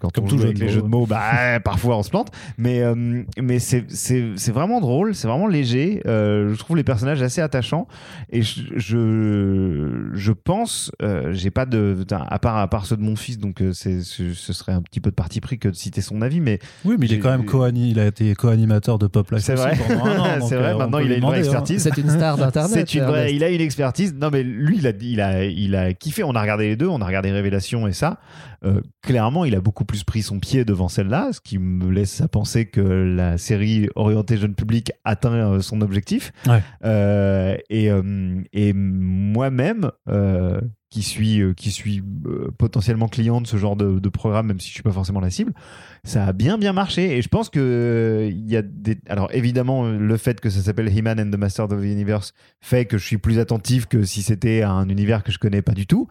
quand Comme on tout joue avec les mots. jeux de mots, bah, parfois on se plante. Mais, euh, mais c'est c'est- c'est vraiment drôle, c'est vraiment léger. Euh, je trouve les personnages assez attachants. Et je, je, je pense, euh, j'ai pas de. À part, à part ceux de mon fils, donc c'est ce serait un petit peu de parti pris que de citer son avis. Mais Oui, mais il est quand même co il a été co-animateur de Pop Life. C'est vrai. C'est vrai, euh, maintenant, il a une vraie hein. expertise. C'est une star d'Internet. C'est une vraie, Ernest. il a une expertise. Non, mais lui, il a, il a, il a kiffé. On a regardé les deux, on a regardé Révélation et ça. Euh, clairement, il a beaucoup plus pris son pied devant celle-là, ce qui me laisse à penser que la série orientée jeune public atteint euh, son objectif. Ouais. Euh, et et moi-même, qui suis, qui suis potentiellement client de ce genre de, de programme, même si je suis pas forcément la cible, ça a bien bien marché. Et je pense que euh, il y a des. Alors évidemment, euh, le fait que ça s'appelle He-Man and the Masters of the Universe fait que je suis plus attentif que si c'était un univers que je connais pas du tout.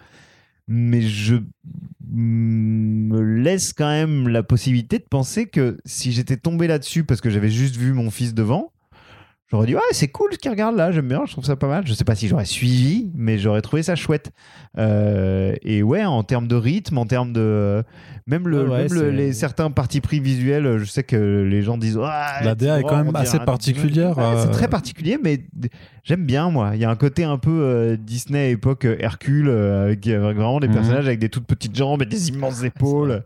Mais je me laisse quand même la possibilité de penser que si j'étais tombé là-dessus parce que j'avais juste vu mon fils devant, J'aurais dit, ouais, c'est cool ce qu'ils regardent là, j'aime bien, je trouve ça pas mal. Je sais pas si j'aurais suivi, mais j'aurais trouvé ça chouette. Euh, et ouais, en termes de rythme, en termes de. Même, le, Ouais, ouais, même le- c'est- les, certains partis pris visuels, je sais que les gens disent. Ah, La DA est quand même assez particulière, C'est euh. très particulier, mais j'aime bien, moi. Il y a un côté un peu euh, Disney époque Hercule, euh, avec, avec vraiment des Mhm. personnages avec des toutes petites jambes et des immenses épaules.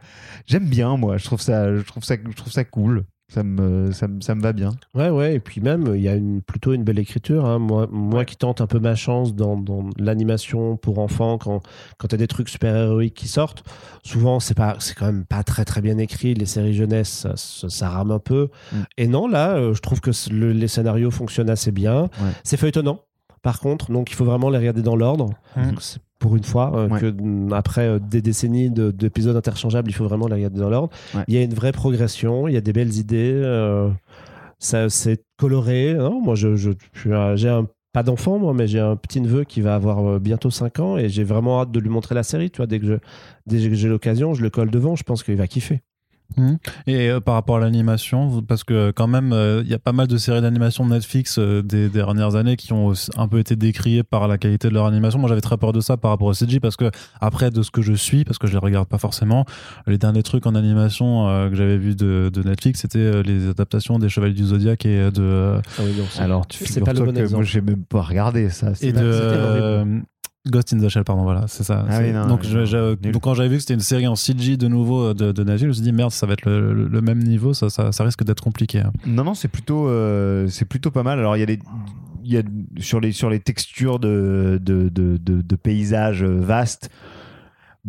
J'aime bien, moi. Je trouve ça, je trouve ça, je trouve ça cool. Ça me, ça me, ça me va bien. Ouais, ouais, et puis même, il y a une, plutôt une belle écriture. hein. Moi, moi qui tente un peu ma chance dans, dans l'animation pour enfants, quand, quand tu as des trucs super-héroïques qui sortent, souvent, c'est pas c'est quand même pas très très bien écrit. Les séries jeunesse, ça, ça- ça rame un peu. Mm. Et non, là, euh, je trouve que le- les scénarios fonctionnent assez bien. C'est feuilletonnant, par contre, donc il faut vraiment les regarder dans l'ordre. Mm. C'est Pour une fois, euh, Ouais. que après euh, des décennies de- d'épisodes interchangeables, il faut vraiment les regarder dans l'ordre. Ouais. Il y a une vraie progression, il y a des belles idées. euh, ça c'est coloré. non moi, je, j'ai un pas d'enfant moi, mais j'ai un petit neveu qui va avoir bientôt 5 ans et j'ai vraiment hâte de lui montrer la série. Tu vois, dès que je, dès que j'ai l'occasion, je le colle devant. Je pense qu'il va kiffer. Et euh, par rapport à l'animation, parce que quand même, euh, il y a pas mal de séries d'animation de Netflix euh, des dernières années qui ont un peu été décriées par la qualité de leur animation. Moi, j'avais très peur de ça par rapport au CG, parce que après, de ce que je suis, parce que je les regarde pas forcément, les derniers trucs en animation euh, que j'avais vu de, de Netflix, c'était euh, les adaptations des Chevaliers du Zodiaque et euh, de Ah oui, non, c'est- Alors, tu c'est pas le bon que moi, exemple. j'ai même pas regardé ça. et de euh, Ghost in the Shell, pardon, voilà, c'est ça. Ah C'est- oui, non, donc, je- je- quand j'avais vu que c'était une série en CG de nouveau euh, de, de je me suis dit merde, ça va être le, le- le même niveau, ça, ça, ça risque d'être compliqué. hein. Non, non, c'est plutôt, euh, c'est plutôt pas mal. Alors, il y a des. Il y a sur les, sur les textures de, de, de, de- de paysages euh, vastes.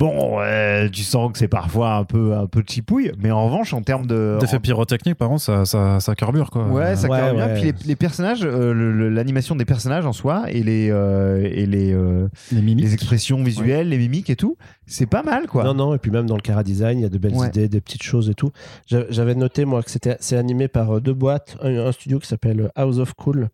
Bon, euh, tu sens que c'est parfois un peu, un peu chipouille, mais en revanche, en termes de. D'effet en- pyrotechnique, par contre, ça, ça, ça carbure, quoi. Ouais, ça Ouais, ouais. Puis les, les personnages, euh, l'animation des personnages en soi et les, euh, et les, euh, les mimiques. les expressions visuelles, les mimiques et tout, c'est pas mal, quoi. Non, non, et puis même dans le Cara Design, il y a de belles Ouais. idées, des petites choses et tout. J'a- J'avais noté, moi, que c'était c'est animé par deux boîtes. Un, un studio qui s'appelle House of Cool,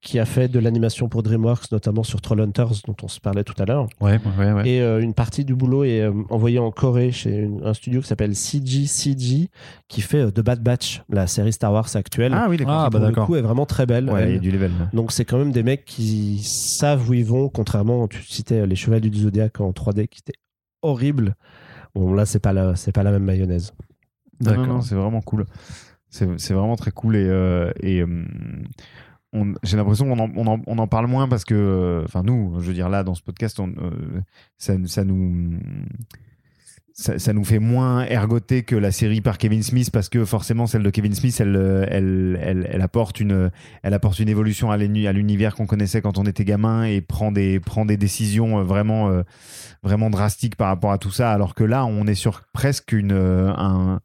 qui a fait de l'animation pour DreamWorks, notamment sur Trollhunters, dont on se parlait tout à l'heure. Ouais, ouais, ouais. Et euh, une partie du boulot est euh, envoyée en Corée chez une- un studio qui s'appelle CGCG, qui fait euh, The Bad Batch, la série Star Wars actuelle. Ah oui, Ah, d'accord. bah pour le coup, est vraiment très belle. ouais, il y a du level. Donc c'est quand même des mecs qui savent où ils vont, contrairement, tu citais les Chevaliers du Zodiac en 3D qui étaient horribles. Bon là c'est pas la c'est pas la même mayonnaise. Non, D'accord. c'est vraiment cool. C'est c'est vraiment très cool et, euh, et euh, j'ai l'impression qu'on en, on en, parle moins parce que, enfin nous, je veux dire là dans ce podcast, euh, ça, nous ça, nous fait moins ergoter que la série par Kevin Smith parce que forcément celle de Kevin Smith elle, elle, elle, apporte une elle apporte une évolution à l'uni- à l'univers qu'on connaissait quand on était gamin et prend des prend des décisions euh, vraiment euh, vraiment drastiques par rapport à tout ça. Alors que là on est sur presque une un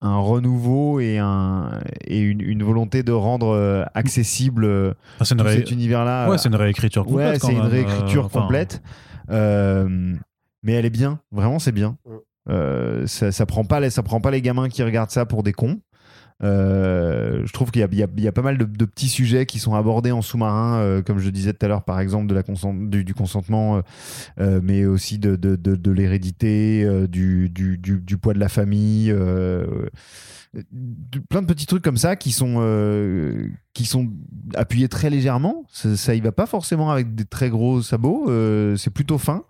un renouveau et, un, et une, une volonté de rendre euh, accessible euh, Ah, tout ré- cet univers-là. ouais, c'est une réécriture complète. Ouais, c'est une réécriture Euh, enfin, complète. Euh, mais elle est bien, vraiment, c'est bien. Mm. Euh, ça, ça prend pas les, ça prend pas les gamins qui regardent ça pour des cons. Euh, je trouve qu'il y a, pas mal de, petits sujets qui sont abordés en sous-marin, euh, comme je disais tout à l'heure, par exemple du, consentement, euh, mais aussi de, l'hérédité, du, poids de la famille. plein de petits trucs comme ça qui sont qui sont appuyés très légèrement ça, ça y va pas forcément avec des très gros sabots c'est plutôt fin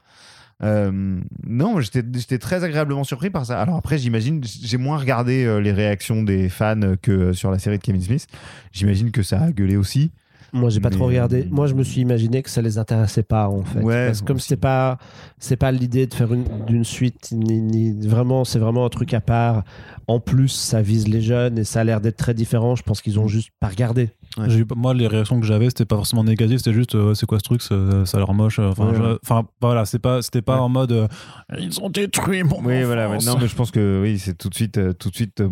Euh, non j'étais j'étais très agréablement surpris par ça alors après j'imagine j'ai moins regardé euh, les réactions des fans que sur la série de Kevin Smith j'imagine que ça a gueulé aussi Moi j'ai pas Mais- trop regardé. Moi je me suis imaginé que ça les intéressait pas en fait. Ouais, Parce que comme c'est pas c'est pas l'idée de faire une d'une suite ni, ni- vraiment c'est vraiment un truc à part. En plus ça vise les jeunes et ça a l'air d'être très différent. Je pense qu'ils ont juste pas regardé. Ouais. J'ai eu- moi, les réactions que j'avais, c'était pas forcément négatif, c'était juste euh, c'est quoi ce truc, ça, ça a l'air moche. euh, Enfin, Ouais, enfin, voilà, c'est pas, c'était pas Ouais. en mode euh, ils ont détruit mon oui voilà non mais je pense que oui c'est tout de suite euh, tout de suite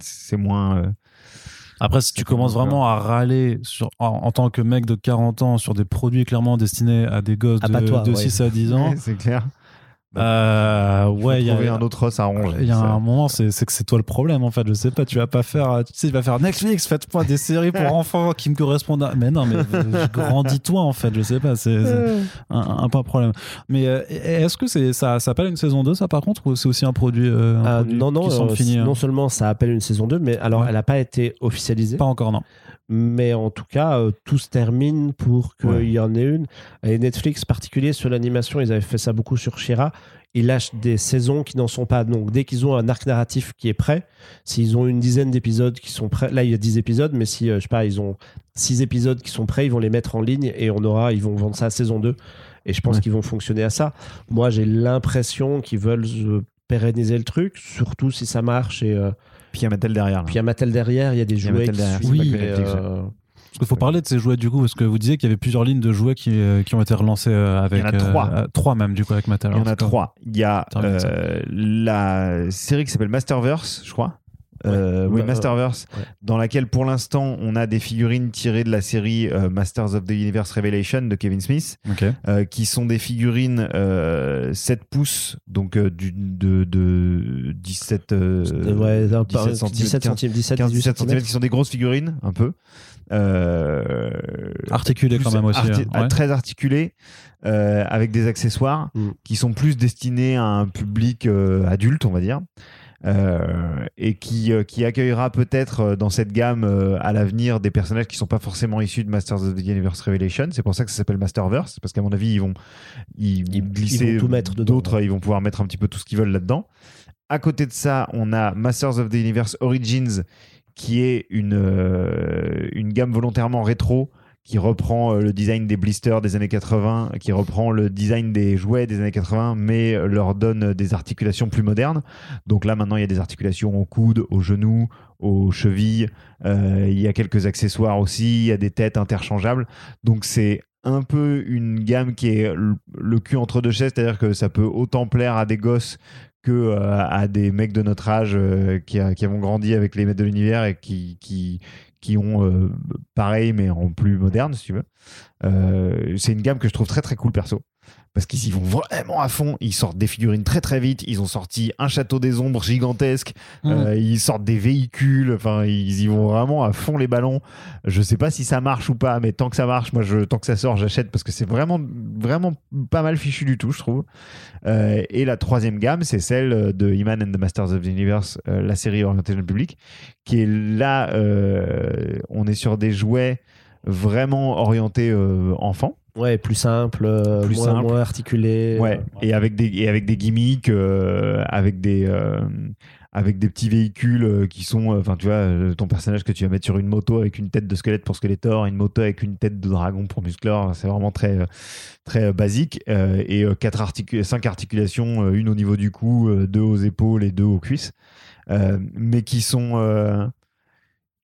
c'est moins euh, Après, si tu commences vraiment à râler sur, en, en tant que mec de 40 ans sur des produits clairement destinés à des gosses Ah de, bah toi, de ouais. 6 à 10 ans, c'est clair euh, Il faut ouais, il y a, trouver un autre os à ronger il y a un moment, c'est c'est que c'est toi le problème en fait. Je sais pas, tu vas pas faire, tu sais, tu vas faire Netflix, faites-moi des séries pour enfants qui me correspondent. À... Mais non, mais euh, grandis-toi en fait. Je sais pas, c'est un, un pas problème. Mais euh, est-ce que c'est ça, ça appelle une saison 2 ça par contre ou c'est aussi un produit, euh, un Ah, produit non non qui euh, fini, hein non seulement ça appelle une saison 2 mais alors Ouais. elle a pas été officialisée. Pas encore non. Mais en tout cas, euh, tout se termine pour qu'il Ouais. y en ait une. Et Netflix, particulier sur l'animation, ils avaient fait ça beaucoup sur Shira. Ils lâchent des saisons qui n'en sont pas. Donc, dès qu'ils ont un arc narratif qui est prêt, s'ils ont une dizaine d'épisodes qui sont prêts, là, il y a 10 épisodes, mais si, euh, je sais pas, ils ont 6 épisodes qui sont prêts, ils vont les mettre en ligne et on aura, ils vont vendre ça à saison 2. Et je pense Ouais. qu'ils vont fonctionner à ça. Moi, j'ai l'impression qu'ils veulent euh, pérenniser le truc, surtout si ça marche. Et euh, Puis il y a Mattel derrière. là. puis il y a Mattel derrière, il y a des y a jouets Mattel derrière, ouais. euh, Parce qu'il faut parler de ces jouets du coup, parce que vous disiez qu'il y avait plusieurs lignes de jouets qui, euh, qui ont été relancées euh, avec. Il y en a trois. euh, trois même du coup avec Mattel. Il y en a trois. Il y a euh, la série qui s'appelle Masterverse, je crois. Euh, oui, Ouais, Masterverse, ouais. dans laquelle pour l'instant on a des figurines tirées de la série euh, Masters of the Universe Revelation de Kevin Smith, Ok. euh, qui sont des figurines euh, 7 pouces, donc euh, du, de, de 17, euh, ouais, un peu- 17 centimètres, 17 centimes, 17, 15, 18 17 centimètres. centimètres, qui sont des grosses figurines, un peu. Euh, Articulé plus quand même aussi. arti- hein. Ouais. Très articulé, euh, avec des accessoires Mm. qui sont plus destinés à un public euh, adulte, on va dire. Euh, et qui, euh, qui accueillera peut-être euh, dans cette gamme euh, à l'avenir des personnages qui sont pas forcément issus de Masters of the Universe Revelation. C'est pour ça que ça s'appelle Masterverse, parce qu'à mon avis, ils vont, ils glisser ils vont tout mettre d'autres, ils vont pouvoir mettre un petit peu tout ce qu'ils veulent là-dedans. À côté de ça, on a Masters of the Universe Origins, qui est une, euh, une gamme volontairement rétro qui reprend euh, le design des blisters des années 80, qui reprend le design des jouets des années 80, mais euh, leur donne des articulations plus modernes. Donc là, maintenant, il y a des articulations aux coudes, aux genoux, aux chevilles. Euh, il y a quelques accessoires aussi. Il y a des têtes interchangeables. Donc c'est un peu une gamme qui est le, cul entre deux chaises, c'est-à-dire que ça peut autant plaire à des gosses que euh, à des mecs de notre âge euh, qui, avons grandi avec les maîtres de l'univers et qui, qui ont euh, pareil mais en plus moderne si tu veux. Euh, c'est une gamme que je trouve très très cool perso parce qu'ils y vont vraiment à fond. Ils sortent des figurines très très vite. Ils ont sorti un château des ombres gigantesque. Mm. Euh, ils sortent des véhicules. Enfin, ils y vont vraiment à fond les ballons. Je sais pas si ça marche ou pas, mais tant que ça marche, moi, je, tant que ça sort, j'achète parce que c'est vraiment vraiment pas mal fichu du tout, je trouve. Euh, et la troisième gamme, c'est celle de He-Man and the Masters of the Universe, euh, la série orientée dans le public, qui est là. on est sur des jouets vraiment orientés enfants. Ouais, plus simple, euh, Plus moins, simple. moins articulé. Ouais, et avec des et avec des gimmicks, euh, avec des euh, avec des petits véhicules qui sont, enfin tu vois, ton personnage que tu vas mettre sur une moto avec une tête de squelette pour Skeletor, une moto avec une tête de dragon pour Musclor, c'est vraiment très très basique euh, et quatre cinq articulations, une au niveau du cou, deux aux épaules et deux aux cuisses, mais qui sont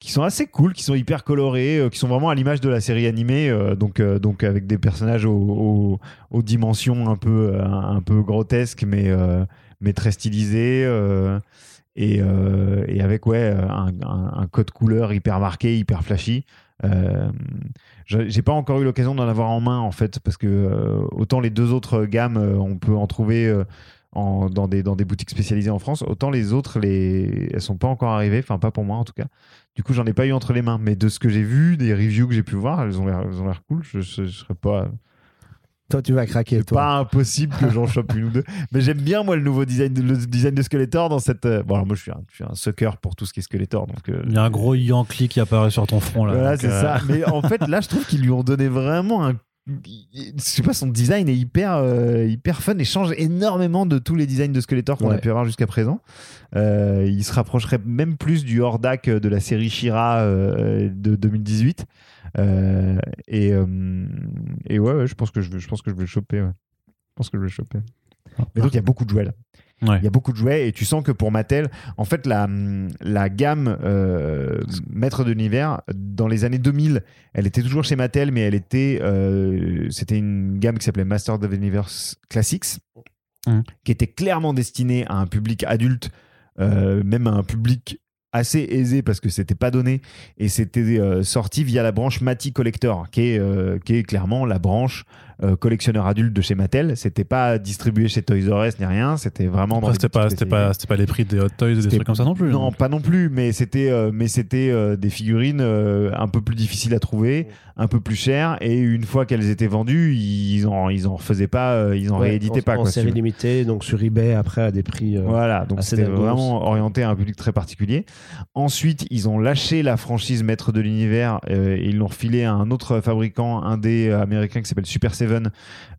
qui sont assez cool, qui sont hyper colorés, euh, qui sont vraiment à l'image de la série animée, euh, donc, euh, donc avec des personnages aux, dimensions un peu, un peu grotesques, mais, mais très stylisés, et, et avec ouais, un, un- code couleur hyper marqué, hyper flashy. J'ai pas encore eu l'occasion d'en avoir en main en fait, parce que autant les deux autres gammes, on peut en trouver. en- dans, des, dans des boutiques spécialisées en France, autant les autres, les, elles sont pas encore arrivées, enfin pas pour moi en tout cas. Du coup, j'en ai pas eu entre les mains, mais de ce que j'ai vu, des reviews que j'ai pu voir, elles ont l'air, elles ont l'air cool. Je, je, je serais pas, Toi, tu vas craquer, c'est toi. pas impossible que j'en chope une ou deux. Mais j'aime bien moi le nouveau design, de, le design de Skeletor dans cette. euh, Bon, alors moi je suis un, je suis un sucker pour tout ce qui est Skeletor, donc. euh, Il y a un gros Yankee qui apparaît sur ton front là. voilà, donc, c'est euh, ça. Mais en fait, là, je trouve qu'ils lui ont donné vraiment un. Je sais pas, son design est hyper, euh, hyper fun et change énormément de tous les designs de Skeletor qu'on a pu avoir jusqu'à présent. Euh, il se rapprocherait même plus du Hordak de la série Shira euh, de 2018. Euh, et, et ouais, ouais, je pense que je, pense que je vais le choper. ouais. Je pense que je vais le choper. Mais donc, il y a beaucoup de jouets là. Ouais. Il y a beaucoup de jouets et tu sens que pour Mattel, en fait, la, la gamme euh, Maître de l'univers, dans les années 2000, elle était toujours chez Mattel, mais elle était, euh, c'était une gamme qui s'appelait Master of the Universe Classics, Mhm. qui était clairement destinée à un public adulte, euh, même à un public assez aisé parce que c'était pas donné et c'était euh, sorti via la branche Matty Collector qui est, euh, qui est clairement la branche euh, collectionneur adulte de chez Mattel. C'était pas distribué chez Toys R Us ni rien. C'était vraiment Après, c'était pas, c'était pas, c'était pas les prix des Hot Toys et des trucs comme ça non plus. non, donc. pas non plus, mais c'était euh, mais c'était euh, des figurines euh, un peu plus difficiles à trouver, un peu plus chères et une fois qu'elles étaient vendues, ils en ils en refaisaient pas, euh, ils en Ouais, rééditaient pas en, quoi. si série limitée, donc sur eBay après à des prix. euh, Voilà, donc assez c'était vraiment orienté à un public très particulier. Ensuite, ils ont lâché la franchise Maître de l'univers euh, et ils l'ont refilé à un autre fabricant indé américain qui s'appelle Super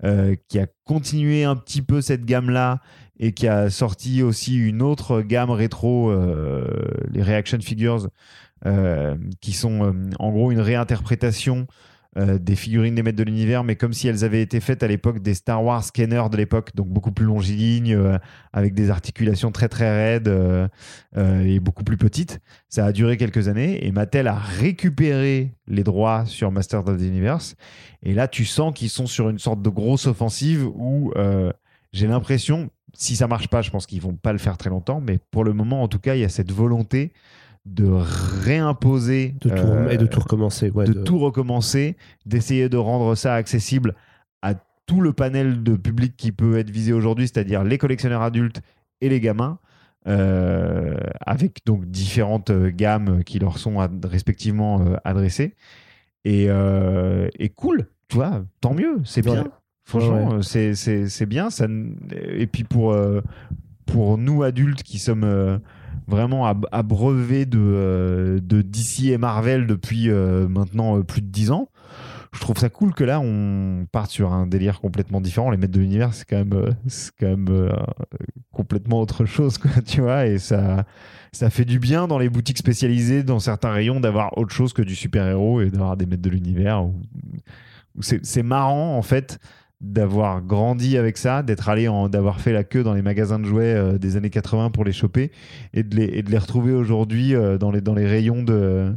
Euh, qui a continué un petit peu cette gamme-là et qui a sorti aussi une autre gamme rétro, euh, les Reaction Figures, euh, qui sont en gros une réinterprétation euh, des figurines des maîtres de l'univers, mais comme si elles avaient été faites à l'époque des Star Wars scanners de l'époque, donc beaucoup plus longilignes, euh, avec des articulations très très raides euh, et beaucoup plus petites. Ça a duré quelques années et Mattel a récupéré les droits sur Masters of the Universe. Et là, tu sens qu'ils sont sur une sorte de grosse offensive où j'ai l'impression, si ça marche pas, je pense qu'ils vont pas le faire très longtemps, mais pour le moment, en tout cas, il y a cette volonté de réimposer de tout, euh, et de tout recommencer. Ouais, de, de- tout recommencer, d'essayer de rendre ça accessible à tout le panel de public qui peut être visé aujourd'hui, c'est-à-dire les collectionneurs adultes et les gamins, euh, avec donc différentes euh, gammes qui leur sont ad- respectivement euh, adressées. Et, euh, et cool, tu vois, tant mieux, c'est bien. Franchement, Ouais, euh, c'est- bien. Ça, et puis pour, euh, pour nous adultes qui sommes euh, vraiment ab- abreuvés de, euh, de DC et Marvel depuis euh, maintenant euh, plus de 10 ans, je trouve ça cool que là on parte sur un délire complètement différent. Les maîtres de l'univers, c'est quand même, quand même complètement autre chose, quoi, tu vois, et ça, ça fait du bien dans les boutiques spécialisées, dans certains rayons, d'avoir autre chose que du super-héros et d'avoir des maîtres de l'univers. c'est marrant, en fait, d'avoir grandi avec ça, d'être allé en, d'avoir fait la queue dans les magasins de jouets euh, des années 80 pour les choper et de les, et de les retrouver aujourd'hui euh, dans, les, dans les rayons de,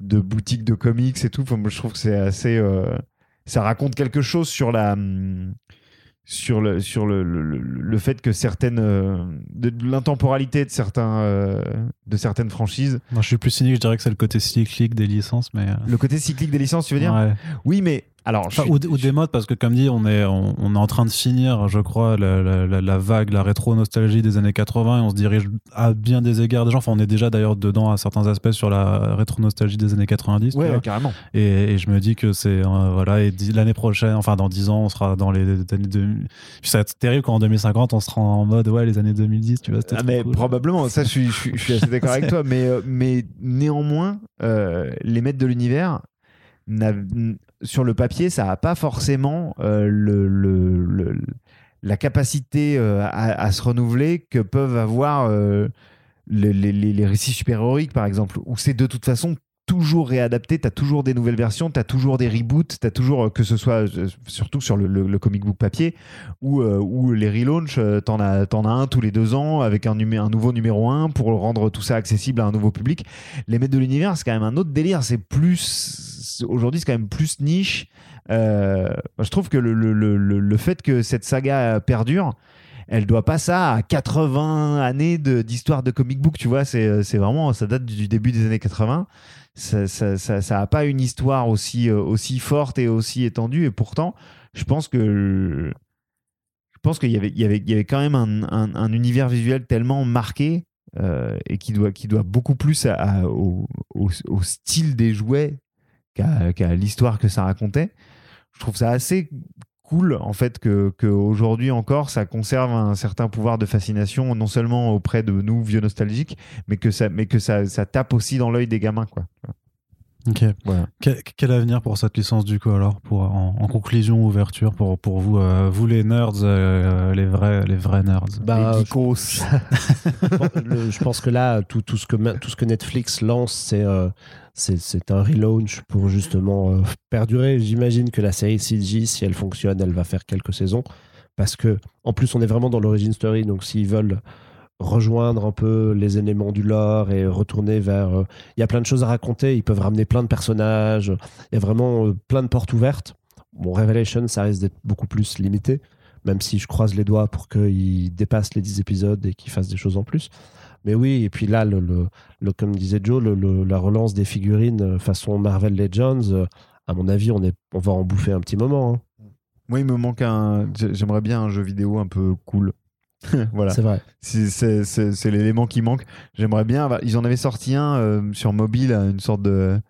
de boutiques de comics et tout. Enfin, je trouve que c'est assez. euh, ça raconte quelque chose sur la. hum, Sur, le, sur le, le, fait que certaines. de, de l'intemporalité de, certains, de certaines franchises. Moi, je suis plus cynique, je dirais que c'est le côté cyclique des licences, mais. Le côté cyclique des licences, tu veux dire? Ouais. Oui, mais. Alors, je Enfin, suis- ou, ou des modes, parce que comme dit, on est, on, on est en train de finir, je crois, la, la- vague, la rétro-nostalgie des années 80 et on se dirige à bien des égards déjà. Enfin, on est déjà d'ailleurs dedans à certains aspects sur la rétro-nostalgie des années 90. tu Ouais, carrément. Et, et je me dis que c'est euh, voilà et l'année prochaine enfin dans 10 ans on sera dans les années 2000 Puis ça va être terrible quand en 2050 on sera en mode ouais les années 2010 tu vois Ah, mais cool. probablement, ça je suis, je suis, je suis assez d'accord avec toi, mais, euh, mais néanmoins, euh, les maîtres de l'univers, sur le papier, ça n'a pas forcément euh, la capacité euh, à, se renouveler que peuvent avoir euh, les, récits super-héroïques, par exemple, où c'est de toute façon toujours réadapté, tu as toujours des nouvelles versions, tu as toujours des reboots, tu as toujours, que ce soit surtout sur le, comic book papier, ou les relaunchs, euh, t'en as, un tous les deux ans avec un, un nouveau numéro 1 pour rendre tout ça accessible à un nouveau public. Les maîtres de l'univers, c'est quand même un autre délire. C'est plus. Aujourd'hui, c'est quand même plus niche. Euh, je trouve que le, le, le, le- fait que cette saga perdure, elle doit pas ça à 80 années d'histoire de, comic book, tu vois. C'est c'est vraiment. Ça date du début des années 80. Ça ça, ça, ça pas une histoire aussi, euh, aussi forte et aussi étendue. Et pourtant, je pense que je pense qu'il y avait, y, avait, y avait quand même un, un- un univers visuel tellement marqué euh, et qui doit, qui doit beaucoup plus à- au- au style des jouets qu'à l'histoire que ça racontait. Je trouve ça assez cool en fait que qu'aujourd'hui encore ça conserve un certain pouvoir de fascination non seulement auprès de nous vieux nostalgiques mais que ça mais que ça tape aussi dans l'œil des gamins quoi. Ok. Voilà. Quel, quel avenir pour cette licence du coup alors pour en, en conclusion ouverture pour pour vous euh, vous les nerds euh, les vrais les vrais nerds? Bah, Les je- geekos. le- je pense que là, tout, tout, ce que, tout ce que Netflix lance, c'est euh, c'est c'est un relaunch pour justement euh, perdurer. J'imagine que la série CG, si elle fonctionne, elle va faire quelques saisons. Parce que, en plus, on est vraiment dans l'origin story. Donc, s'ils veulent rejoindre un peu les éléments du lore et retourner vers. euh, Il y a plein de choses à raconter. Ils peuvent ramener plein de personnages. Il y a vraiment euh, plein de portes ouvertes. Bon, Revelation, ça risque d'être beaucoup plus limité même si je croise les doigts pour qu'il dépasse les 10 épisodes et qu'il fasse des choses en plus. Mais oui, et puis là, le, le, comme disait Joe, le- la relance des figurines euh, façon Marvel Legends, à mon avis, on, est, on va en bouffer un petit moment. hein. Moi, il me manque un. j'ai- J'aimerais bien un jeu vidéo un peu cool. voilà. C'est vrai. C'est- l'élément qui manque. J'aimerais bien. Ils en avaient sorti un euh, sur mobile, une sorte de.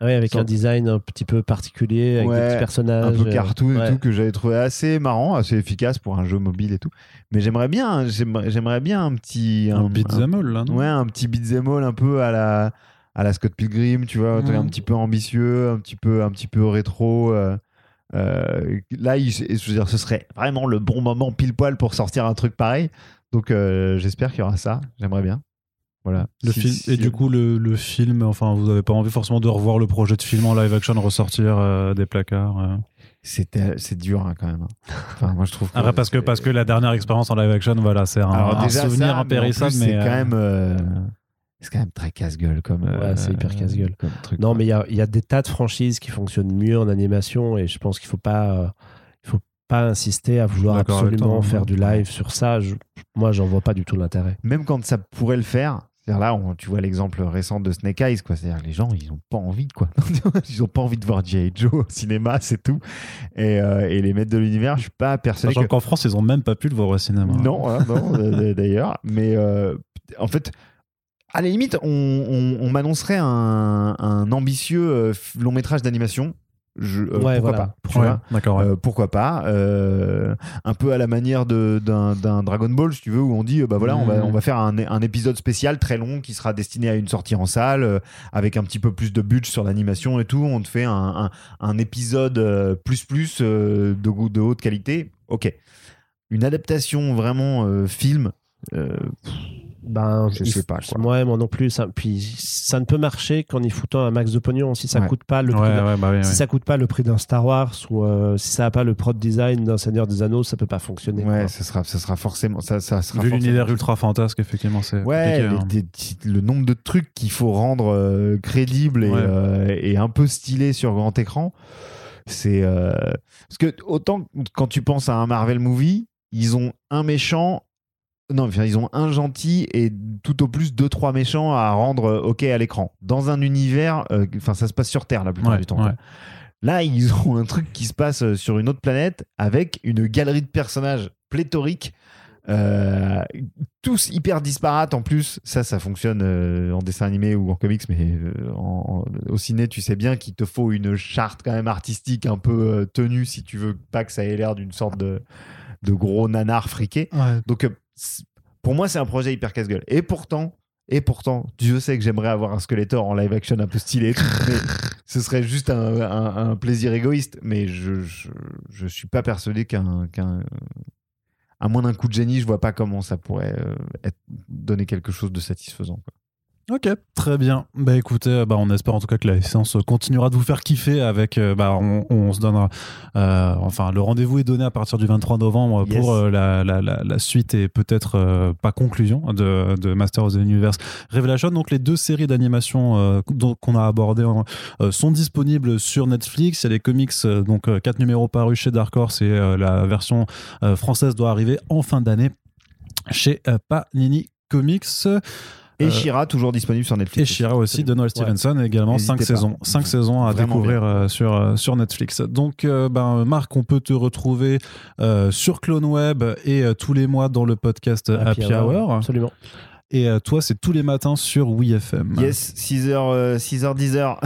Ah Oui, avec Sorte- un design un petit peu particulier, avec Ouais, des petits personnages. un peu euh, cartoon ouais. et tout que j'avais trouvé assez marrant, assez efficace pour un jeu mobile et tout. Mais j'aimerais bien, j'aimerais bien un petit, Un beat'em all, là, non? Ouais, un petit beat'em all un peu à la, à la Scott Pilgrim, tu vois, un un petit peu ambitieux, un petit peu, un petit peu rétro. euh, euh, là, il- je veux dire, ce serait vraiment le bon moment pile poil pour sortir un truc pareil. Donc, euh, j'espère qu'il y aura ça. J'aimerais bien. Voilà. Le Si- film, si- et du coup, le, le film, enfin, vous n'avez pas envie forcément de revoir le projet de film en live action ressortir euh, des placards euh? c'est dur hein, quand même. Enfin, moi, je trouve. Après, parce que, parce que la dernière expérience en live action, voilà, c'est un, souvenir ça, impérissable, mais. c'est quand même c'est quand même très casse-gueule comme Ouais, c'est hyper casse-gueule. comme truc Non, quoi. mais il y a, il y a des tas de franchises qui fonctionnent mieux en animation et je pense qu'il faut pas, euh, il faut pas insister à vouloir absolument faire ouais. du live sur ça. Je- moi, j'en vois pas du tout l'intérêt. même quand ça pourrait le faire c'est-à-dire là on- tu vois l'exemple récent de Snake Eyes quoi c'est-à-dire les gens ils ont pas envie quoi ils ont pas envie de voir G.I. Joe au cinéma c'est tout et, euh, et les maîtres de l'univers je suis pas persuadé Sachant que qu'en France, ils ont même pas pu le voir au cinéma. non hein, non euh, d'ailleurs mais euh, en fait à la limite on, on- on m'annoncerait un, un ambitieux euh, long métrage d'animation Je- euh, Ouais, pourquoi voilà. pas tu Ouais, vois d'accord. ouais. Euh, pourquoi pas euh, un peu à la manière de- d'un d'un Dragon Ball si tu veux où on dit euh, bah voilà on va Mhm. on va faire un, un épisode spécial très long qui sera destiné à une sortie en salle euh, avec un petit peu plus de budget sur l'animation et tout on te fait un, un- un épisode plus plus euh, de goût de haute qualité ok une adaptation vraiment euh, film euh, Ben, Je sais pas, quoi. Ouais, moi non plus. Ça, puis ça ne peut marcher qu'en y foutant un max de pognon. Si ça Ouais. coûte pas le prix ouais, bah si ça coûte pas le prix d'un Star Wars ou euh, si ça a pas le prod design d'un Seigneur des Anneaux, ça peut pas fonctionner. ouais ça sera ça sera forcément ça, ça sera Vu l'univers ultra fantasque, effectivement, c'est Ouais, hein. les- le nombre de trucs qu'il faut rendre euh, crédibles et, Ouais. euh, et un peu stylés sur grand écran, c'est euh, parce que autant quand tu penses à un Marvel movie, ils ont un méchant, non, enfin, ils ont un gentil et tout au plus deux trois méchants à rendre euh, ok à l'écran. Dans un univers, euh, enfin ça se passe sur Terre la plupart Ouais, du temps. ouais. Là, ils ont un truc qui se passe euh, sur une autre planète avec une galerie de personnages pléthoriques, euh, tous hyper disparates en plus. Ça, ça fonctionne euh, en dessin animé ou en comics, mais euh, en- en- au ciné, tu sais bien qu'il te faut une charte quand même artistique un peu tenue si tu veux pas que ça ait l'air d'une sorte de, de gros nanar friqué. Donc, pour moi, c'est un projet hyper casse-gueule. Et pourtant, et pourtant, Dieu sait que j'aimerais avoir un Skeletor en live action un peu stylé, mais ce serait juste un, un- un plaisir égoïste. Mais je, je, je suis pas persuadé qu'un. à moins d'un coup de génie, je vois pas comment ça pourrait euh, être, donner quelque chose de satisfaisant. quoi. Ok, très bien. Bah écoutez, euh, bah, on espère en tout cas que la séance continuera de vous faire kiffer avec. euh, bah, on, on se donnera. euh, enfin, le rendez-vous est donné à partir du 23 novembre Yes. pour euh, la, la, la, la suite et peut-être euh, pas conclusion de, de Master of the Universe Revelation. Donc les deux séries d'animation qu'on a abordées en- sont disponibles sur Netflix. Il y a les comics, donc quatre numéros parus chez Dark Horse et la version française doit arriver en fin d'année chez Panini Comics. Et Euh, Shira, toujours disponible sur Et Netflix. Shira aussi de Noel Stevenson, également N'hésitez 5 pas. saisons. 5 saisons à Vraiment découvrir euh, sur, euh, sur Netflix. Donc, ben, Marc, on peut te retrouver sur Clone Web et tous les mois dans le podcast Happy, Hour. Absolument. Et euh, toi, c'est tous les matins sur WeFM Yes, 6h, 6h, 10h.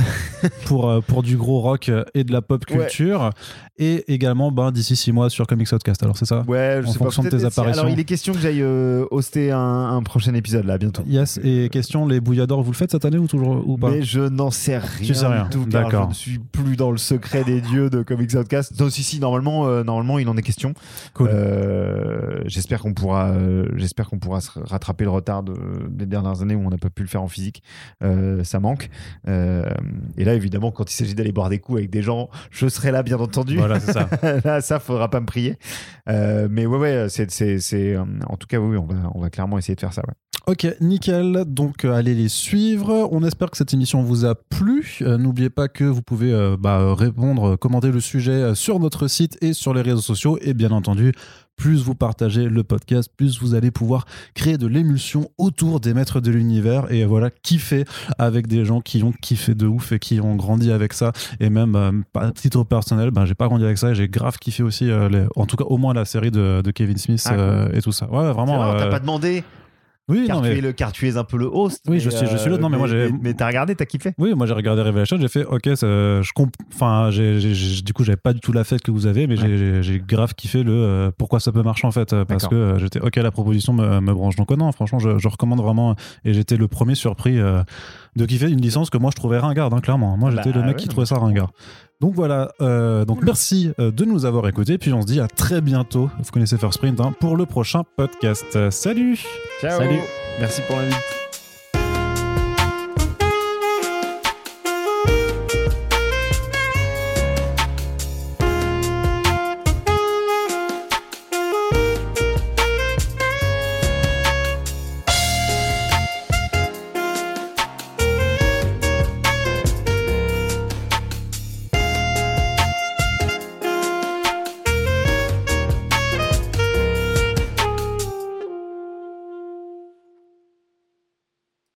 pour, euh, pour du gros rock euh, et de la pop Ouais. culture. Et également, ben, d'ici 6 mois sur Comics Outcast. Alors, c'est ça Ouais, je En sais fonction pas. de tes apparitions. Alors, il est question que j'aille euh, hoster un, un prochain épisode là, bientôt. Yes. Et question, les bouilladors, vous le faites cette année ou toujours ou pas Mais je n'en sais rien. Tu sais rien. D'accord. Je ne suis plus dans le secret des dieux de Comics Outcast. Non, si, si, normalement, euh, normalement, il en est question. Cool. Euh, j'espère qu'on pourra, j'espère qu'on pourra se rattraper le retard de- des dernières années où on n'a pas pu le faire en physique. Euh, ça manque. Euh, et là, évidemment, quand il s'agit d'aller boire des coups avec des gens, je serai là, bien entendu. Voilà, c'est ça. là, ça, faudra pas me prier. Euh, mais ouais, ouais, c'est, c'est, c'est, en tout cas, oui, on va, on va clairement essayer de faire ça. Ouais. Ok, nickel. Donc, allez les suivre. On espère que cette émission vous a plu. Euh, N'oubliez pas que vous pouvez euh, bah, répondre, commenter le sujet sur notre site et sur les réseaux sociaux. Et bien entendu, plus vous partagez le podcast, plus vous allez pouvoir créer de l'émulsion autour des maîtres de l'univers et voilà, kiffer avec des gens qui ont kiffé de ouf et qui ont grandi avec ça. Et même, euh, à titre personnel, ben, j'ai pas grandi avec ça et j'ai grave kiffé aussi, euh, les- en tout cas, au moins la série de, de Kevin Smith Ah, cool. euh, et tout ça. Ouais, vraiment. vrai, on t'a euh, pas demandé Oui, car, non, tu mais. es le, car tu es un peu le host. Oui, mais, je suis- je suis le- non, mais moi, j'ai- Mais, t'as regardé, t'as kiffé? Oui, moi j'ai regardé Revelation, j'ai fait ok, ça- je comp... enfin, j'ai, du coup, j'avais pas du tout la fête que vous avez, mais j'ai- j'ai, grave kiffé le euh, pourquoi ça peut marcher en fait, euh, parce que euh, j'étais ok, la proposition me, me branche. Donc, euh, non, franchement, je, je recommande vraiment, et j'étais le premier surpris euh, de kiffer une licence que moi je trouvais ringarde, hein, clairement. Moi j'étais Bah, le mec ouais, qui trouvait ça ringard. Donc voilà, euh, donc merci euh, de nous avoir écoutés, puis on se dit à très bientôt. Vous connaissez First Print hein, pour le prochain podcast. Salut Ciao Salut. Merci pour l'invite.